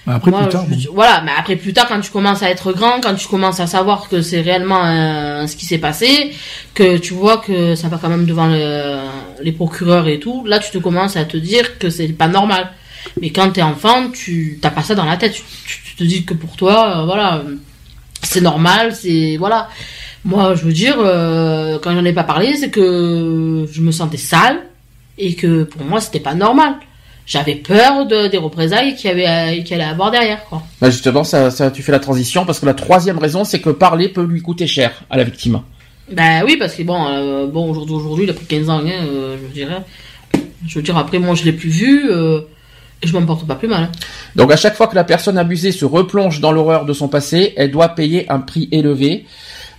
C: Après
E: moi,
C: plus tard,
E: je-
C: bon.
E: voilà, mais après plus tard, quand tu commences à être grand, quand tu commences à savoir que c'est réellement euh, ce qui s'est passé, que tu vois que ça va quand même devant le- les procureurs et tout, là tu te commences à te dire que c'est pas normal. Mais quand t'es enfant, tu t'as pas ça dans la tête. Tu, tu- tu te dis que pour toi, euh, voilà, euh, c'est normal, c'est voilà. Moi, je veux dire, euh, quand j'en ai pas parlé, c'est que je me sentais sale et que pour moi, c'était pas normal. J'avais peur de, des représailles qu'il y avait, qu'il allait avoir derrière, quoi.
B: bah justement, ça, ça, tu fais la transition parce que la troisième raison, c'est que parler peut lui coûter cher à la victime.
E: Ben oui, parce que bon, euh, bon aujourd'hui, aujourd'hui, il a pris 15 ans, hein, euh, je dirais. Je veux dire, après, moi, je l'ai plus vu, euh, et je m'en porte pas plus mal. hein.
B: Donc à chaque fois que la personne abusée se replonge dans l'horreur de son passé, elle doit payer un prix élevé.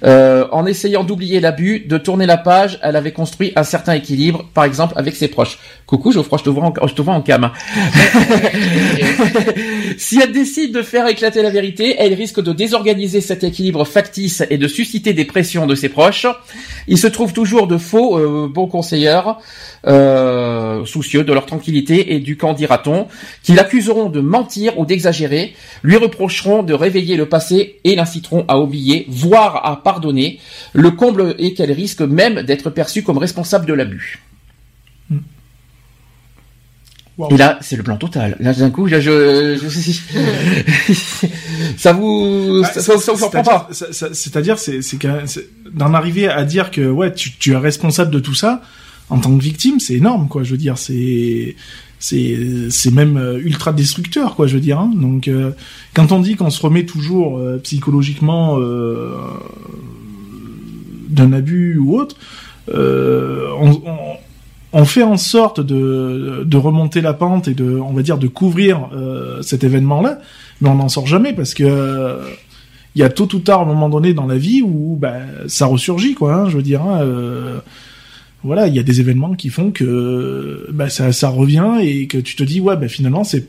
B: Euh, en essayant d'oublier l'abus, de tourner la page, elle avait construit un certain équilibre, par exemple avec ses proches. Coucou Geoffroy, je te vois en, je te en cam. si elle décide de faire éclater la vérité, elle risque de désorganiser cet équilibre factice et de susciter des pressions de ses proches. Il se trouve toujours de faux euh, bons conseillers, euh, soucieux de leur tranquillité et du qu'en dira-t-on, qui l'accuseront de mentir ou d'exagérer, lui reprocheront de réveiller le passé et l'inciteront à oublier, voire à pardonner. Le comble est qu'elle risque même d'être perçue comme responsable de l'abus. Et là, c'est le plan total. Là, d'un coup, je, je, je- ça vous,
C: Ah,
B: ça, vous surprend
C: c'est-à-dire-
B: pas.
C: C'est-à-dire, c'est c'est- d'en arriver à dire que ouais, tu, tu es responsable de tout ça en tant que victime, c'est énorme, quoi. Je veux dire, c'est c'est c'est même euh, ultra destructeur, quoi. Je veux dire. hein. Donc, euh, quand on dit qu'on se remet toujours euh, psychologiquement d'un abus ou autre, on, fait en sorte de, de remonter la pente et de, on va dire, de couvrir cet événement-là, mais on n'en sort jamais parce que il y a tôt ou tard un moment donné dans la vie où bah, ça ressurgit, quoi. hein, je veux dire. hein, voilà, il y a des événements qui font que bah, ça, ça revient et que tu te dis ouais, bah, finalement c'est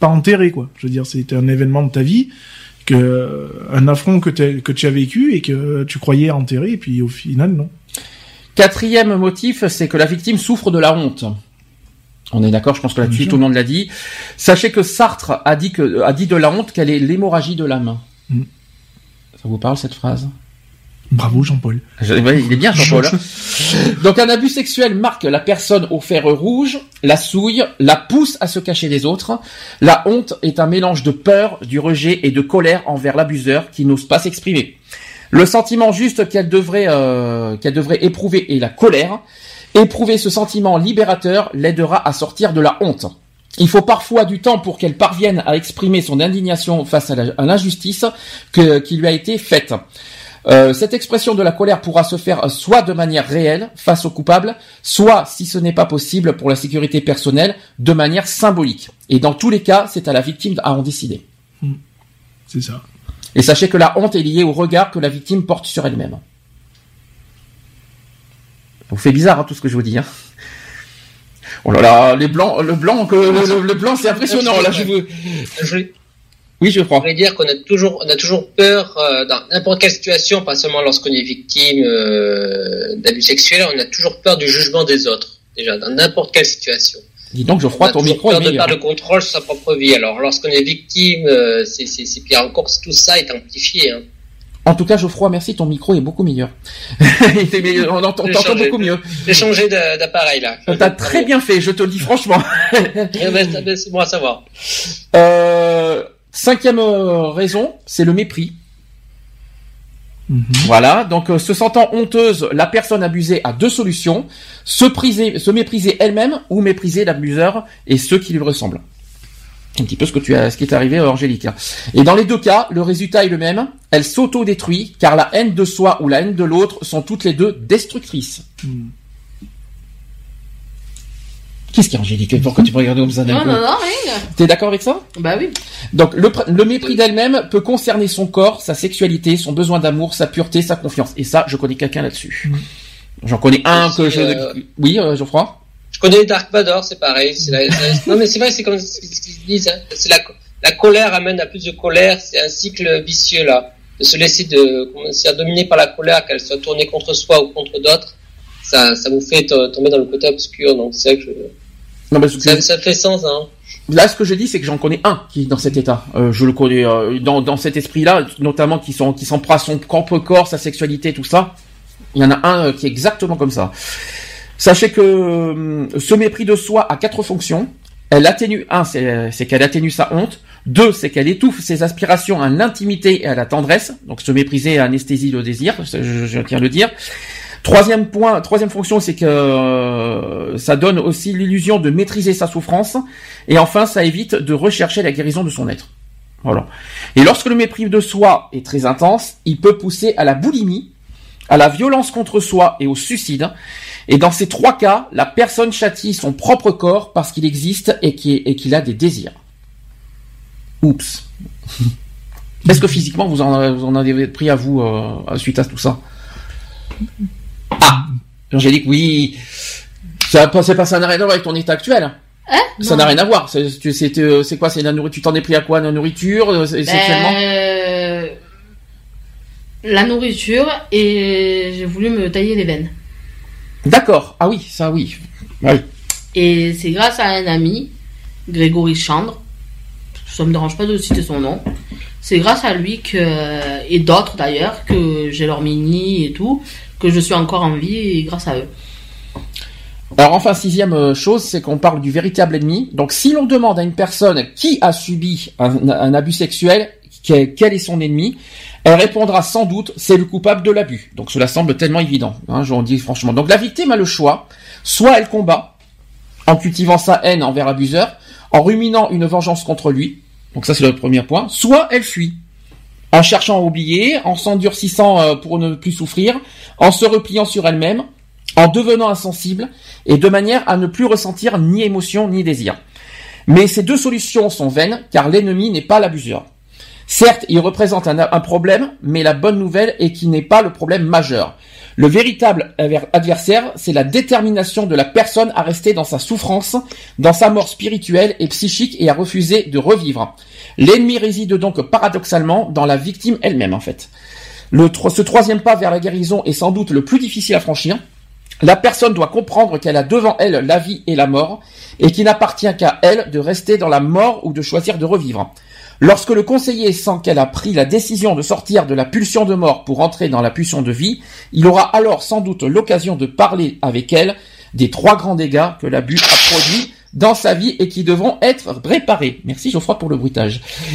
C: pas enterré, quoi. Je veux dire, c'était un événement de ta vie que un affront que, tu as vécu et que tu croyais enterré et puis au final non.
B: Quatrième motif, c'est que la victime souffre de la honte. On est d'accord, je pense que là-dessus tout le monde l'a dit. Sachez que Sartre a dit que a dit de la honte qu'elle est l'hémorragie de l'âme.
C: Mm.
B: Ça vous parle cette phrase?
C: Bravo Jean-Paul.
B: Je- ouais, Il est bien Jean-Paul. hein. Donc un abus sexuel marque la personne au fer rouge, la souille, la pousse à se cacher des autres. La honte est un mélange de peur, du rejet et de colère envers l'abuseur qui n'ose pas s'exprimer. Le sentiment juste qu'elle devrait, euh, qu'elle devrait éprouver est la colère. Éprouver ce sentiment libérateur l'aidera à sortir de la honte. Il faut parfois du temps pour qu'elle parvienne à exprimer son indignation face à l'injustice que- qui lui a été faite. Euh, cette expression de la colère pourra se faire soit de manière réelle face au coupable, soit, si ce n'est pas possible pour la sécurité personnelle, de manière symbolique. Et dans tous les cas, c'est à la victime à en décider.
C: C'est ça.
B: Et sachez que la honte est liée au regard que la victime porte sur elle-même. Vous fait bizarre hein, tout ce que je vous dis. Hein oh là là, les blancs, le blanc, que, le, le- le blanc, c'est impressionnant. Là, je vous...
D: Je voulais,
B: Oui, je crois.
D: je voulais dire qu'on a toujours, on a toujours peur euh, dans n'importe quelle situation, pas seulement lorsqu'on est victime euh, d'abus sexuels, on a toujours peur du jugement des autres. Déjà, dans n'importe quelle situation.
B: Dis donc,
D: On
B: Geoffroy,
D: a
B: ton micro est
D: peur de
B: meilleur.
D: perdre le contrôle sur sa propre vie. Alors, lorsqu'on est victime, euh, c'est pire encore. Tout ça est amplifié. Hein.
B: En tout cas, Geoffroy, merci, ton micro est beaucoup meilleur. Meilleur, on entend, beaucoup mieux.
D: J'ai changé de- d'appareil là.
B: T'as très bien fait, je te le dis franchement.
D: Eh ben, c'est- ben, C'est bon à savoir.
B: Euh, cinquième euh, raison, c'est le mépris.
C: Mhm.
B: Voilà, donc euh, se sentant honteuse, la personne abusée a deux solutions se, priser, se mépriser elle-même ou mépriser l'abuseur et ceux qui lui ressemblent. Un petit peu ce que tu as, ce qui est arrivé à Angélique. là. Et dans les deux cas, le résultat est le même. Elle s'auto-détruit car la haine de soi ou la haine de l'autre sont toutes les deux destructrices.
C: Mhm.
B: Qu'est-ce qu'il y a, Angélique Pourquoi tu me regardes comme ça d'un
E: Non,
B: coup?
E: non, non, rien.
B: T'es d'accord avec ça?
E: Bah oui.
B: donc le, pr- le mépris d'elle-même peut concerner son corps, sa sexualité, son besoin d'amour, sa pureté, sa confiance. Et ça, je connais quelqu'un là-dessus.
C: Mm.
B: J'en connais un que je...
D: euh,
B: Oui, euh, Geoffroy?
D: Je connais Dark Vador, c'est pareil. la- non mais c'est vrai, c'est comme ce qu'ils disent. Hein. C'est la, la colère amène à plus de colère. C'est un cycle vicieux là. De se laisser de, comment dire, dominer par la colère, qu'elle soit tournée contre soi ou contre d'autres, ça, ça vous fait to- tomber dans le côté obscur. Donc c'est vrai que je-
B: Non, parce que
D: ça, fait sens. Hein.
B: là, ce que je dis, c'est que j'en connais un qui est dans cet état. Euh, je le connais euh, dans, dans cet esprit-là, notamment qui sont qui s'en prend à son propre corps, sa sexualité, tout ça. Il y en a un euh, qui est exactement comme ça. Sachez que euh, ce mépris de soi a quatre fonctions. Elle atténue un, c'est c'est qu'elle atténue sa honte. Deux, c'est qu'elle étouffe ses aspirations à l'intimité et à la tendresse. Donc se mépriser anesthésie le désir, je, je- je tiens à le dire. Troisième point, troisième fonction, c'est que euh, ça donne aussi l'illusion de maîtriser sa souffrance. Et enfin, ça évite de rechercher la guérison de son être. Voilà. Et lorsque le mépris de soi est très intense, il peut pousser à la boulimie, à la violence contre soi et au suicide. Et dans ces trois cas, la personne châtie son propre corps parce qu'il existe et qu'il a des désirs. Oups. Est-ce que physiquement vous en, vous en avez pris à vous euh, suite à tout ça? Ah Angélique, oui. Ça, c'est pas ça n'a rien à voir avec ton état actuel.
E: Hein?
B: Ça n'a rien à voir. C'est tu- c'est, euh, c'est quoi C'est la nourriture. Tu t'en es pris à quoi La nourriture euh, c'est- sexuellement
E: Euh, La nourriture et j'ai voulu me tailler les veines.
B: D'accord. Ah oui, ça oui. Oui.
E: Et c'est grâce à un ami, Grégory Chandre, ça me dérange pas de citer son nom, c'est grâce à lui que, et d'autres d'ailleurs, que j'ai leur mini et tout, je suis encore en vie grâce à eux.
B: Alors enfin, sixième euh, chose, c'est qu'on parle du véritable ennemi. Donc si l'on demande à une personne qui a subi un, abus sexuel, quel est son ennemi, elle répondra sans doute c'est le coupable de l'abus. Donc cela semble tellement évident, hein, je vous le dis franchement. Donc la victime a le choix, soit elle combat en cultivant sa haine envers l'abuseur, en ruminant une vengeance contre lui, donc ça c'est le premier point, soit elle fuit en cherchant à oublier, en s'endurcissant euh, pour ne plus souffrir, en se repliant sur elle-même, en devenant insensible, et de manière à ne plus ressentir ni émotion ni désir. Mais ces deux solutions sont vaines, car l'ennemi n'est pas l'abuseur. Certes, il représente un, problème, mais la bonne nouvelle est qu'il n'est pas le problème majeur. Le véritable adver- adversaire, c'est la détermination de la personne à rester dans sa souffrance, dans sa mort spirituelle et psychique et à refuser de revivre. L'ennemi réside donc paradoxalement dans la victime elle-même en fait. Ce troisième pas vers la guérison est sans doute le plus difficile à franchir. La personne doit comprendre qu'elle a devant elle la vie et la mort, et qu'il n'appartient qu'à elle de rester dans la mort ou de choisir de revivre. Lorsque le conseiller sent qu'elle a pris la décision de sortir de la pulsion de mort pour entrer dans la pulsion de vie, il aura alors sans doute l'occasion de parler avec elle des trois grands dégâts que l'abus a produits dans sa vie et qui devront être réparés. Merci Geoffroy pour le bruitage.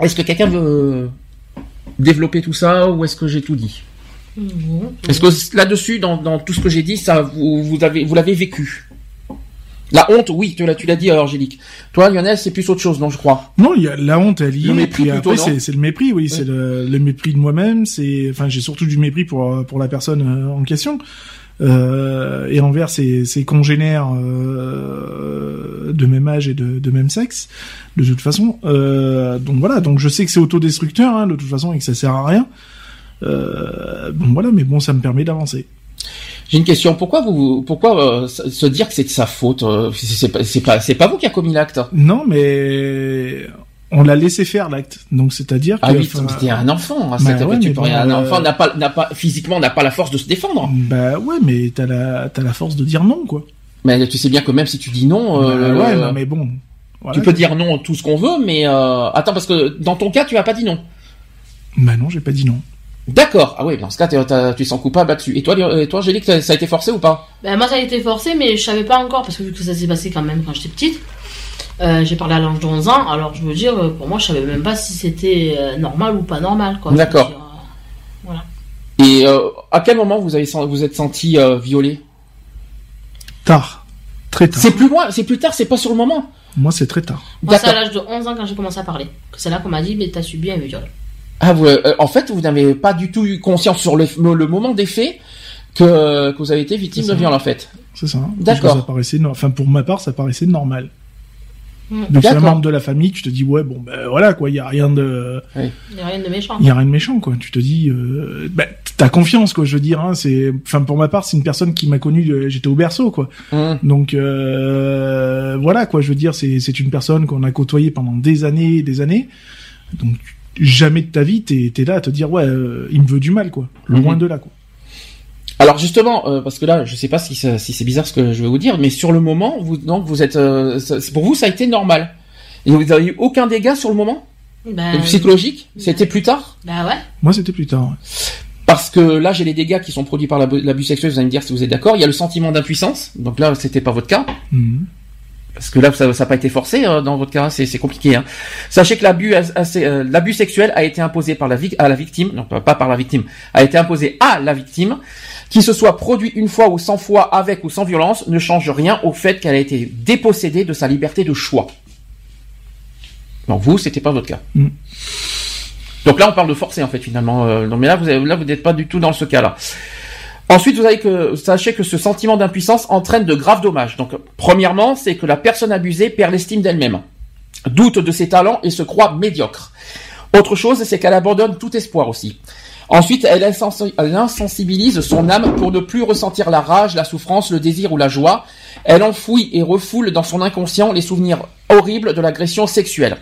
B: est-ce que quelqu'un veut développer tout ça ou est-ce que j'ai tout dit? Est-ce que là-dessus, dans, dans tout ce que j'ai dit, ça vous, vous avez vous l'avez vécu La honte, oui, tu l'as tu l'as dit, Angélique. Toi, Lionel, c'est plus autre chose, non, je crois.
C: Non, il y a la honte, elle y
B: Le
C: est,
B: mépris
C: après, c'est, c'est le mépris, oui, c'est le, le mépris de moi-même, c'est, enfin, j'ai surtout du mépris pour, pour la personne euh, en question, euh, et envers ses, ses congénères euh, de même âge et de, de même sexe, de toute façon. Euh, donc voilà, donc je sais que c'est autodestructeur, hein, de toute façon, et que ça sert à rien. Euh, bon voilà, mais bon, ça me permet d'avancer.
B: J'ai une question. Pourquoi vous, pourquoi euh, se dire que c'est de sa faute euh, C'est pas, c'est pas, c'est pas vous qui a commis l'acte?
C: Non, mais on l'a laissé faire l'acte, donc c'est-à-dire
B: Ah
C: que.
B: oui, c'était un enfant. hein,
C: Bah ouais,
B: tu peux rien- un
C: euh,
B: enfant n'a pas, n'a pas, physiquement, n'a pas la force de se défendre.
C: Bah ouais, mais t'as la t'as la force de dire non quoi.
B: Mais tu sais bien que même si tu dis non,
C: Bah ouais, non mais bon. Voilà.
B: tu peux dire non tout ce qu'on veut, mais euh, attends parce que dans ton cas, tu as pas dit non.
C: Bah non, j'ai pas dit non.
B: D'accord. Ah oui, dans ce cas, t'es- t'as- tu es sans coupable là-dessus. Et toi, et toi, Angélique, ça ça a été forcé ou pas?
E: Ben, moi, ça a été forcé, mais je savais pas encore, parce que vu que ça s'est passé quand même quand j'étais petite, euh, j'ai parlé à l'âge de 11 ans, alors je veux dire, euh, pour moi, je savais même pas si c'était euh, normal ou pas normal,
B: D'accord.
E: euh, voilà.
B: Et euh, à quel moment vous avez vous êtes senti euh, violé
C: Tard. Très tard.
B: C'est plus loin, c'est plus tard, c'est pas sur le moment?
C: Moi c'est très tard.
E: Moi, c'est à l'âge de 11 ans quand j'ai commencé à parler. C'est là qu'on m'a dit, mais t'as subi un viol.
B: Ah, vous, euh, en fait, vous n'avez pas du tout eu conscience sur le, le moment des faits que, que vous avez été victime de viol, en fait.
C: C'est ça.
B: D'accord.
C: Ça paraissait enfin pour ma part, ça paraissait normal.
E: Mm.
C: Donc c'est un membre de la famille, tu te dis ouais bon ben voilà quoi, il y a rien de
E: Il n'y a rien de méchant.
C: il y a rien de méchant quoi. Tu te dis euh, ben t'as confiance quoi, je veux dire hein, c'est enfin pour ma part, c'est une personne qui m'a connu j'étais au berceau quoi.
B: Hum.
C: Donc euh, voilà quoi, je veux dire, c'est c'est une personne qu'on a côtoyée pendant des années, et des années. Donc jamais de ta vie t'es es là à te dire ouais, euh, il me veut du mal quoi. Loin
B: Mhm.
C: de là quoi.
B: Alors justement, euh, parce que là, je sais pas si, ça- si c'est bizarre ce que je vais vous dire, mais sur le moment, vous donc vous êtes, euh, ça- pour vous, ça a été normal. Et vous avez eu aucun dégât sur le moment?
E: Ben,
B: psychologique? C'était plus tard?
E: Bah ouais.
C: Moi c'était plus tard. ouais.
B: Parce que là, j'ai les dégâts qui sont produits par l'abus l'abus sexuel. Vous allez me dire si vous êtes d'accord. Il y a le sentiment d'impuissance. Donc là, c'était pas votre cas.
C: Mhm.
B: Parce que là, ça n'a pas été forcé euh, dans votre cas, c'est compliqué. Hein. Sachez que l'abus euh, l'abus sexuel a été imposé par la à la victime, non pas par la victime, a été imposé à la victime, qui se soit produit une fois ou cent fois avec ou sans violence, ne change rien au fait qu'elle a été dépossédée de sa liberté de choix. Donc vous, c'était pas votre cas.
C: Mm.
B: Donc là, on parle de forcé en fait finalement. Euh, non, mais là, vous avez- là, vous n'êtes pas du tout dans ce cas-là. Ensuite, vous avez que sachez que ce sentiment d'impuissance entraîne de graves dommages. Donc, premièrement, c'est que la personne abusée perd l'estime d'elle-même, doute de ses talents et se croit médiocre. Autre chose, c'est qu'elle abandonne tout espoir aussi. Ensuite, elle, insensi- elle insensibilise son âme pour ne plus ressentir la rage, la souffrance, le désir ou la joie. Elle enfouit et refoule dans son inconscient les souvenirs horribles de l'agression sexuelle.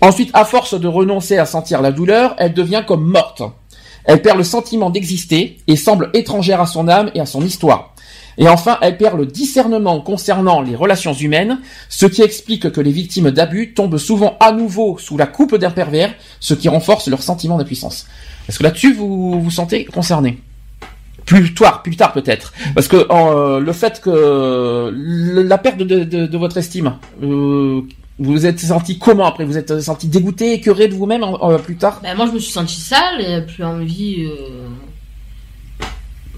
B: Ensuite, à force de renoncer à sentir la douleur, elle devient comme morte. Elle perd le sentiment d'exister et semble étrangère à son âme et à son histoire. Et enfin, elle perd le discernement concernant les relations humaines, ce qui explique que les victimes d'abus tombent souvent à nouveau sous la coupe d'un pervers, ce qui renforce leur sentiment d'impuissance. Est-ce que là-dessus, vous vous sentez concerné? Plus tard, plus tard peut-être, parce que euh, le fait que la perte de votre estime, euh, vous vous êtes senti comment après? Vous êtes senti dégoûté, écœuré de vous-même en- plus tard?
E: Ben, moi, je me suis sentie sale et plus envie, euh,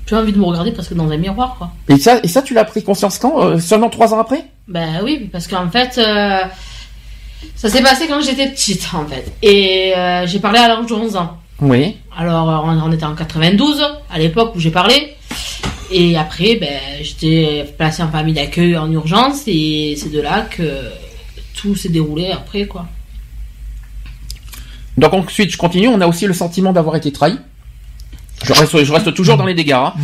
E: plus envie de me regarder presque dans un miroir, quoi.
B: Et ça, et ça, tu l'as pris conscience quand Euh, Seulement trois ans après?
E: Ben oui, parce qu'en fait, euh, ça s'est passé quand j'étais petite, en fait. Et euh, j'ai parlé à l'âge de 11 ans.
B: Oui.
E: Alors, euh, on, on était en 92, à l'époque où j'ai parlé. Et après, ben, j'étais placée en famille d'accueil en urgence. Et c'est de là que tout s'est déroulé après, quoi.
B: Donc ensuite, je continue. On a aussi le sentiment d'avoir été trahi. Je reste, toujours dans les dégâts. hein.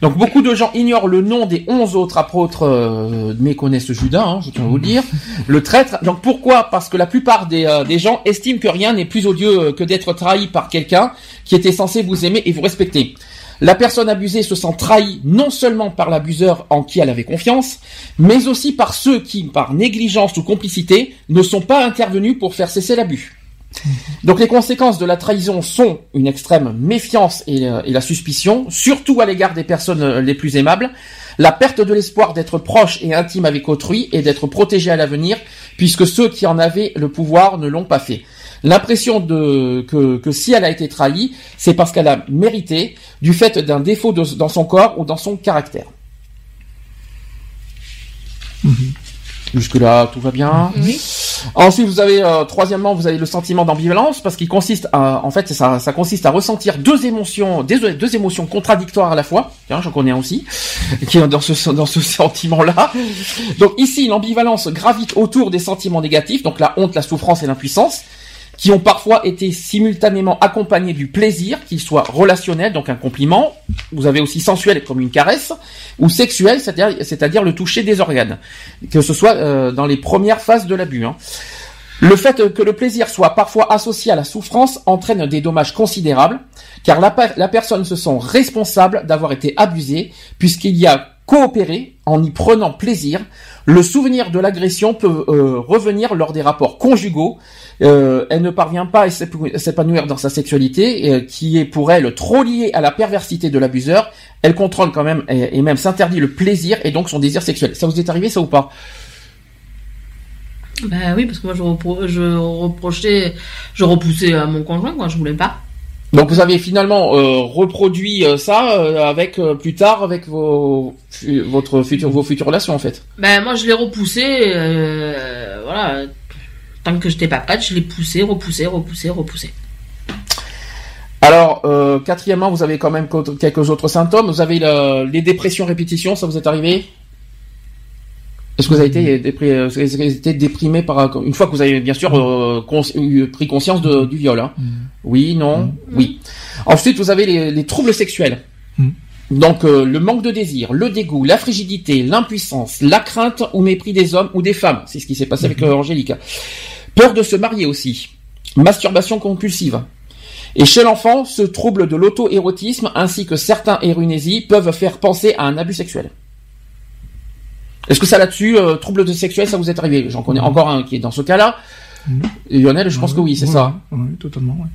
B: Donc beaucoup de gens ignorent le nom des onze autres apôtres, euh, mais connaissent Judas, hein, je tiens à vous le dire. Le traître. Donc pourquoi? Parce que la plupart des, euh, gens estiment que rien n'est plus odieux euh, que d'être trahi par quelqu'un qui était censé vous aimer et vous respecter. La personne abusée se sent trahie non seulement par l'abuseur en qui elle avait confiance, mais aussi par ceux qui, par négligence ou complicité, ne sont pas intervenus pour faire cesser l'abus. Donc les conséquences de la trahison sont une extrême méfiance et, euh, la suspicion, surtout à l'égard des personnes euh, les plus aimables, la perte de l'espoir d'être proche et intime avec autrui et d'être protégé à l'avenir, puisque ceux qui en avaient le pouvoir ne l'ont pas fait. L'impression de que, que si elle a été trahie, c'est parce qu'elle a mérité du fait d'un défaut de- dans son corps ou dans son caractère. Jusque là, tout va bien.
E: Oui.
B: Ensuite, vous avez euh, troisièmement, vous avez le sentiment d'ambivalence parce qu'il consiste à, en fait, ça, ça consiste à ressentir deux émotions, deux, deux émotions contradictoires à la fois. Tiens, j'en connais un aussi, qui est dans ce dans ce sentiment-là. Donc ici, l'ambivalence gravite autour des sentiments négatifs, donc la honte, la souffrance et l'impuissance, qui ont parfois été simultanément accompagnés du plaisir, qu'il soit relationnel, donc un compliment. Vous avez aussi sensuel comme une caresse, ou sexuel, c'est-à-dire le toucher des organes, que ce soit euh, dans les premières phases de l'abus. hein. Le fait que le plaisir soit parfois associé à la souffrance entraîne des dommages considérables, car la personne se sent responsable d'avoir été abusée, puisqu'il y a coopéré en y prenant plaisir. Le souvenir de l'agression peut euh, revenir lors des rapports conjugaux. Euh, elle ne parvient pas à s'épanouir- dans sa sexualité, euh, qui est pour elle trop liée à la perversité de l'abuseur. Elle contrôle quand même et, même s'interdit le plaisir et donc son désir sexuel. Ça vous est arrivé ça ou pas?
E: Ben oui, parce que moi, je, repro- je reprochais, je repoussais à mon conjoint, quoi. Je voulais pas.
B: Donc vous avez finalement euh, reproduit euh, ça euh, avec plus tard avec vos fu- votre futur vos futures relations en fait.
E: Ben moi, je l'ai repoussé, voilà. Tant que j'étais pas prête, je l'ai poussé, repoussé, repoussé, repoussé.
B: Alors quatrièmement vous avez quand même quelques autres symptômes. Vous avez le- les dépressions répétitions, ça vous est arrivé? Est-ce que vous avez été, dépri- euh, vous avez été déprimé par une fois que vous avez bien sûr euh, cons- eu- pris conscience de- du viol hein Oui, non, oui. Ensuite vous avez les, les troubles sexuels.
C: Mm.
B: Donc euh, le manque de désir, le dégoût, la frigidité, l'impuissance, la crainte ou mépris des hommes ou des femmes. C'est ce qui s'est passé avec euh, Angélique. Peur de se marier aussi. Masturbation compulsive. Et chez l'enfant, ce trouble de l'auto-érotisme ainsi que certains érunésies peuvent faire penser à un abus sexuel. Est-ce que ça là-dessus, euh, trouble de sexuel, ça vous est arrivé J'en connais encore un qui est dans ce cas-là. Et Lionel, je pense que oui, c'est ça.
C: ouais, totalement. ouais.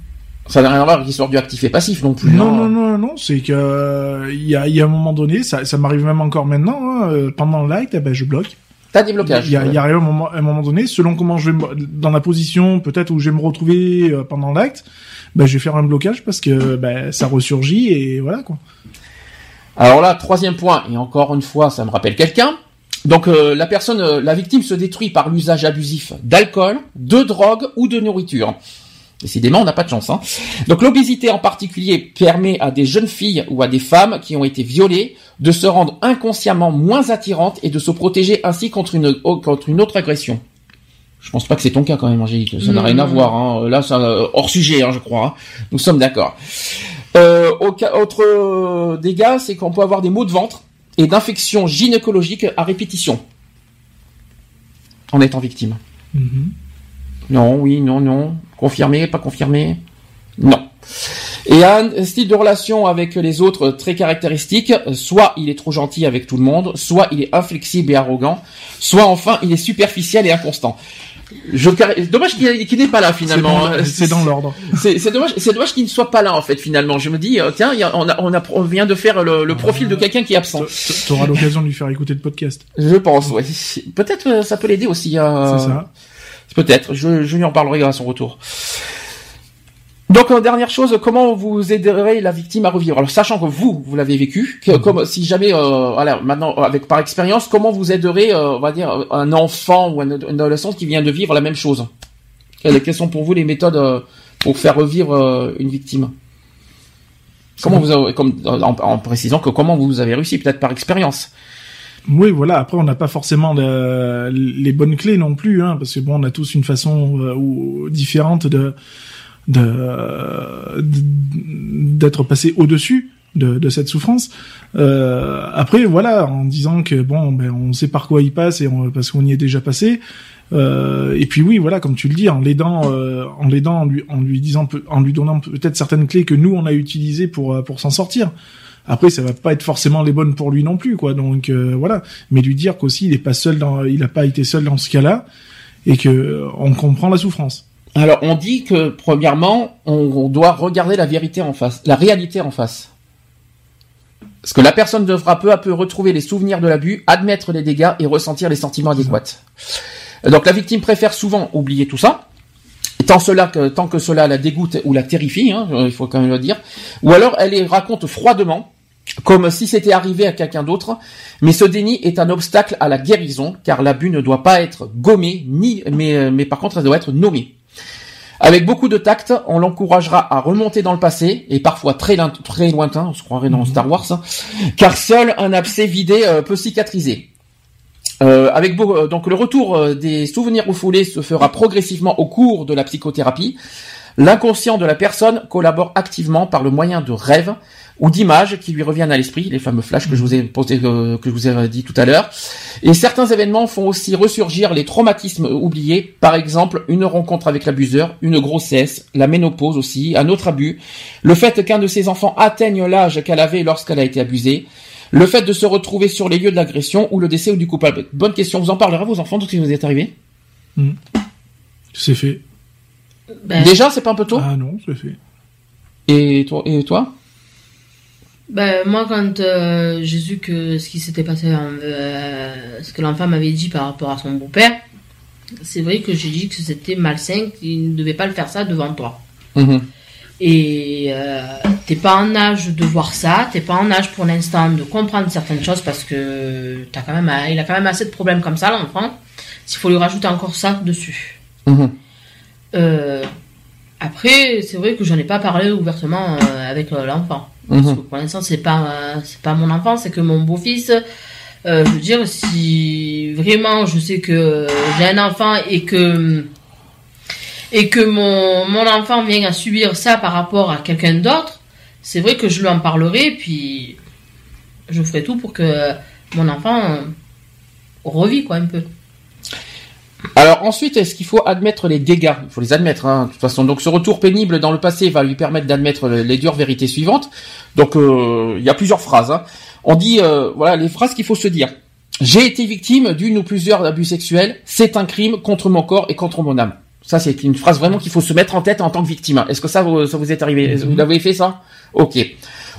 B: Ça n'a rien à voir avec l'histoire du actif et passif non plus.
C: Non,
B: hein.
C: non, non, non, c'est que euh, il y, a, y a un moment donné, ça, ça m'arrive même encore maintenant, hein, euh, pendant l'acte, eh ben, je bloque.
B: T'as des blocages.
C: Il y a, il y a un moment, un moment donné, selon comment je vais me- dans la position peut-être où je vais me retrouver euh, pendant l'acte, ben, je vais faire un blocage parce que ben, ça ressurgit et voilà quoi.
B: Alors là, troisième point, et encore une fois, ça me rappelle quelqu'un. Donc euh, la personne, euh, la victime se détruit par l'usage abusif d'alcool, de drogue ou de nourriture. Décidément, on n'a pas de chance. Hein. Donc l'obésité en particulier permet à des jeunes filles ou à des femmes qui ont été violées de se rendre inconsciemment moins attirantes et de se protéger ainsi contre une, contre une autre agression. Je pense pas que c'est ton cas quand même, Angélique. Ça n'a rien à voir. Hein. Là, ça euh, hors sujet, hein, je crois. hein. Nous sommes d'accord. Euh, autre dégât, c'est qu'on peut avoir des maux de ventre et d'infections gynécologiques à répétition en étant victime.
C: Mhm.
B: Non, oui, non, non. Confirmé, pas confirmé? Non. Et un style de relation avec les autres très caractéristique, soit il est trop gentil avec tout le monde, soit il est inflexible et arrogant, soit enfin il est superficiel et inconstant. Je, dommage qu'il qu'il n'est pas là finalement.
C: C'est dans- l'ordre.
B: C'est dommage, c'est dommage qu'il ne soit pas là en fait finalement. Je me dis, euh, tiens, on, a, on, a, on vient de faire le, le profil de quelqu'un qui est absent.
C: Tu auras l'occasion de lui faire écouter le podcast.
B: Je pense, ouais. Peut-être euh, ça peut l'aider aussi. à...
C: C'est ça.
B: Peut-être. Je, je lui en parlerai à son retour. Donc dernière chose, comment vous aiderez la victime à revivre? Alors sachant que vous, vous l'avez vécu, que, comme si jamais, euh, voilà, maintenant avec par expérience, comment vous aiderez, euh, on va dire, un enfant ou un, un adolescent qui vient de vivre la même chose? Quelles, quelles sont pour vous les méthodes euh, pour faire revivre euh, une victime? Comment vous avez, comme en, en précisant que comment vous avez réussi, peut-être par expérience.
C: Oui, voilà. Après, on n'a pas forcément de- les bonnes clés non plus, hein, parce que bon, on a tous une façon euh, ou différente de de d'être passé au-dessus de, de cette souffrance. Euh, après, voilà, en disant que bon, ben, on sait par quoi il passe et on, parce qu'on y est déjà passé. Euh, et puis oui, voilà, comme tu le dis, en l'aidant, euh, en l'aidant, en lui, en lui disant, en lui donnant peut-être certaines clés que nous on a utilisées pour euh, pour s'en sortir. Après, ça va pas être forcément les bonnes pour lui non plus, quoi. Donc euh, voilà, mais lui dire qu'aussi il est pas seul dans, il a pas été seul dans ce cas-là et que on comprend la souffrance.
B: Alors, on dit que premièrement, on, doit regarder la vérité en face, la réalité en face. Parce que la personne devra peu à peu retrouver les souvenirs de l'abus, admettre les dégâts et ressentir les sentiments adéquats. Donc, la victime préfère souvent oublier tout ça. Tant, que, cela la dégoûte ou la terrifie, hein, il faut quand même le dire. Ou alors, elle les raconte froidement, comme si c'était arrivé à quelqu'un d'autre. Mais ce déni est un obstacle à la guérison, car l'abus ne doit pas être gommé, ni, mais, mais par contre, ça doit être nommé. Avec beaucoup de tact, on l'encouragera à remonter dans le passé, et parfois très, loin- très lointain, on se croirait dans Star Wars, hein, car seul un abcès vidé euh, peut cicatriser. Euh, avec beau- euh, donc le retour des souvenirs refoulés se fera progressivement au cours de la psychothérapie. L'inconscient de la personne collabore activement par le moyen de rêves ou d'images qui lui reviennent à l'esprit, les fameux flashs que je vous ai posé, euh, que je vous ai dit tout à l'heure. Et certains événements font aussi ressurgir les traumatismes oubliés, par exemple une rencontre avec l'abuseur, une grossesse, la ménopause aussi, un autre abus, le fait qu'un de ses enfants atteigne l'âge qu'elle avait lorsqu'elle a été abusée, le fait de se retrouver sur les lieux de l'agression ou le décès ou du coupable. Bonne question, vous en parlerez à vos enfants, tout ce qui vous est arrivé
C: C'est fait.
E: Ben,
B: Déjà, c'est pas un peu tôt
C: Ah non, c'est fait.
B: et, toi, et toi
E: ben, moi, quand euh, j'ai su que ce qui s'était passé, euh, ce que l'enfant m'avait dit par rapport à son beau-père, c'est vrai que j'ai dit que c'était malsain, qu'il ne devait pas le faire ça devant toi.
B: Mhm.
E: Et euh, t'es pas en âge de voir ça, t'es pas en âge pour l'instant de comprendre certaines choses parce que t'as quand même, il a quand même assez de problèmes comme ça, l'enfant. S'il faut lui rajouter encore ça dessus.
B: Mhm.
E: Euh, après, c'est vrai que j'en ai pas parlé ouvertement euh, avec euh, l'enfant. Parce
B: Mhm.
E: que pour l'instant, c'est pas, c'est pas mon enfant, c'est que mon beau-fils. Je veux dire, si vraiment je sais que j'ai un enfant et que et que mon, mon enfant vient à subir ça par rapport à quelqu'un d'autre, c'est vrai que je lui en parlerai, puis je ferai tout pour que mon enfant revit quoi un peu.
B: Alors ensuite, est-ce qu'il faut admettre les dégâts? Il faut les admettre, hein, de toute façon. Donc ce retour pénible dans le passé va lui permettre d'admettre les dures vérités suivantes. Donc euh, il y a plusieurs phrases. hein. On dit, euh, voilà, les phrases qu'il faut se dire. J'ai été victime d'une ou plusieurs abus sexuels. C'est un crime contre mon corps et contre mon âme. Ça, c'est une phrase vraiment qu'il faut se mettre en tête en tant que victime. Est-ce que ça, vous, ça vous est arrivé? Vous l'avez fait ça? Ok.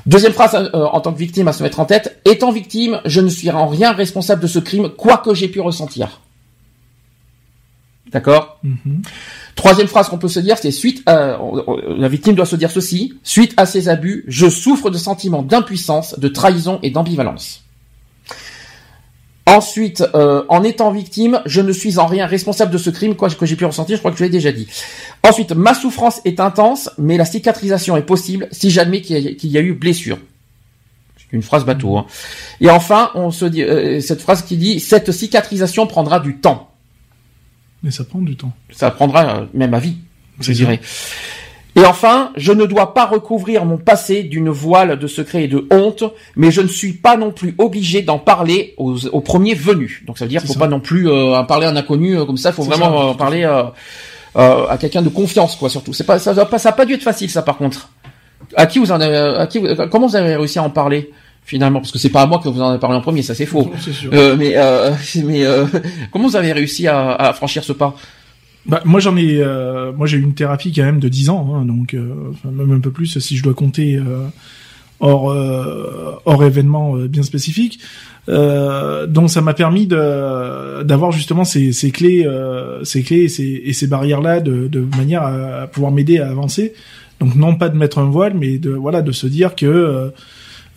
B: Deuxième phrase euh, en tant que victime à se mettre en tête. Étant victime, je ne suis en rien responsable de ce crime, quoi que j'ai pu ressentir. D'accord
C: Mhm.
B: Troisième phrase qu'on peut se dire, c'est suite à, la victime doit se dire ceci, suite à ces abus, je souffre de sentiments d'impuissance, de trahison et d'ambivalence. Ensuite, euh, en étant victime, je ne suis en rien responsable de ce crime, quoi que j'ai pu ressentir, je crois que je l'ai déjà dit. Ensuite, ma souffrance est intense, mais la cicatrisation est possible si j'admets qu'il y, a- qu'il y a eu blessure. C'est une phrase bateau. Hein. Et enfin, on se dit euh, cette phrase qui dit cette cicatrisation prendra du temps.
C: Mais ça prend du temps.
B: Ça prendra euh, même à vie, je dirais. Et enfin, je ne dois pas recouvrir mon passé d'une voile de secret et de honte, mais je ne suis pas non plus obligé d'en parler aux, aux premiers venus. Donc ça veut dire qu'il faut
C: ça.
B: pas non plus euh, en parler à un inconnu euh, comme ça. Il faut vraiment
C: ça,
B: euh, parler à quelqu'un de confiance, quoi. Surtout, c'est pas ça, pas ça a pas dû être facile, ça par contre. À qui vous en avez, à qui, vous- comment vous avez réussi à en parler? Finalement Parce que c'est pas à moi que vous en avez parlé en premier, ça c'est faux.
C: Sûr.
B: Euh, mais euh, mais euh, comment vous avez réussi à, à franchir ce pas?
C: Bah, moi j'en ai, euh, moi j'ai eu une thérapie quand même de 10 ans, hein, donc euh, enfin, même un peu plus si je dois compter euh, hors euh, hors événement bien spécifique. Euh, donc ça m'a permis de d'avoir justement ces, ces clés, euh, ces clés et ces, et ces barrières là de, de manière à, à pouvoir m'aider à avancer. Donc non pas de mettre un voile, mais de voilà de se dire que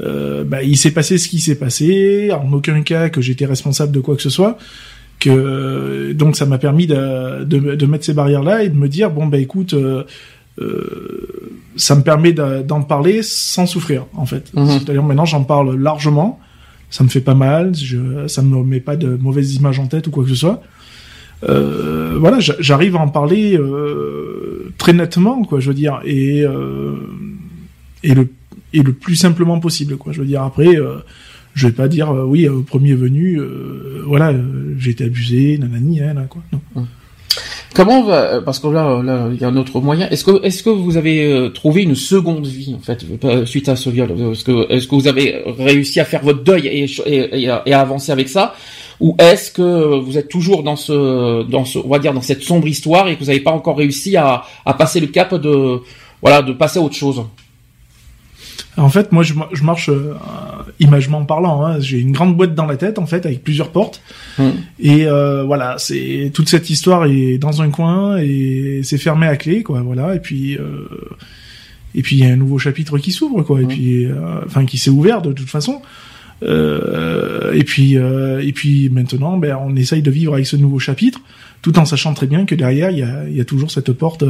C: euh, euh, bah, il s'est passé ce qui s'est passé, en aucun cas que j'étais responsable de quoi que ce soit que donc ça m'a permis de, de, de mettre ces barrières là et de me dire bon bah écoute euh, euh, ça me permet de- d'en parler sans souffrir en fait.
B: Mhm.
C: c'est-à-dire maintenant j'en parle largement. Ça me fait pas mal je, ça me met pas de mauvaises images en tête ou quoi que ce soit. Euh, voilà j'a- j'arrive à en parler euh, très nettement quoi je veux dire. Et euh, et le et le plus simplement possible quoi. Je veux dire après euh, je vais pas dire euh, oui au premier venu euh, voilà euh, j'ai été abusé nanani hein, là, quoi. Non.
B: Comment va, parce que là, il y a un autre moyen. Est-ce que, est-ce que vous avez euh, trouvé une seconde vie en fait euh, suite à ce viol Est-ce que, est-ce que vous avez réussi à faire votre deuil et à avancer avec ça, ou est-ce que vous êtes toujours dans ce, dans ce, on va dire dans cette sombre histoire et que vous n'avez pas encore réussi à, à passer le cap de, voilà, de passer à autre chose?
C: En fait moi je, ma- je marche euh, imagement parlant hein. j'ai une grande boîte dans la tête en fait avec plusieurs portes
B: Hmm.
C: et euh, voilà c'est toute cette histoire est dans un coin et c'est fermé à clé quoi voilà et puis euh, et puis il y a un nouveau chapitre qui s'ouvre quoi et
B: Mhm.
C: puis euh, enfin qui s'est ouvert de toute façon Euh, et puis euh, et puis maintenant ben on essaye de vivre avec ce nouveau chapitre tout en sachant très bien que derrière il y a, y a toujours cette porte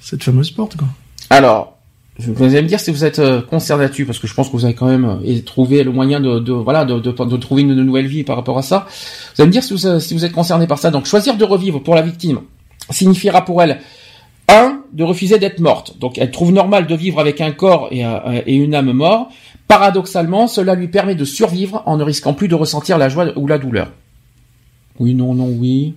C: cette fameuse porte quoi
B: Alors, je- vous allez me dire si vous êtes euh, concerné là-dessus, parce que je pense que vous avez quand même euh, trouvé le moyen de, voilà de, trouver une nouvelle vie par rapport à ça. Vous allez me dire si vous, euh, si vous êtes concerné par ça. Donc, choisir de revivre pour la victime signifiera pour elle un de refuser d'être morte. Donc, elle trouve normal de vivre avec un corps et, et une âme mort. Paradoxalement, cela lui permet de survivre en ne risquant plus de ressentir la joie ou la douleur. Oui, non, non, oui.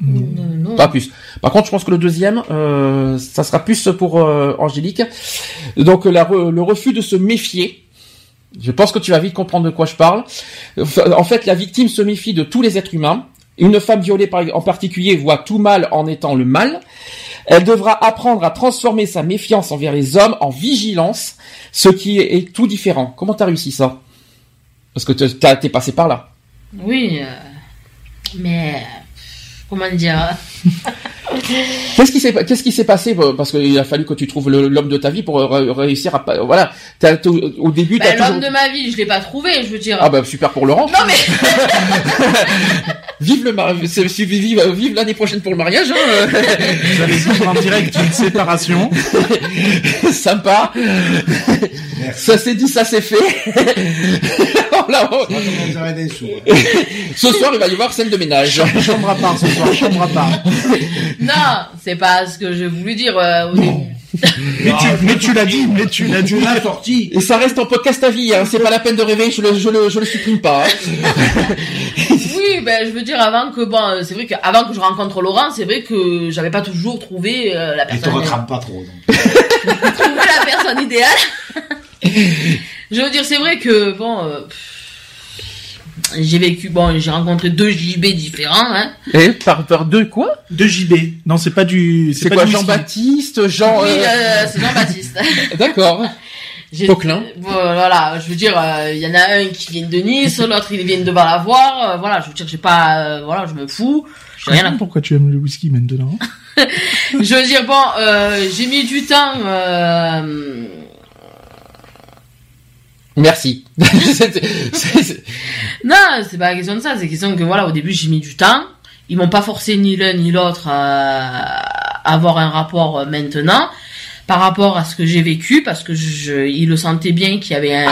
E: Non, non.
B: Pas plus. Par contre, je pense que le deuxième, euh, ça sera plus pour euh, Angélique. Donc la re- le refus de se méfier. Je pense que tu vas vite comprendre de quoi je parle. En fait, la victime se méfie de tous les êtres humains. Une femme violée en particulier voit tout mal en étant le mal. Elle devra apprendre à transformer sa méfiance envers les hommes en vigilance, ce qui est, est tout différent. Comment t'as réussi ça? Parce que t'es passé par là.
E: Oui, euh, mais euh, comment dire
B: Qu'est-ce qui s'est qu'est-ce qui s'est passé euh, parce qu'il a fallu que tu trouves l'homme de ta vie pour euh, réussir à pas- voilà t'as- t'as- au début toujours
E: L'homme de ma vie, je l'ai pas trouvé, je veux dire.
B: ah bah super pour Laurent
E: Non mais
B: vive le mar- vive vive l'année prochaine pour le mariage hein.
C: vous allez vivre en direct d'une séparation
B: sympa ça c'est dit ça c'est fait Oh là, oh.
G: Hein.
B: ce soir il va y avoir scène de ménage
C: chambre à part ce soir chambre à part
E: non, c'est pas ce que je voulais dire euh, au début.
C: mais tu, mais tu l'as dit mais tu l'as dit
G: Tu l'as sorti.
B: et ça reste en podcast à vie hein. c'est pas la peine de rêver je le je le je le supprime pas hein.
E: Oui, ben je veux dire avant que bon, euh, c'est vrai qu'avant que je rencontre Laurent, c'est vrai que j'avais pas toujours trouvé euh, la
G: Et te
E: personne
G: pas trop. donc.
E: trouvé la personne idéale. je veux dire, c'est vrai que bon, euh, pff, j'ai vécu bon, j'ai rencontré deux JB différents, hein.
B: et par par deux quoi?
C: De JB non c'est pas du
B: c'est
C: pas
B: quoi. Jean-Baptiste Jean
E: Oui,
B: euh,
E: euh, c'est Jean-Baptiste.
B: d'accord Poquelin.
E: Voilà, je veux dire, euh, il y en a un qui vient de Nice, l'autre il vient de Balavoir, euh, voilà, je veux dire, j'ai pas, euh, voilà, je me fous,
C: je
E: rien à
C: pourquoi tu aimes le whisky maintenant
E: Je veux dire, bon, euh, j'ai mis du temps. Euh...
B: merci
E: Non, c'est pas la question de ça. C'est question que voilà, au début j'ai mis du temps. Ils m'ont pas forcé ni l'un ni l'autre à avoir un rapport euh, maintenant par rapport à ce que j'ai vécu parce que je, ils le sentaient bien qu'il y avait un-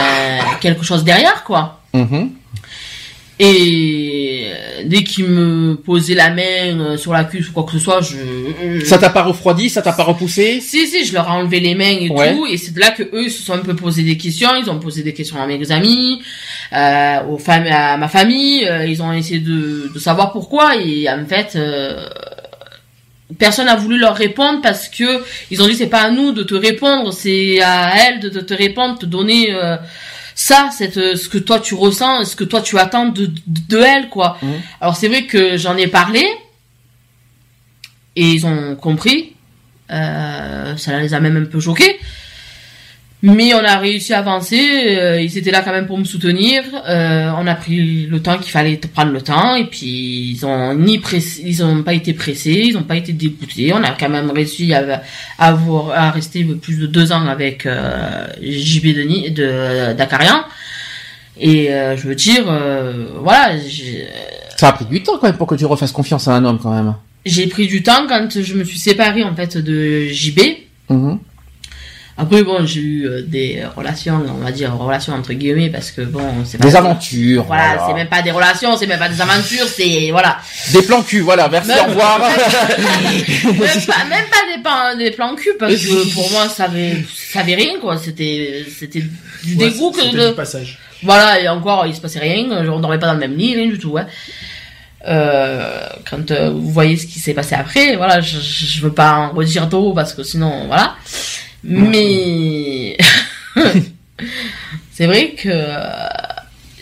E: quelque chose derrière quoi.
B: Mhm.
E: Et euh, dès qu'ils me posaient la main euh, sur la cuisse ou quoi que ce soit, je
B: Ça t'a pas refroidi, ça t'a pas repoussé
E: Si, si, je leur ai enlevé les mains et
B: Ouais.
E: tout, et c'est de là que eux se sont un peu posé des questions, ils ont posé des questions à mes amis, euh, aux femmes, à ma famille, euh, ils ont essayé de, de savoir pourquoi, et en fait, euh, personne n'a voulu leur répondre parce que ils ont dit c'est pas à nous de te répondre, c'est à elles de, de te répondre, te donner euh, ça, cette, euh, ce que toi tu ressens, ce que toi tu attends de, de, de elles, quoi.
B: Mhm.
E: Alors c'est vrai que j'en ai parlé, et ils ont compris. Euh, ça les a même un peu choqués. Mais on a réussi à avancer. euh, ils étaient là quand même pour me soutenir. Euh, on a pris le temps qu'il fallait prendre le temps. Et puis ils ont ni pressé, ils ont pas été pressés, ils ont pas été dégoûtés. On a quand même réussi à, à, avoir, à rester plus de deux ans avec euh, JB Denis de Dakarian. Et je veux dire, voilà,
B: Ça a pris du temps quand même pour que tu refasses confiance à un homme quand même.
E: j'ai pris du temps quand je me suis séparée en fait de JB.
B: Mhm.
E: Après bon, j'ai eu euh, des relations, on va dire relations entre guillemets parce que bon, c'est pas
B: Des aventures.
E: Voilà,
B: voilà.
E: c'est même pas des relations, c'est même pas des aventures, c'est voilà.
B: Des plans cul, voilà, merci,
E: Même-
B: au revoir.
E: même pas, même pas des, plans- des plans cul parce que pour moi ça avait ça avait rien quoi, c'était c'était du
C: Ouais,
E: dégoût que
C: c'était
E: de
C: du passage.
E: voilà et encore il se passait rien, on dormait pas dans le même lit, rien du tout ouais. Euh, quand euh, vous voyez ce qui s'est passé après, voilà, je, je je veux pas en redire trop parce que sinon voilà. Mais c'est vrai que euh,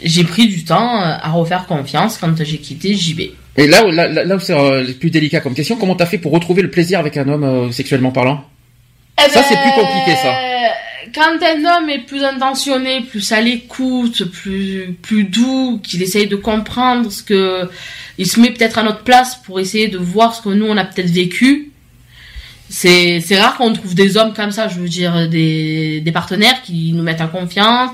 E: j'ai pris du temps euh, à refaire confiance quand j'ai quitté JB.
B: Et là, où- là, là, où c'est euh, le plus délicat comme question, comment t'as fait pour retrouver le plaisir avec un homme euh, sexuellement parlant?
E: Eh
B: Ça, c'est plus compliqué, ça.
E: Quand un homme est plus intentionné, plus à l'écoute, plus plus doux, qu'il essaye de comprendre ce que, il se met peut-être à notre place pour essayer de voir ce que nous on a peut-être vécu. C'est c'est rare qu'on trouve des hommes comme ça, je veux dire des des partenaires qui nous mettent en confiance,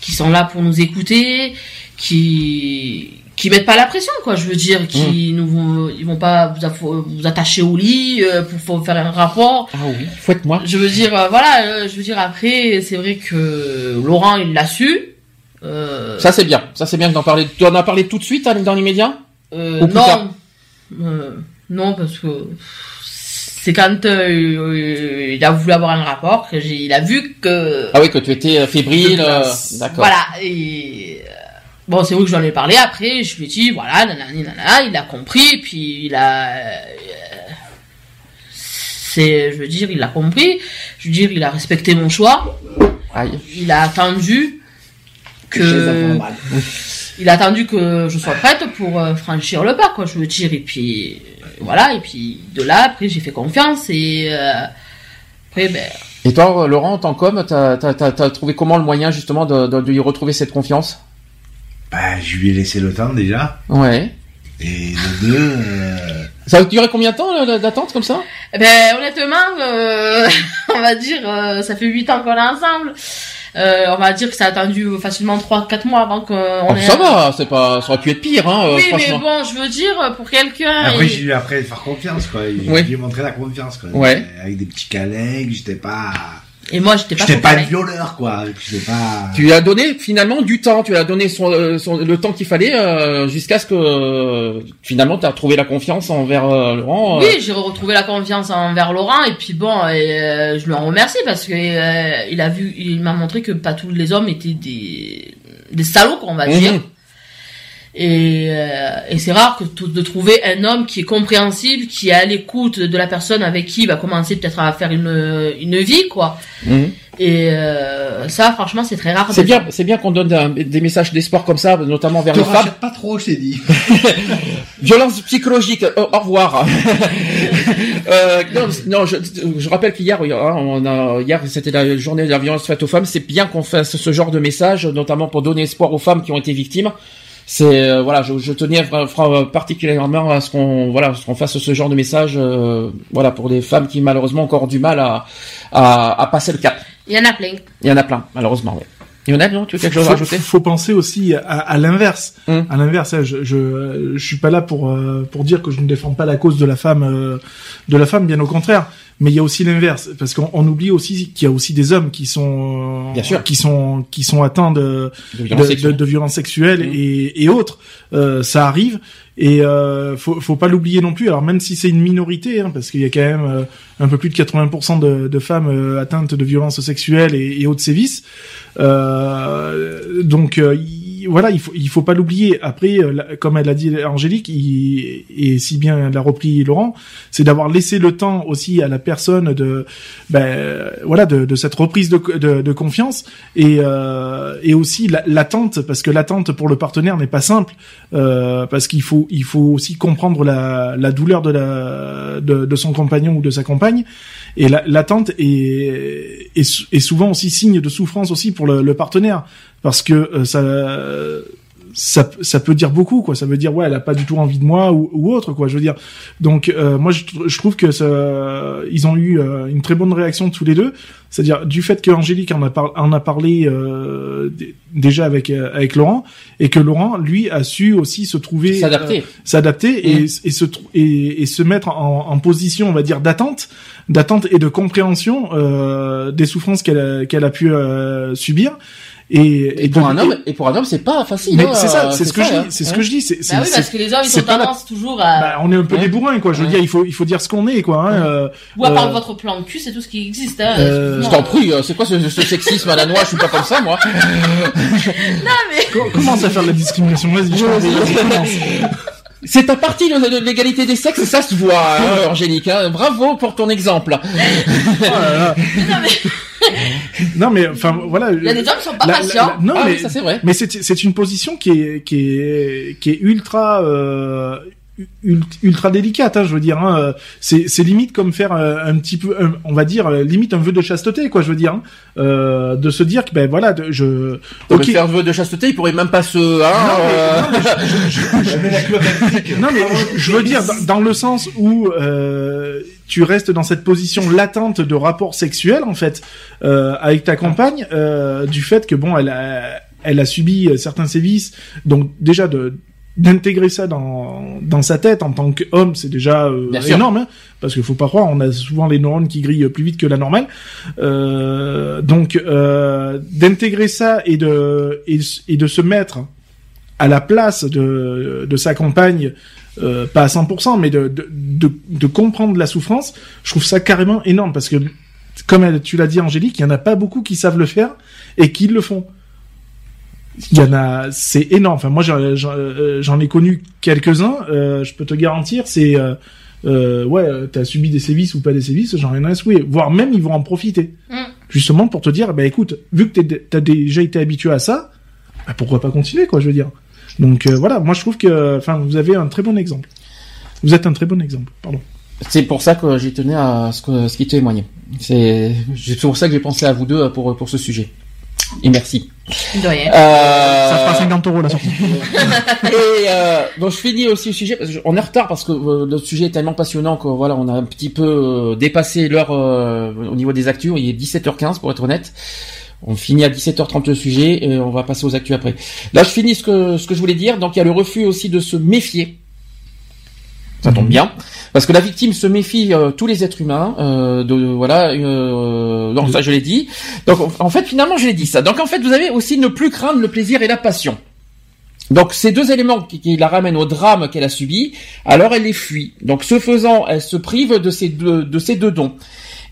E: qui sont là pour nous écouter, qui qui mettent pas la pression quoi, je veux dire, qui nous vont ils vont pas vous, vous attacher au lit euh, pour, faire un rapport.
B: Ah oui, fouette-moi.
E: Je veux dire, euh, voilà, euh, je veux dire après, c'est vrai que Laurent, il l'a su.
B: Ça c'est bien, ça c'est bien d'en parler. Tu en as parlé tout de suite hein, dans l'immédiat
E: non, non parce que c'est quand euh, il a voulu avoir un rapport que j'ai, il a vu que
B: Ah oui, que tu étais euh, fébrile. Euh. D'accord.
E: voilà. Et, euh, bon, c'est vrai que j'en ai parlé après. Je lui ai dit voilà, nanani, nanana, il a compris, puis il a. euh, c'est, je veux dire, il a compris. Je veux dire, il a respecté mon choix.
B: Aïe.
E: il a attendu que il a attendu que je sois prête pour euh, franchir le pas quoi je veux dire et puis voilà et puis de là après j'ai fait confiance et euh, après ben
B: Et toi, Laurent, en tant qu'homme, t'as t'as- t'as- t'as trouvé comment le moyen justement de, de, de lui retrouver cette confiance?
G: Bah, je lui ai laissé le temps déjà.
B: Ouais.
G: Et de deux, euh,
B: Ça a duré combien de temps d'attente comme ça?
E: Ben honnêtement euh, on va dire euh, ça fait 8 ans qu'on est ensemble Euh, on va dire que ça a attendu facilement 3-4 mois avant qu'on
B: Oh,
E: ait
B: Ça va, c'est pas, ça aurait pu être pire, hein, euh,
E: oui mais bon je veux dire pour quelqu'un
G: Après,
E: et-
G: j'ai eu après faire confiance, quoi. Je
B: Oui.
G: montré la confiance, quoi.
B: Ouais.
G: Avec des petits câlins, que j'étais pas,
E: et moi j'étais pas
G: j'étais pas le violeur, quoi. J'étais pas,
B: Tu lui as donné finalement du temps, tu lui as donné son, euh, son- le temps qu'il fallait euh, jusqu'à ce que euh, finalement tu as trouvé la confiance envers euh, Laurent. euh.
E: Oui, j'ai retrouvé la confiance envers Laurent et puis bon, et, euh, je lui en remercie parce que euh, il a vu, il m'a montré que pas tous les hommes étaient des des salauds, qu'on va
B: Mhm.
E: dire. Et, euh, et c'est rare que de trouver un homme qui est compréhensible, qui est à l'écoute de la personne avec qui il va commencer peut-être à faire une une vie, quoi.
B: Mhm.
E: Et euh, ça, franchement, c'est très rare.
B: C'est bien, c'est bien qu'on donne un- des messages d'espoir comme ça, notamment vers
G: te
B: les femmes.
G: pas trop, je t'ai dit.
B: Violence psychologique. au revoir. euh, non, non, je, je rappelle qu'hier, hein, on a, hier, c'était la journée de la violence faite aux femmes. C'est bien qu'on fasse ce genre de message, notamment pour donner espoir aux femmes qui ont été victimes. C'est euh, voilà, je, je tenais vra- vra- particulièrement à ce qu'on voilà, qu'on fasse ce genre de message, euh, voilà, pour des femmes qui malheureusement ont encore du mal à, à, à passer le cap.
E: Il y en a plein.
B: Il y en a plein, malheureusement. Lionel, non, tu veux quelque chose à
C: faut,
B: rajouter?
C: faut penser aussi à, à l'inverse. À l'inverse, hein, je, je je suis pas là pour euh, pour dire que je ne défends pas la cause de la femme euh, de la femme, bien au contraire. Mais il y a aussi l'inverse, parce qu'on on oublie aussi qu'il y a aussi des hommes qui sont euh,
B: Bien sûr.
C: qui sont qui sont atteints de
B: De
C: violences sexuelles
B: Mhm.
C: et, et autres. Euh, ça arrive et euh, faut, faut pas l'oublier non plus. Alors même si c'est une minorité, hein, parce qu'il y a quand même euh, un peu plus de 80% de, de femmes euh, atteintes de violences sexuelles et, et autres sévices. Euh, donc euh, il- voilà, il faut il faut pas l'oublier. Après, euh, comme elle a dit Angélique, il, et si bien l'a repris Laurent, c'est d'avoir laissé le temps aussi à la personne de, ben voilà, de, de cette reprise de, de, de confiance et euh, et aussi la- l'attente parce que l'attente pour le partenaire n'est pas simple euh, parce qu'il faut il faut aussi comprendre la, la douleur de la de, de son compagnon ou de sa compagne et la- l'attente est, est est souvent aussi signe de souffrance aussi pour le, le partenaire parce que euh, ça ça, ça peut dire beaucoup quoi ça veut dire ouais elle a pas du tout envie de moi ou, ou autre quoi je veux dire donc euh, moi je, tr- je trouve que ça, ils ont eu euh, une très bonne réaction tous les deux c'est-à-dire du fait que Angélique en a, par- en a parlé euh, déjà avec euh, avec Laurent et que Laurent lui a su aussi se trouver
B: S'adapter.
C: euh, s'adapter et,
B: Mm.
C: et se et, et se mettre en, en position on va dire d'attente d'attente et de compréhension euh, des souffrances qu'elle a, qu'elle a pu euh, subir et,
B: Et pour un homme, et pour un homme, c'est pas facile.
C: mais
B: hein,
C: c'est ça, c'est ce que je
B: hein.
C: dis, c'est ce que je dis, c'est
E: Bah oui, parce que les hommes, ils ont
C: la-
E: tendance toujours à...
C: bah, on est un peu
B: Ouais.
C: des bourrins quoi, je veux
B: Ouais.
C: dire, il faut il faut dire ce qu'on est quoi hein, euh,
E: Ou à part
C: euh,
E: votre plan de cul, c'est tout ce qui existe. Hein,
C: Euh,
B: Je t'en prie, euh, c'est quoi ce, ce sexisme à la noix Je suis pas comme ça, moi.
C: co- commence à faire de la discrimination, vas-y, je
B: C'est ta partie de, de l'égalité des sexes, ça se voit, hein, Angélique. hein. Bravo pour ton exemple.
C: Oh là là.
E: Non, mais
C: Non mais enfin voilà.
E: il y a des hommes qui sont pas
C: la-
E: patients.
C: la- non
B: Ah
C: mais
B: oui, ça c'est vrai.
C: Mais c'est une position qui est qui est qui est ultra euh, ultra délicate. Hein, je veux dire, hein, euh, c'est c'est limite comme faire euh, un petit peu, un- on va dire euh, limite un vœu de chasteté, quoi. Je veux dire, hein, euh, de se dire que ben voilà, je ok.
B: faire vœu de chasteté, il pourrait même pas se... Hein.
C: Non mais je, veux dire dans, dans le sens où euh, tu restes dans cette position latente de rapport sexuel en fait euh, avec ta compagne euh, du fait que bon elle a elle a subi certains sévices donc déjà de d'intégrer ça dans dans sa tête en tant qu'homme c'est déjà euh, énorme hein, parce qu'il faut pas croire on a souvent les neurones qui grillent plus vite que la normale euh, donc euh, d'intégrer ça et de et, et de se mettre à la place de, de sa compagne, euh, pas à 100%, mais de, de, de, de comprendre la souffrance, je trouve ça carrément énorme parce que, comme tu l'as dit Angélique, il y en a pas beaucoup qui savent le faire et qui le font. Il y en a, c'est énorme. Enfin, moi, j'en euh, ai connu quelques-uns. euh, je peux te garantir, c'est euh, euh, ouais, t'as subi des sévices ou pas des sévices, j'en ai rien à secouer. Voire même, ils vont en profiter,
E: Mm.
C: justement pour te dire, bah écoute, vu que t'as déjà été habitué à ça, bah, pourquoi pas continuer, quoi, je veux dire. Donc euh, voilà, moi je trouve que, enfin, vous avez un très bon exemple. Vous êtes un très bon exemple. Pardon.
B: C'est pour ça que j'ai tenu à ce, que, ce qui témoignait. C'est c'est pour ça que j'ai pensé à vous deux pour, pour ce sujet. Et merci. Euh,
C: Ça fera 50 euros la sortie.
B: Et euh, donc je finis aussi le sujet parce qu'on est en retard parce que euh, le sujet est tellement passionnant que voilà on a un petit peu euh, dépassé l'heure euh, au niveau des actus. Il est 17h15 pour être honnête. On finit à 17h30 le sujet et on va passer aux actus après. Là je finis ce que ce que je voulais dire. Donc il y a le refus aussi de se méfier. Ça tombe bien parce que la victime se méfie euh, tous les êtres humains. Euh, de voilà. Euh, donc ça je l'ai dit. Donc en fait finalement je l'ai dit ça. Donc en fait vous avez aussi ne plus craindre le plaisir et la passion. Donc ces deux éléments qui, qui la ramènent au drame qu'elle a subi, alors elle les fuit. Donc ce faisant, elle se prive de ces deux, de ces deux dons.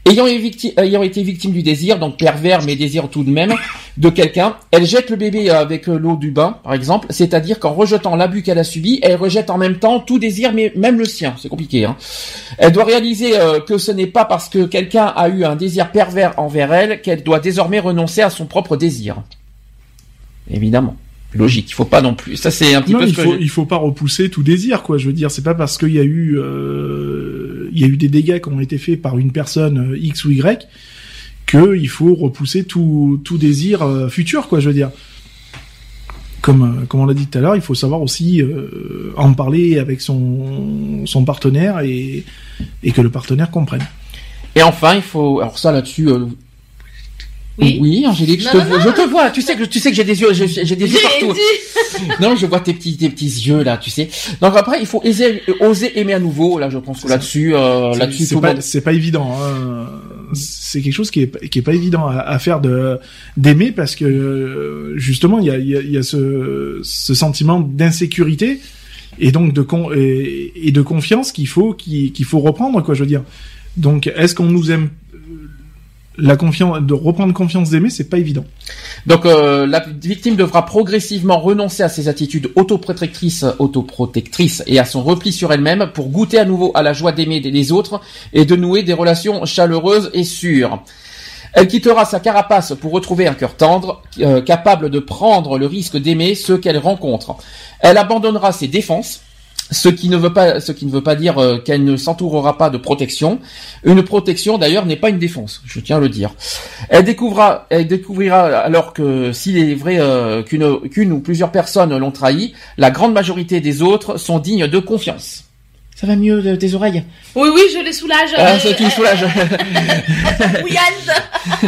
B: Ayant, été victime, ayant été victime du désir, donc pervers mais désir tout de même, de quelqu'un, elle jette le bébé avec euh, l'eau du bain, par exemple, c'est-à-dire qu'en rejetant l'abus qu'elle a subi, elle rejette en même temps tout désir, mais même le sien, c'est compliqué. Hein. Elle doit réaliser euh, que ce n'est pas parce que quelqu'un a eu un désir pervers envers elle qu'elle doit désormais renoncer à son propre désir. Évidemment. Logique, il faut pas non plus. Ça c'est un petit
C: Non,
B: peu
C: il
B: que
C: faut, il faut pas repousser tout désir, quoi. Je veux dire, c'est pas parce qu'il y a eu, euh, il y a eu des dégâts qui ont été faits par une personne euh, X ou Y que il faut repousser tout, tout désir euh, futur, quoi. Je veux dire. Comme, comme on l'a dit tout à l'heure, il faut savoir aussi euh, en parler avec son, son partenaire et, et que le partenaire comprenne.
B: Et enfin, il faut. Alors ça là-dessus. Euh,
E: Oui.
B: Angélique, je,
E: Non,
B: te,
E: non,
B: vois- je te vois. Tu sais que tu sais que j'ai des yeux, j'ai j'ai des yeux partout.
E: dit.
B: Non, je vois tes petits tes petits yeux là, tu sais. Donc après, il faut oser, oser aimer à nouveau. Là, je pense que là-dessus, euh, là-dessus,
C: c'est pas,
B: monde-
C: c'est pas évident. Hein. C'est quelque chose qui est, qui est pas évident à, à faire de d'aimer parce que euh, justement il y a, il y a, il y a ce, ce sentiment d'insécurité et donc de con, et, et de confiance qu'il faut qu'il qu'il faut reprendre quoi. Je veux dire. Donc est-ce qu'on nous aime la confiance, de reprendre confiance d'aimer, c'est pas évident.
B: Donc euh, la victime devra progressivement renoncer à ses attitudes autoprotectrices, autoprotectrices et à son repli sur elle-même pour goûter à nouveau à la joie d'aimer les autres et de nouer des relations chaleureuses et sûres. Elle quittera sa carapace pour retrouver un cœur tendre, euh, capable de prendre le risque d'aimer ceux qu'elle rencontre. Elle abandonnera ses défenses, ce qui ne veut pas, ce qui ne veut pas dire euh, qu'elle ne s'entourera pas de protection. Une protection d'ailleurs n'est pas une défense, je tiens à le dire. Elle découvrira, elle découvrira alors que s'il est vrai euh, qu'une qu'une ou plusieurs personnes l'ont trahi, la grande majorité des autres sont dignes de confiance. Ça va mieux de tes oreilles?
E: Oui, oui, je les soulage.
B: Ah,
E: euh,
B: ça tu me soulages.
E: Oui, Anne.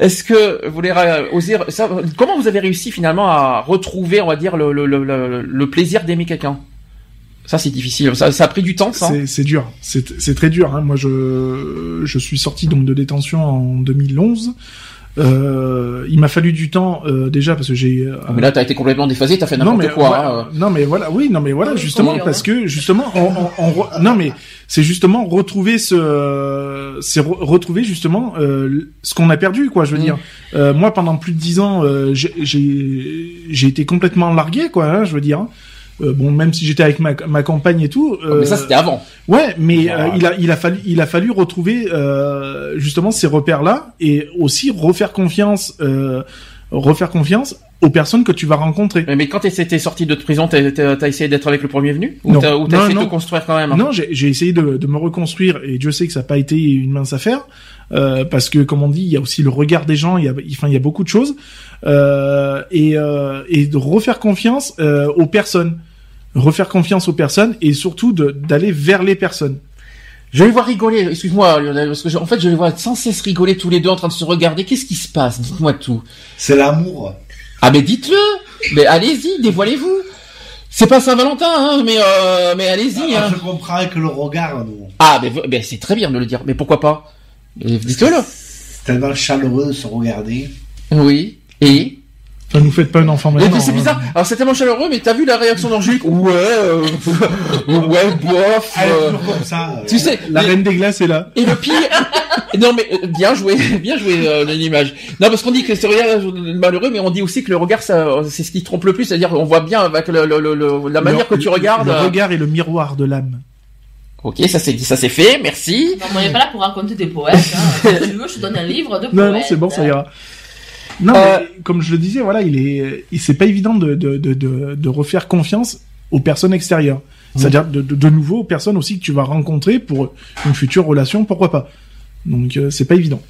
B: Est-ce que vous voulez ra- oser ça, Comment vous avez réussi finalement à retrouver, on va dire, le, le, le, le- le plaisir d'aimer quelqu'un? Ça, c'est difficile. Ça, ça a pris du temps, ça.
C: C'est c'est dur, c'est c'est très dur. Hein. Moi, je je suis sorti donc de détention en 2011. Euh, il m'a fallu du temps euh, déjà parce que j'ai. euh,
B: Mais là, t'as été complètement déphasé. T'as fait
C: non mais
B: n'importe quoi.
C: voilà,
B: hein.
C: non mais voilà oui non mais voilà justement
E: oui,
C: parce que justement on, on- on re- non mais c'est justement retrouver ce c'est re- retrouver justement euh, ce qu'on a perdu quoi je veux
B: Mm.
C: dire Euh, moi pendant plus de dix ans euh, j'ai j'ai j'ai été complètement largué quoi hein, je veux dire Euh, bon même si j'étais avec ma ma compagne et tout euh,
B: Mais ça, c'était avant.
C: Ouais, mais
B: Voilà.
C: euh, il a il a fallu il a fallu retrouver euh, justement ces repères là et aussi refaire confiance euh, refaire confiance aux personnes que tu vas rencontrer.
B: Mais, mais quand t'étais sorti de prison, t'as t'as- t'as essayé d'être avec le premier venu? Ou t'as ou t'as
C: Non,
B: essayé de te construire quand même hein?
C: Non, j'ai j'ai essayé de, de me reconstruire et Dieu sait que ça n'a pas été une mince affaire euh, parce que comme on dit, il y a aussi le regard des gens, il y a enfin il y a beaucoup de choses euh, et euh, et de refaire confiance euh, aux personnes, refaire confiance aux personnes et surtout de- d'aller vers les personnes.
B: Je vais les voir rigoler, excuse-moi Lionel, parce que je- en fait je les vois sans cesse rigoler tous les deux en train de se regarder. Qu'est-ce qui se passe? Dites-moi tout.
G: C'est l'amour.
B: Ah mais dites-le Mais allez-y, dévoilez-vous C'est pas Saint-Valentin, hein, mais euh, mais allez-y.
G: Ah,
B: Hein.
G: Je comprends avec le regard, nous.
B: Ah mais, mais c'est très bien de le dire, mais pourquoi pas? Dites-le
G: C'est tellement chaleureux de se regarder.
B: Oui. Et?
C: Enfin, nous faites pas un enfant
B: Et
C: maintenant.
B: puis c'est
C: hein.
B: bizarre. Alors c'est tellement chaleureux, mais t'as vu la réaction d'Angélique Ouais, euh, ouais, bof.
G: Elle est
B: euh,
G: toujours comme ça.
B: tu sais,
C: La
B: et-
C: reine des glaces est là.
B: Et le pire, non mais euh, bien joué, bien joué euh, l'image. Non parce qu'on dit que c'est regard malheureux, mais on dit aussi que le regard, ça, c'est ce qui trompe le plus, c'est-à-dire on voit bien avec le, le- le- le- la manière
C: Le-
B: que tu regardes.
C: Le regard est le miroir de l'âme.
B: Ok, ça c'est dit, ça c'est fait, merci.
E: Non, on n'est pas là pour raconter des poètes. Hein. si tu veux, je te donne un livre de poètes.
C: Non, non, c'est bon, ça ira. Non,
B: Euh,
C: mais comme je le disais, voilà, il est, il- c'est pas évident de, de, de, de, de refaire confiance aux personnes extérieures. C'est-à-dire de, de, de nouveau aux personnes aussi que tu vas rencontrer pour une future relation, pourquoi pas. Donc euh, c'est pas évident.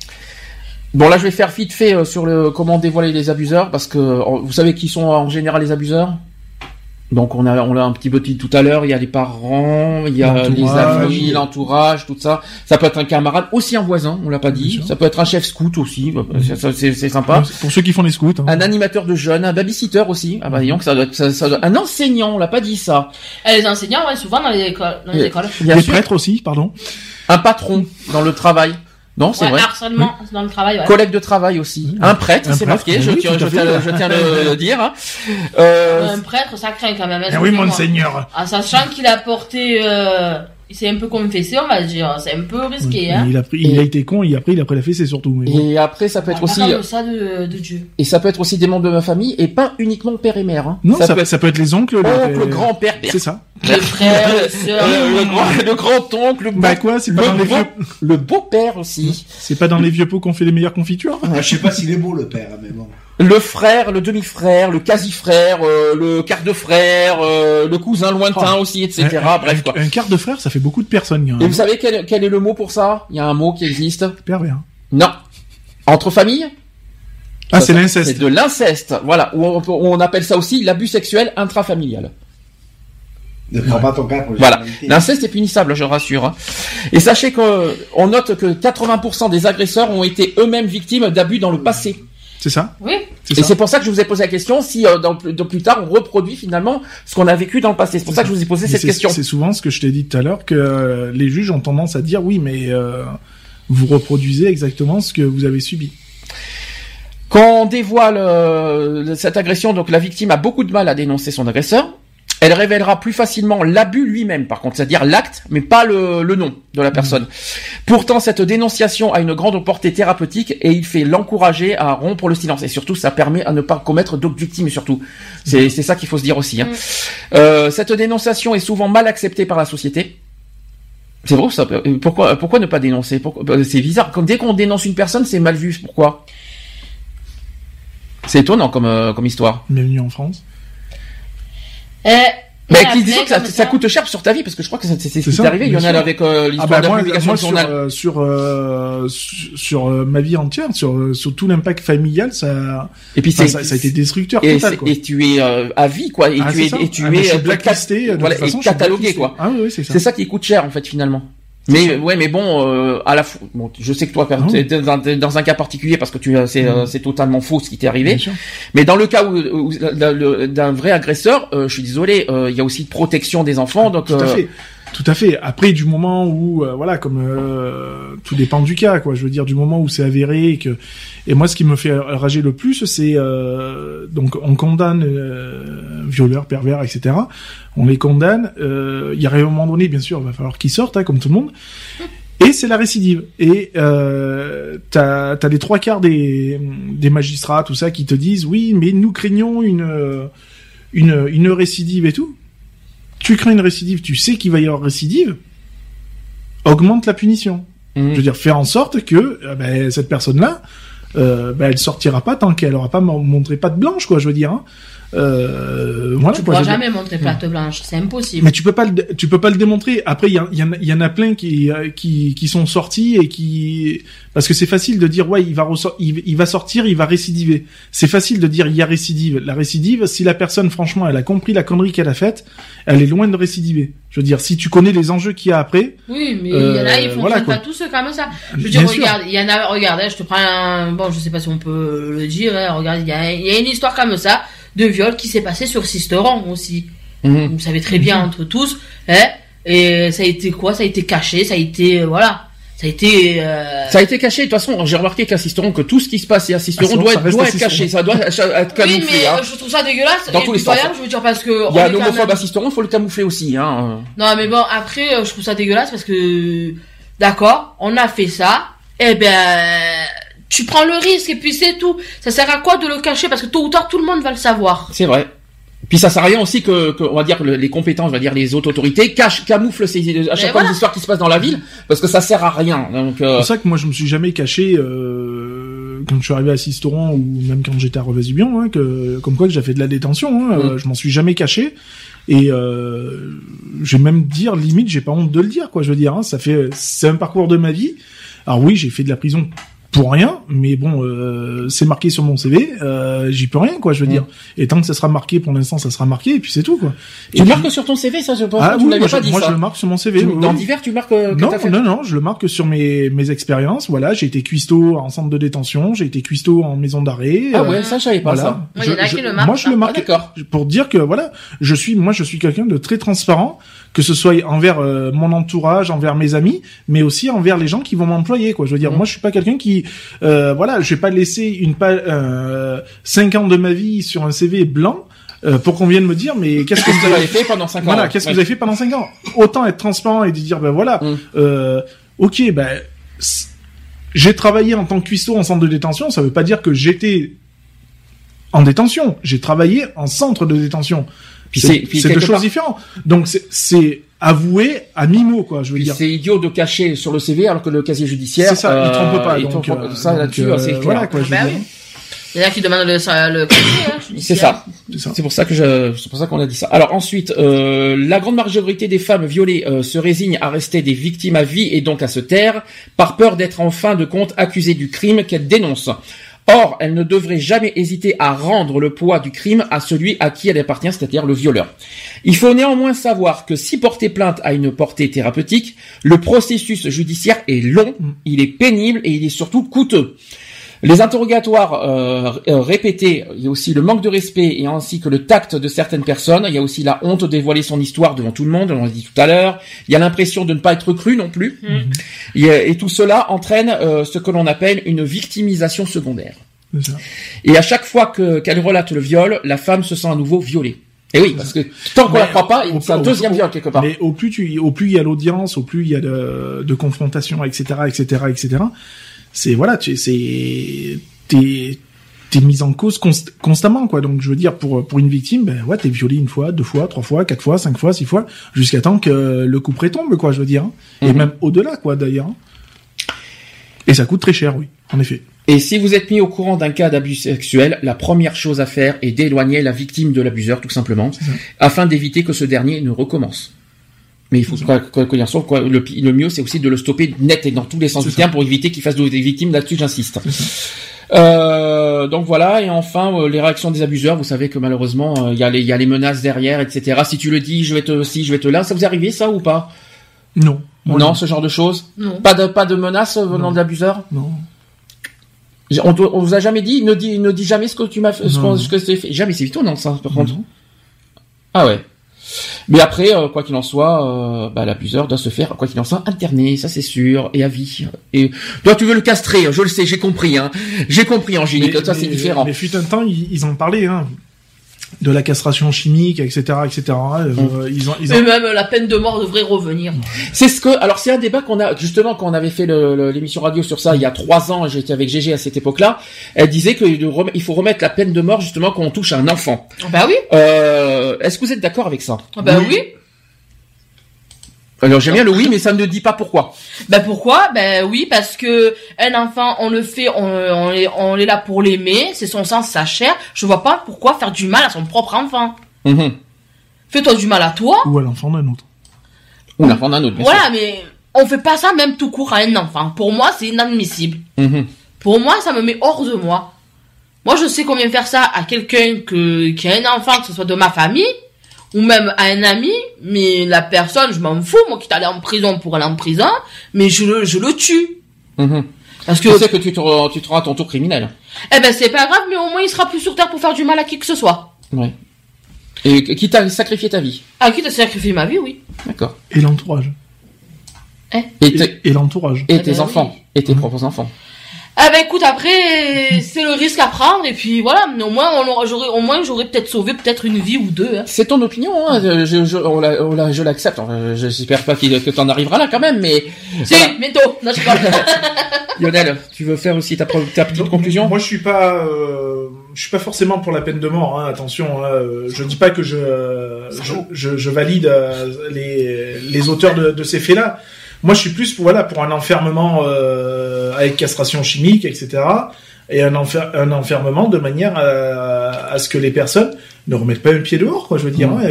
B: Bon là je vais faire vite fait euh, sur le comment dévoiler les abuseurs parce que euh, vous savez qui sont en général les abuseurs? Donc on a on l'a un petit peu dit tout à l'heure, il y a les parents, il y a les amis, l'entourage, tout ça. Ça peut être un camarade, aussi un voisin, on l'a pas dit. Ça peut être un chef scout aussi, c'est c'est sympa.
C: Pour ceux qui font les scouts. hein.
B: Un animateur de jeunes, un babysitter aussi. Ah bah disons que ça doit être, ça, ça doit- un enseignant, on l'a pas dit ça.
E: Et les enseignants, ouais, souvent dans les écoles. Dans les écoles.
B: Bien
C: les
B: sûr.
C: prêtres aussi, pardon.
B: Un patron dans le travail. Non, c'est
E: Ouais,
B: vrai.
E: harcèlement dans le travail, ouais.
B: Collègue de travail aussi. Un prêtre, c'est marqué, je,
C: oui,
B: tiens, je, tiens, je tiens à le dire. hein. Euh,
E: Un prêtre, ça craint quand même.
C: Ah oui,
E: excusez-moi.
C: monseigneur.
E: En sachant qu'il a porté, euh, il s'est un peu confessé, on va dire. C'est un peu risqué, hein.
C: Il a pris, il a été con, il a pris, il a pris la fessée surtout. Mais bon.
B: Et après, ça peut être aussi,
E: ça de, de Dieu.
B: et ça peut être aussi des membres de ma famille, et pas uniquement père et mère. Hein.
C: Non, ça,
B: ça peut
C: ça, peut être les oncles.
B: être
C: les-
B: oncle, grand-père, père.
C: C'est ça.
E: Les frères, les sœurs.
B: Le, le grand, le grand-oncle, le,
C: Bah quoi, c'est pas
B: le
C: dans les
B: beau-
C: vieux,
B: le beau-père aussi.
C: c'est pas dans les vieux pots qu'on fait les meilleures confitures.
G: Ah, je sais pas s'il est beau, le père, mais bon.
B: Le frère, le demi-frère, le quasi-frère, euh, le quart de frère, euh, le cousin lointain aussi, etc.
C: Un-
B: Bref,
C: un,
B: quoi.
C: un quart de frère, ça fait beaucoup de personnes. quand
B: Et vous savez quel, quel est le mot pour ça? Il y a un mot qui existe
C: Pervers.
B: Non. Entre familles?
C: Ah, c'est l'inceste.
B: C'est de l'inceste. Voilà. On, appelle ça aussi l'abus sexuel intrafamilial.
G: Ne prends pas ton cas pour
B: Voilà. L'inceste est punissable, je rassure. hein. Et sachez que on note que 80% des agresseurs ont été eux-mêmes victimes d'abus dans le passé.
C: C'est ça?
E: Oui.
C: C'est
B: Et c'est pour ça que je vous ai posé la question si euh, dans, dans plus tard on reproduit finalement ce qu'on a vécu dans le passé. C'est pour ça que je vous ai posé
C: Mais
B: cette
C: c'est-
B: question.
C: C'est souvent ce que je t'ai dit tout à l'heure que euh, les juges ont tendance à dire oui, mais euh, vous reproduisez exactement ce que vous avez subi.
B: Quand on dévoile euh, cette agression, donc la victime a beaucoup de mal à dénoncer son agresseur. Elle révélera plus facilement l'abus lui-même, par contre, c'est-à-dire l'acte, mais pas le, le nom de la personne. Pourtant, cette dénonciation a une grande portée thérapeutique et il fait l'encourager à rompre le silence. Et surtout, ça permet à ne pas commettre d'autres victimes, surtout. C'est c'est ça qu'il faut se dire aussi. hein. Euh, cette dénonciation est souvent mal acceptée par la société. C'est vrai, ça. Pourquoi, pourquoi ne pas dénoncer? Euh, C'est bizarre. Comme dès qu'on dénonce une personne, c'est mal vu. Pourquoi? C'est étonnant comme, euh, comme histoire.
C: Bienvenue en France?
E: Eh,
B: Mais qui disons que ça, ça coûte cher sur ta vie parce que je crois que c'est c'est- c'est ce qui est arrivé. Il y en a
C: sûr.
B: avec euh,
C: Ah
B: l'histoire
C: bah
B: de la publication
C: sur,
B: journal.
C: euh, sur, euh, sur, sur, euh, ma vie entière, sur, euh, sur tout l'impact familial, ça,
B: Et puis
C: enfin, ça, ça a été destructeur
B: et,
C: total. Quoi.
B: et tu es euh, à vie quoi. Et
C: Ah,
B: tu es
C: ça.
B: et tu
C: Ah,
B: es euh,
C: blacklisté, de toute
B: voilà,
C: façon,
B: et catalogué quoi.
C: Ah oui, oui, c'est ça.
B: C'est ça qui coûte cher en fait finalement. Mais ouais, mais bon, euh, à la fois, bon, je sais que toi,
C: Ah
B: t'es dans, dans un cas particulier parce que tu, as- c'est, euh, c'est totalement faux ce qui t'est arrivé. Mais dans le cas où, d'un vrai agresseur, euh, je suis désolé, euh, il y a aussi de protection des enfants, donc.
C: Tout à
B: euh,
C: fait. Tout à fait. Après, du moment où, euh, voilà, comme euh, tout dépend du cas, quoi. Je veux dire, du moment où c'est avéré et que, et moi, ce qui me fait rager le plus, c'est euh, donc on condamne euh, violeurs, pervers, etc. On les condamne. euh, Il y a un moment donné, bien sûr, il va falloir qu'ils sortent, hein, comme tout le monde. Et c'est la récidive. Et euh, t'as as les trois quarts des, des magistrats, tout ça, qui te disent oui, mais nous craignons une une, une récidive et tout tu crains une récidive, tu sais qu'il va y avoir récidive, augmente la punition.
B: Mhm.
C: Je veux dire, faire en sorte que euh, ben, cette personne-là, euh, ben, elle sortira pas tant qu'elle aura pas mon- montré pas de blanche, quoi. Je veux dire. Hein. Euh, voilà,
E: Tu pourras jamais montrer plaque blanche, c'est impossible.
C: Mais tu peux pas le, dé- tu peux pas le démontrer. Après, il y, en- y, a- il y en a plein qui, euh, qui, qui sont sortis et qui, parce que c'est facile de dire ouais, il va il, il va sortir, il va récidiver. C'est facile de dire il y a récidive. La récidive, si la personne, franchement, elle a compris la connerie qu'elle a faite, elle est loin de récidiver. Je veux dire, si tu connais les enjeux qu'il y a après,
E: Oui, mais
C: Euh,
E: il y en a, ils fonctionnent
C: voilà,
E: pas tous comme ça. Je veux dire, regarde, il y en a, regarde, je te prends un, bon, je sais pas si on peut le dire, hein, regarde, il y a, il y a une histoire comme ça, de viol qui s'est passé sur Sisteron aussi.
B: Mhm.
E: Vous savez très bien entre tous, hein, et ça a été quoi? Ça a été caché, ça a été, euh, voilà. Ça a été, euh...
B: Ça a été caché. De toute façon, j'ai remarqué qu'assisteront que tout ce qui se passe et assisteront
C: Ah,
B: doit,
C: ça
B: être, doit caché. Ça doit être
E: Oui,
B: camouflé.
E: mais
B: hein.
E: euh, je trouve ça dégueulasse
B: Dans
E: et
B: tous les sens.
E: je veux dire, parce que.
B: Il y a un homophobe
E: même-
B: assisteront, faut le camoufler aussi. Hein.
E: Non, mais bon, après, je trouve ça dégueulasse parce que, d'accord, on a fait ça, eh ben, tu prends le risque et puis c'est tout. Ça sert à quoi de le cacher? Parce que tôt ou tard, tout le monde va le savoir.
B: C'est vrai. Puis ça sert à rien aussi que, que on va dire les compétences, on va dire les autres autorités cachent, camouflent ces, à chaque fois
E: voilà.
B: les histoires qui se passent dans la ville, parce que ça sert à rien. Donc
C: c'est
B: euh,
C: pour ça que moi je me suis jamais caché euh, quand je suis arrivé à Sisteron ou même quand j'étais à Revesibion, hein, que comme quoi que j'ai fait de la détention. Hein, euh, je m'en suis jamais caché. Et euh, je vais même dire limite, j'ai pas honte de le dire, quoi. Je veux dire, hein, ça fait, c'est un parcours de ma vie. Alors oui, j'ai fait de la prison pour rien, mais bon, euh, c'est marqué sur mon CV, euh, j'y peux rien, quoi. Je veux
B: Mm.
C: dire. Et tant que ça sera marqué, pour l'instant, ça sera marqué, et puis c'est tout, quoi.
B: tu
C: Et
B: le
C: puis-
B: marques sur ton CV, ça je pense
C: ah
B: que tu
C: oui,
B: l'avais
C: moi,
B: pas
C: je,
B: dit
C: moi,
B: ça.
C: je le marque sur mon CV.
B: Tu-
C: oui,
B: dans
C: oui.
B: divers, tu marques euh, que
C: Non,
B: fait.
C: non, non, je le marque sur mes, mes expériences. Voilà, j'ai été cuistot en centre de détention, j'ai été cuistot en maison d'arrêt.
B: Ah
C: euh,
B: ouais, ça je savais pas
C: voilà.
B: ça.
E: Moi,
C: Je-
E: le marquent,
C: Moi, je
E: ça.
C: le
B: Ah,
C: marque
B: d'accord.
C: pour dire que voilà, je suis, moi, je suis quelqu'un de très transparent, que ce soit envers euh, mon entourage, envers mes amis, mais aussi envers les gens qui vont m'employer. Quoi, je veux dire, moi, je suis pas quelqu'un qui, euh, voilà, je vais pas laisser une pa- euh, cinq ans de ma vie sur un CV blanc. euh, pour qu'on vienne me dire mais qu'est-ce que
B: vous avez fait pendant 5 ans
C: voilà,
B: ouais.
C: qu'est-ce que vous avez fait pendant 5 ans Autant être transparent et dire, ben voilà,
B: Mm.
C: euh, ok, ben, j'ai travaillé en tant que cuistot en centre de détention, ça veut pas dire que j'étais en détention. J'ai travaillé en centre de détention.
B: Puis
C: C'est
B: c'est- puis
C: c'est deux
B: quelque
C: choses
B: part-
C: différentes. Donc c'est- c'est avoué à mi-mot, quoi, je veux
B: Puis
C: dire.
B: c'est idiot de cacher sur le CV alors que le casier judiciaire.
C: C'est ça, il trompe pas.
B: il
C: donc,
B: trompe pas.
C: euh,
B: ça là-dessus,
C: euh,
B: c'est clair.
C: Voilà, quoi, je veux dire.
E: oui. Il y en a qui demandent le, le casier, hein,
B: C'est ça.
C: C'est
B: pour ça que je, c'est pour ça qu'on a dit ça. Alors ensuite, euh, la grande majorité des femmes violées euh, se résignent à rester des victimes à vie et donc à se taire par peur d'être en fin de compte accusées du crime qu'elles dénoncent. Or, elles ne devraient jamais hésiter à rendre le poids du crime à celui à qui elle appartient, c'est-à-dire le violeur. Il faut néanmoins savoir que si porter plainte a une portée thérapeutique, le processus judiciaire est long, il est pénible et il est surtout coûteux. Les interrogatoires euh, euh, répétés, il y a aussi le manque de respect et ainsi que le tact de certaines personnes. Il y a aussi la honte de dévoiler son histoire devant tout le monde, on l'a dit tout à l'heure. Il y a l'impression de ne pas être cru non plus. Et, euh, et tout cela entraîne euh, ce que l'on appelle une victimisation secondaire.
C: Ça.
B: Et à chaque fois que qu'elle relate le viol, la femme se sent à nouveau violée. Et oui, parce que tant qu'on la croit pas, c'est un deuxième
C: au-
B: viol quelque part.
C: Mais au plus tu, au plus il y a l'audience, au plus il y a de, de confrontation, etc., etc., etc. C'est voilà, tu c'est t'es t'es mise en cause const- constamment quoi. Donc je veux dire pour pour une victime, ben ouais, t'es violé une fois, deux fois, trois fois, quatre fois, cinq fois, six fois, jusqu'à temps que le coup près tombe quoi. Je veux dire, hein. et
B: Mhm.
C: même au-delà quoi d'ailleurs. hein. Et ça coûte très cher, oui, en effet.
B: Et si vous êtes mis au courant d'un cas d'abus sexuel, la première chose à faire est d'éloigner la victime de l'abuseur, tout simplement, afin d'éviter que ce dernier ne recommence. Mais il faut quoi quoi qu'il en quoi, le, le mieux c'est aussi de le stopper net et dans tous les sens du terme pour éviter qu'il fasse de- des victimes. Là-dessus, j'insiste. Euh, donc voilà, et enfin euh, les réactions des abuseurs. Vous savez que malheureusement, euh, il y, a les- il y a les menaces derrière, etc. Si tu le dis, je vais te, si je vais te là, ça vous est arrivé ça ou pas?
C: Non.
B: Non, ce genre de choses?
E: Non.
B: Pas de pas de menaces venant de l'abuseur.
C: Non.
B: On, on vous a jamais dit, ne dis, ne dis jamais ce que tu m'as fait, ce,
C: Non,
B: qu'on-
C: non.
B: ce que c'est fait. Jamais, c'est étonnant ça, par contre.
C: Non.
B: Ah ouais. Mais après, euh, quoi qu'il en soit, euh, bah, l'abuseur doit se faire, quoi qu'il en soit, interner, ça c'est sûr, et à vie. Et toi, tu veux le castrer, je le sais, j'ai compris, hein. J'ai compris, Angélique. Toi, c'est différent.
C: Mais fut un temps, ils, ils en parlaient, hein, de la castration chimique, etc., etc. Euh,
B: Mm.
C: Ils ont, ils ont,
E: Mais même la peine de mort devrait revenir.
B: C'est ce que, alors c'est un débat qu'on a justement quand on avait fait l'émission radio sur ça il y a trois ans. J'étais avec GG à cette époque-là. Elle disait qu'il faut remettre la peine de mort justement quand on touche à un enfant.
E: Ah Bah oui.
B: Euh, Est-ce que vous êtes d'accord avec ça?
E: Ah Bah oui.
B: Alors j'aime bien le oui, mais ça ne dit pas pourquoi.
E: Bah pourquoi? Ben oui, parce que un enfant, on le fait, on, on, est, on est là pour l'aimer, c'est son sang, sa chair. Je vois pas pourquoi faire du mal à son propre enfant.
B: Mhm.
E: Fais-toi du mal à toi.
C: ou à l'enfant d'un autre.
B: Ou l'enfant d'un autre. Bien
E: Voilà, mais on fait pas ça même tout court à un enfant. Pour moi, c'est inadmissible.
B: Mhm.
E: Pour moi, ça me met hors de moi. Moi, je sais combien faire ça à quelqu'un que, qui a un enfant, que ce soit de ma famille, ou même à un ami, mais la personne, je m'en fous, moi qui t'allais en prison pour aller en prison, mais je le, je le tue.
B: Mhm.
E: Parce que,
B: Tu sais que tu te, tu te rends à ton tour criminel.
E: eh ben, c'est pas grave, mais au moins il sera plus sur terre pour faire du mal à qui que ce soit.
B: Ouais. Et qui t'a sacrifié ta vie?
E: À qui t'as sacrifié ma vie, oui.
B: D'accord.
C: Et l'entourage.
B: Et, tes-
C: Et, et l'entourage.
B: et
E: Eh
B: tes
E: ben
B: enfants. Et tes
C: Mhm.
B: propres enfants.
E: Ah ben écoute, après, c'est le risque à prendre, et puis voilà, mais au moins, on aura- j'aurais, au moins, j'aurais peut-être sauvé peut-être une vie ou deux, hein.
B: C'est ton opinion, hein. je, je, on la- on la- je l'accepte. Enfin, je- J'espère pas qu'il- que t'en arriveras là quand même, mais
E: Si,
B: Voilà.
E: bientôt. Non, je.
B: Lionel, tu veux faire aussi ta, pro- ta petite
C: Donc,
B: conclusion?
C: Moi, je suis pas, euh, je suis pas forcément pour la peine de mort. Hein, attention, hein, euh, je dis pas que je, je, je, je valide euh, les, les auteurs de, de ces faits-là. Moi, je suis plus pour voilà pour un enfermement euh, avec castration chimique, etc. Et un, enfer, un enfermement de manière à, à ce que les personnes ne remettent pas un pied dehors, quoi. Je veux dire, hein,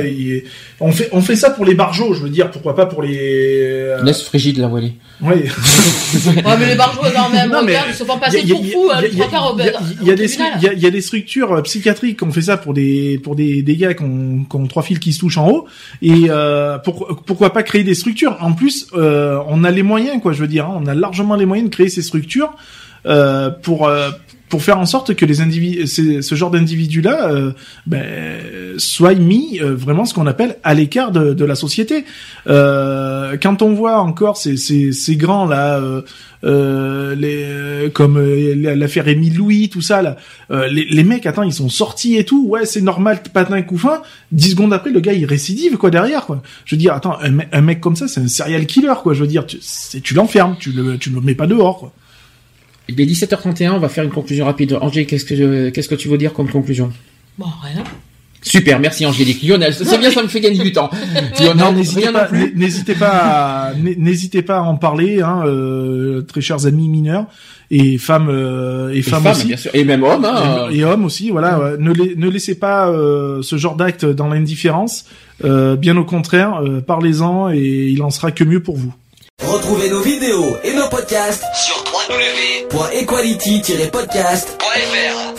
C: on fait on fait ça pour les barjots. Je veux dire, pourquoi pas pour les. euh,
B: Laisse frigide la voilée.
C: ouais.
E: Ouais, mais les barjots, quand même,
C: Non, mais
E: regarde, ils se font passer pour
C: il y a-
E: fous, hein,
C: il y a-
E: les trois quarts au
C: il y a-
E: au
C: il y a des il y a- des structures euh, psychiatriques qui ont fait ça pour des pour des, des gars qui ont, qui ont trois fils qui se touchent en haut et euh, pour- pourquoi pas créer des structures? En plus euh, on a les moyens quoi je veux dire hein, on a largement les moyens de créer ces structures euh, pour euh, pour faire en sorte que les individus ce genre d'individus là ben, soient mis euh, vraiment ce qu'on appelle à l'écart de, la société. Euh, quand on voit encore ces grands là euh, euh, les comme euh, l'affaire Émile Louis tout ça là euh, les, mecs attends ils sont sortis et tout ouais c'est normal patin coup fin dix secondes après le gars il récidive quoi derrière quoi. Je veux dire attends un, me- un mec comme ça c'est un serial killer quoi. Je veux dire tu l'enfermes tu le tu le mets pas dehors quoi
B: Il est 17h31, on va faire une conclusion rapide. Angélique, qu'est-ce que, qu'est-ce que tu veux dire comme conclusion?
E: Bon, rien.
B: Super, merci Angélique. Lionel, c'est bien, ça me fait gagner du temps. Lionel,
C: n'hésitez pas, n'hésitez pas, à, n'hésitez pas à en parler, hein, euh, très chers amis mineurs et femmes euh, et
B: Et
C: femmes
B: femmes,
C: aussi.
B: bien sûr. Et même hommes, hein.
C: et, et hommes aussi, voilà. ouais. Ne, la- ne laissez pas euh, ce genre d'acte dans l'indifférence. Euh, bien au contraire, euh, parlez-en et il en sera que mieux pour vous.
A: Retrouvez nos vidéos et nos podcasts sur www.equality-podcast.fr.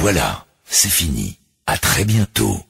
F: Voilà, c'est fini. À très bientôt.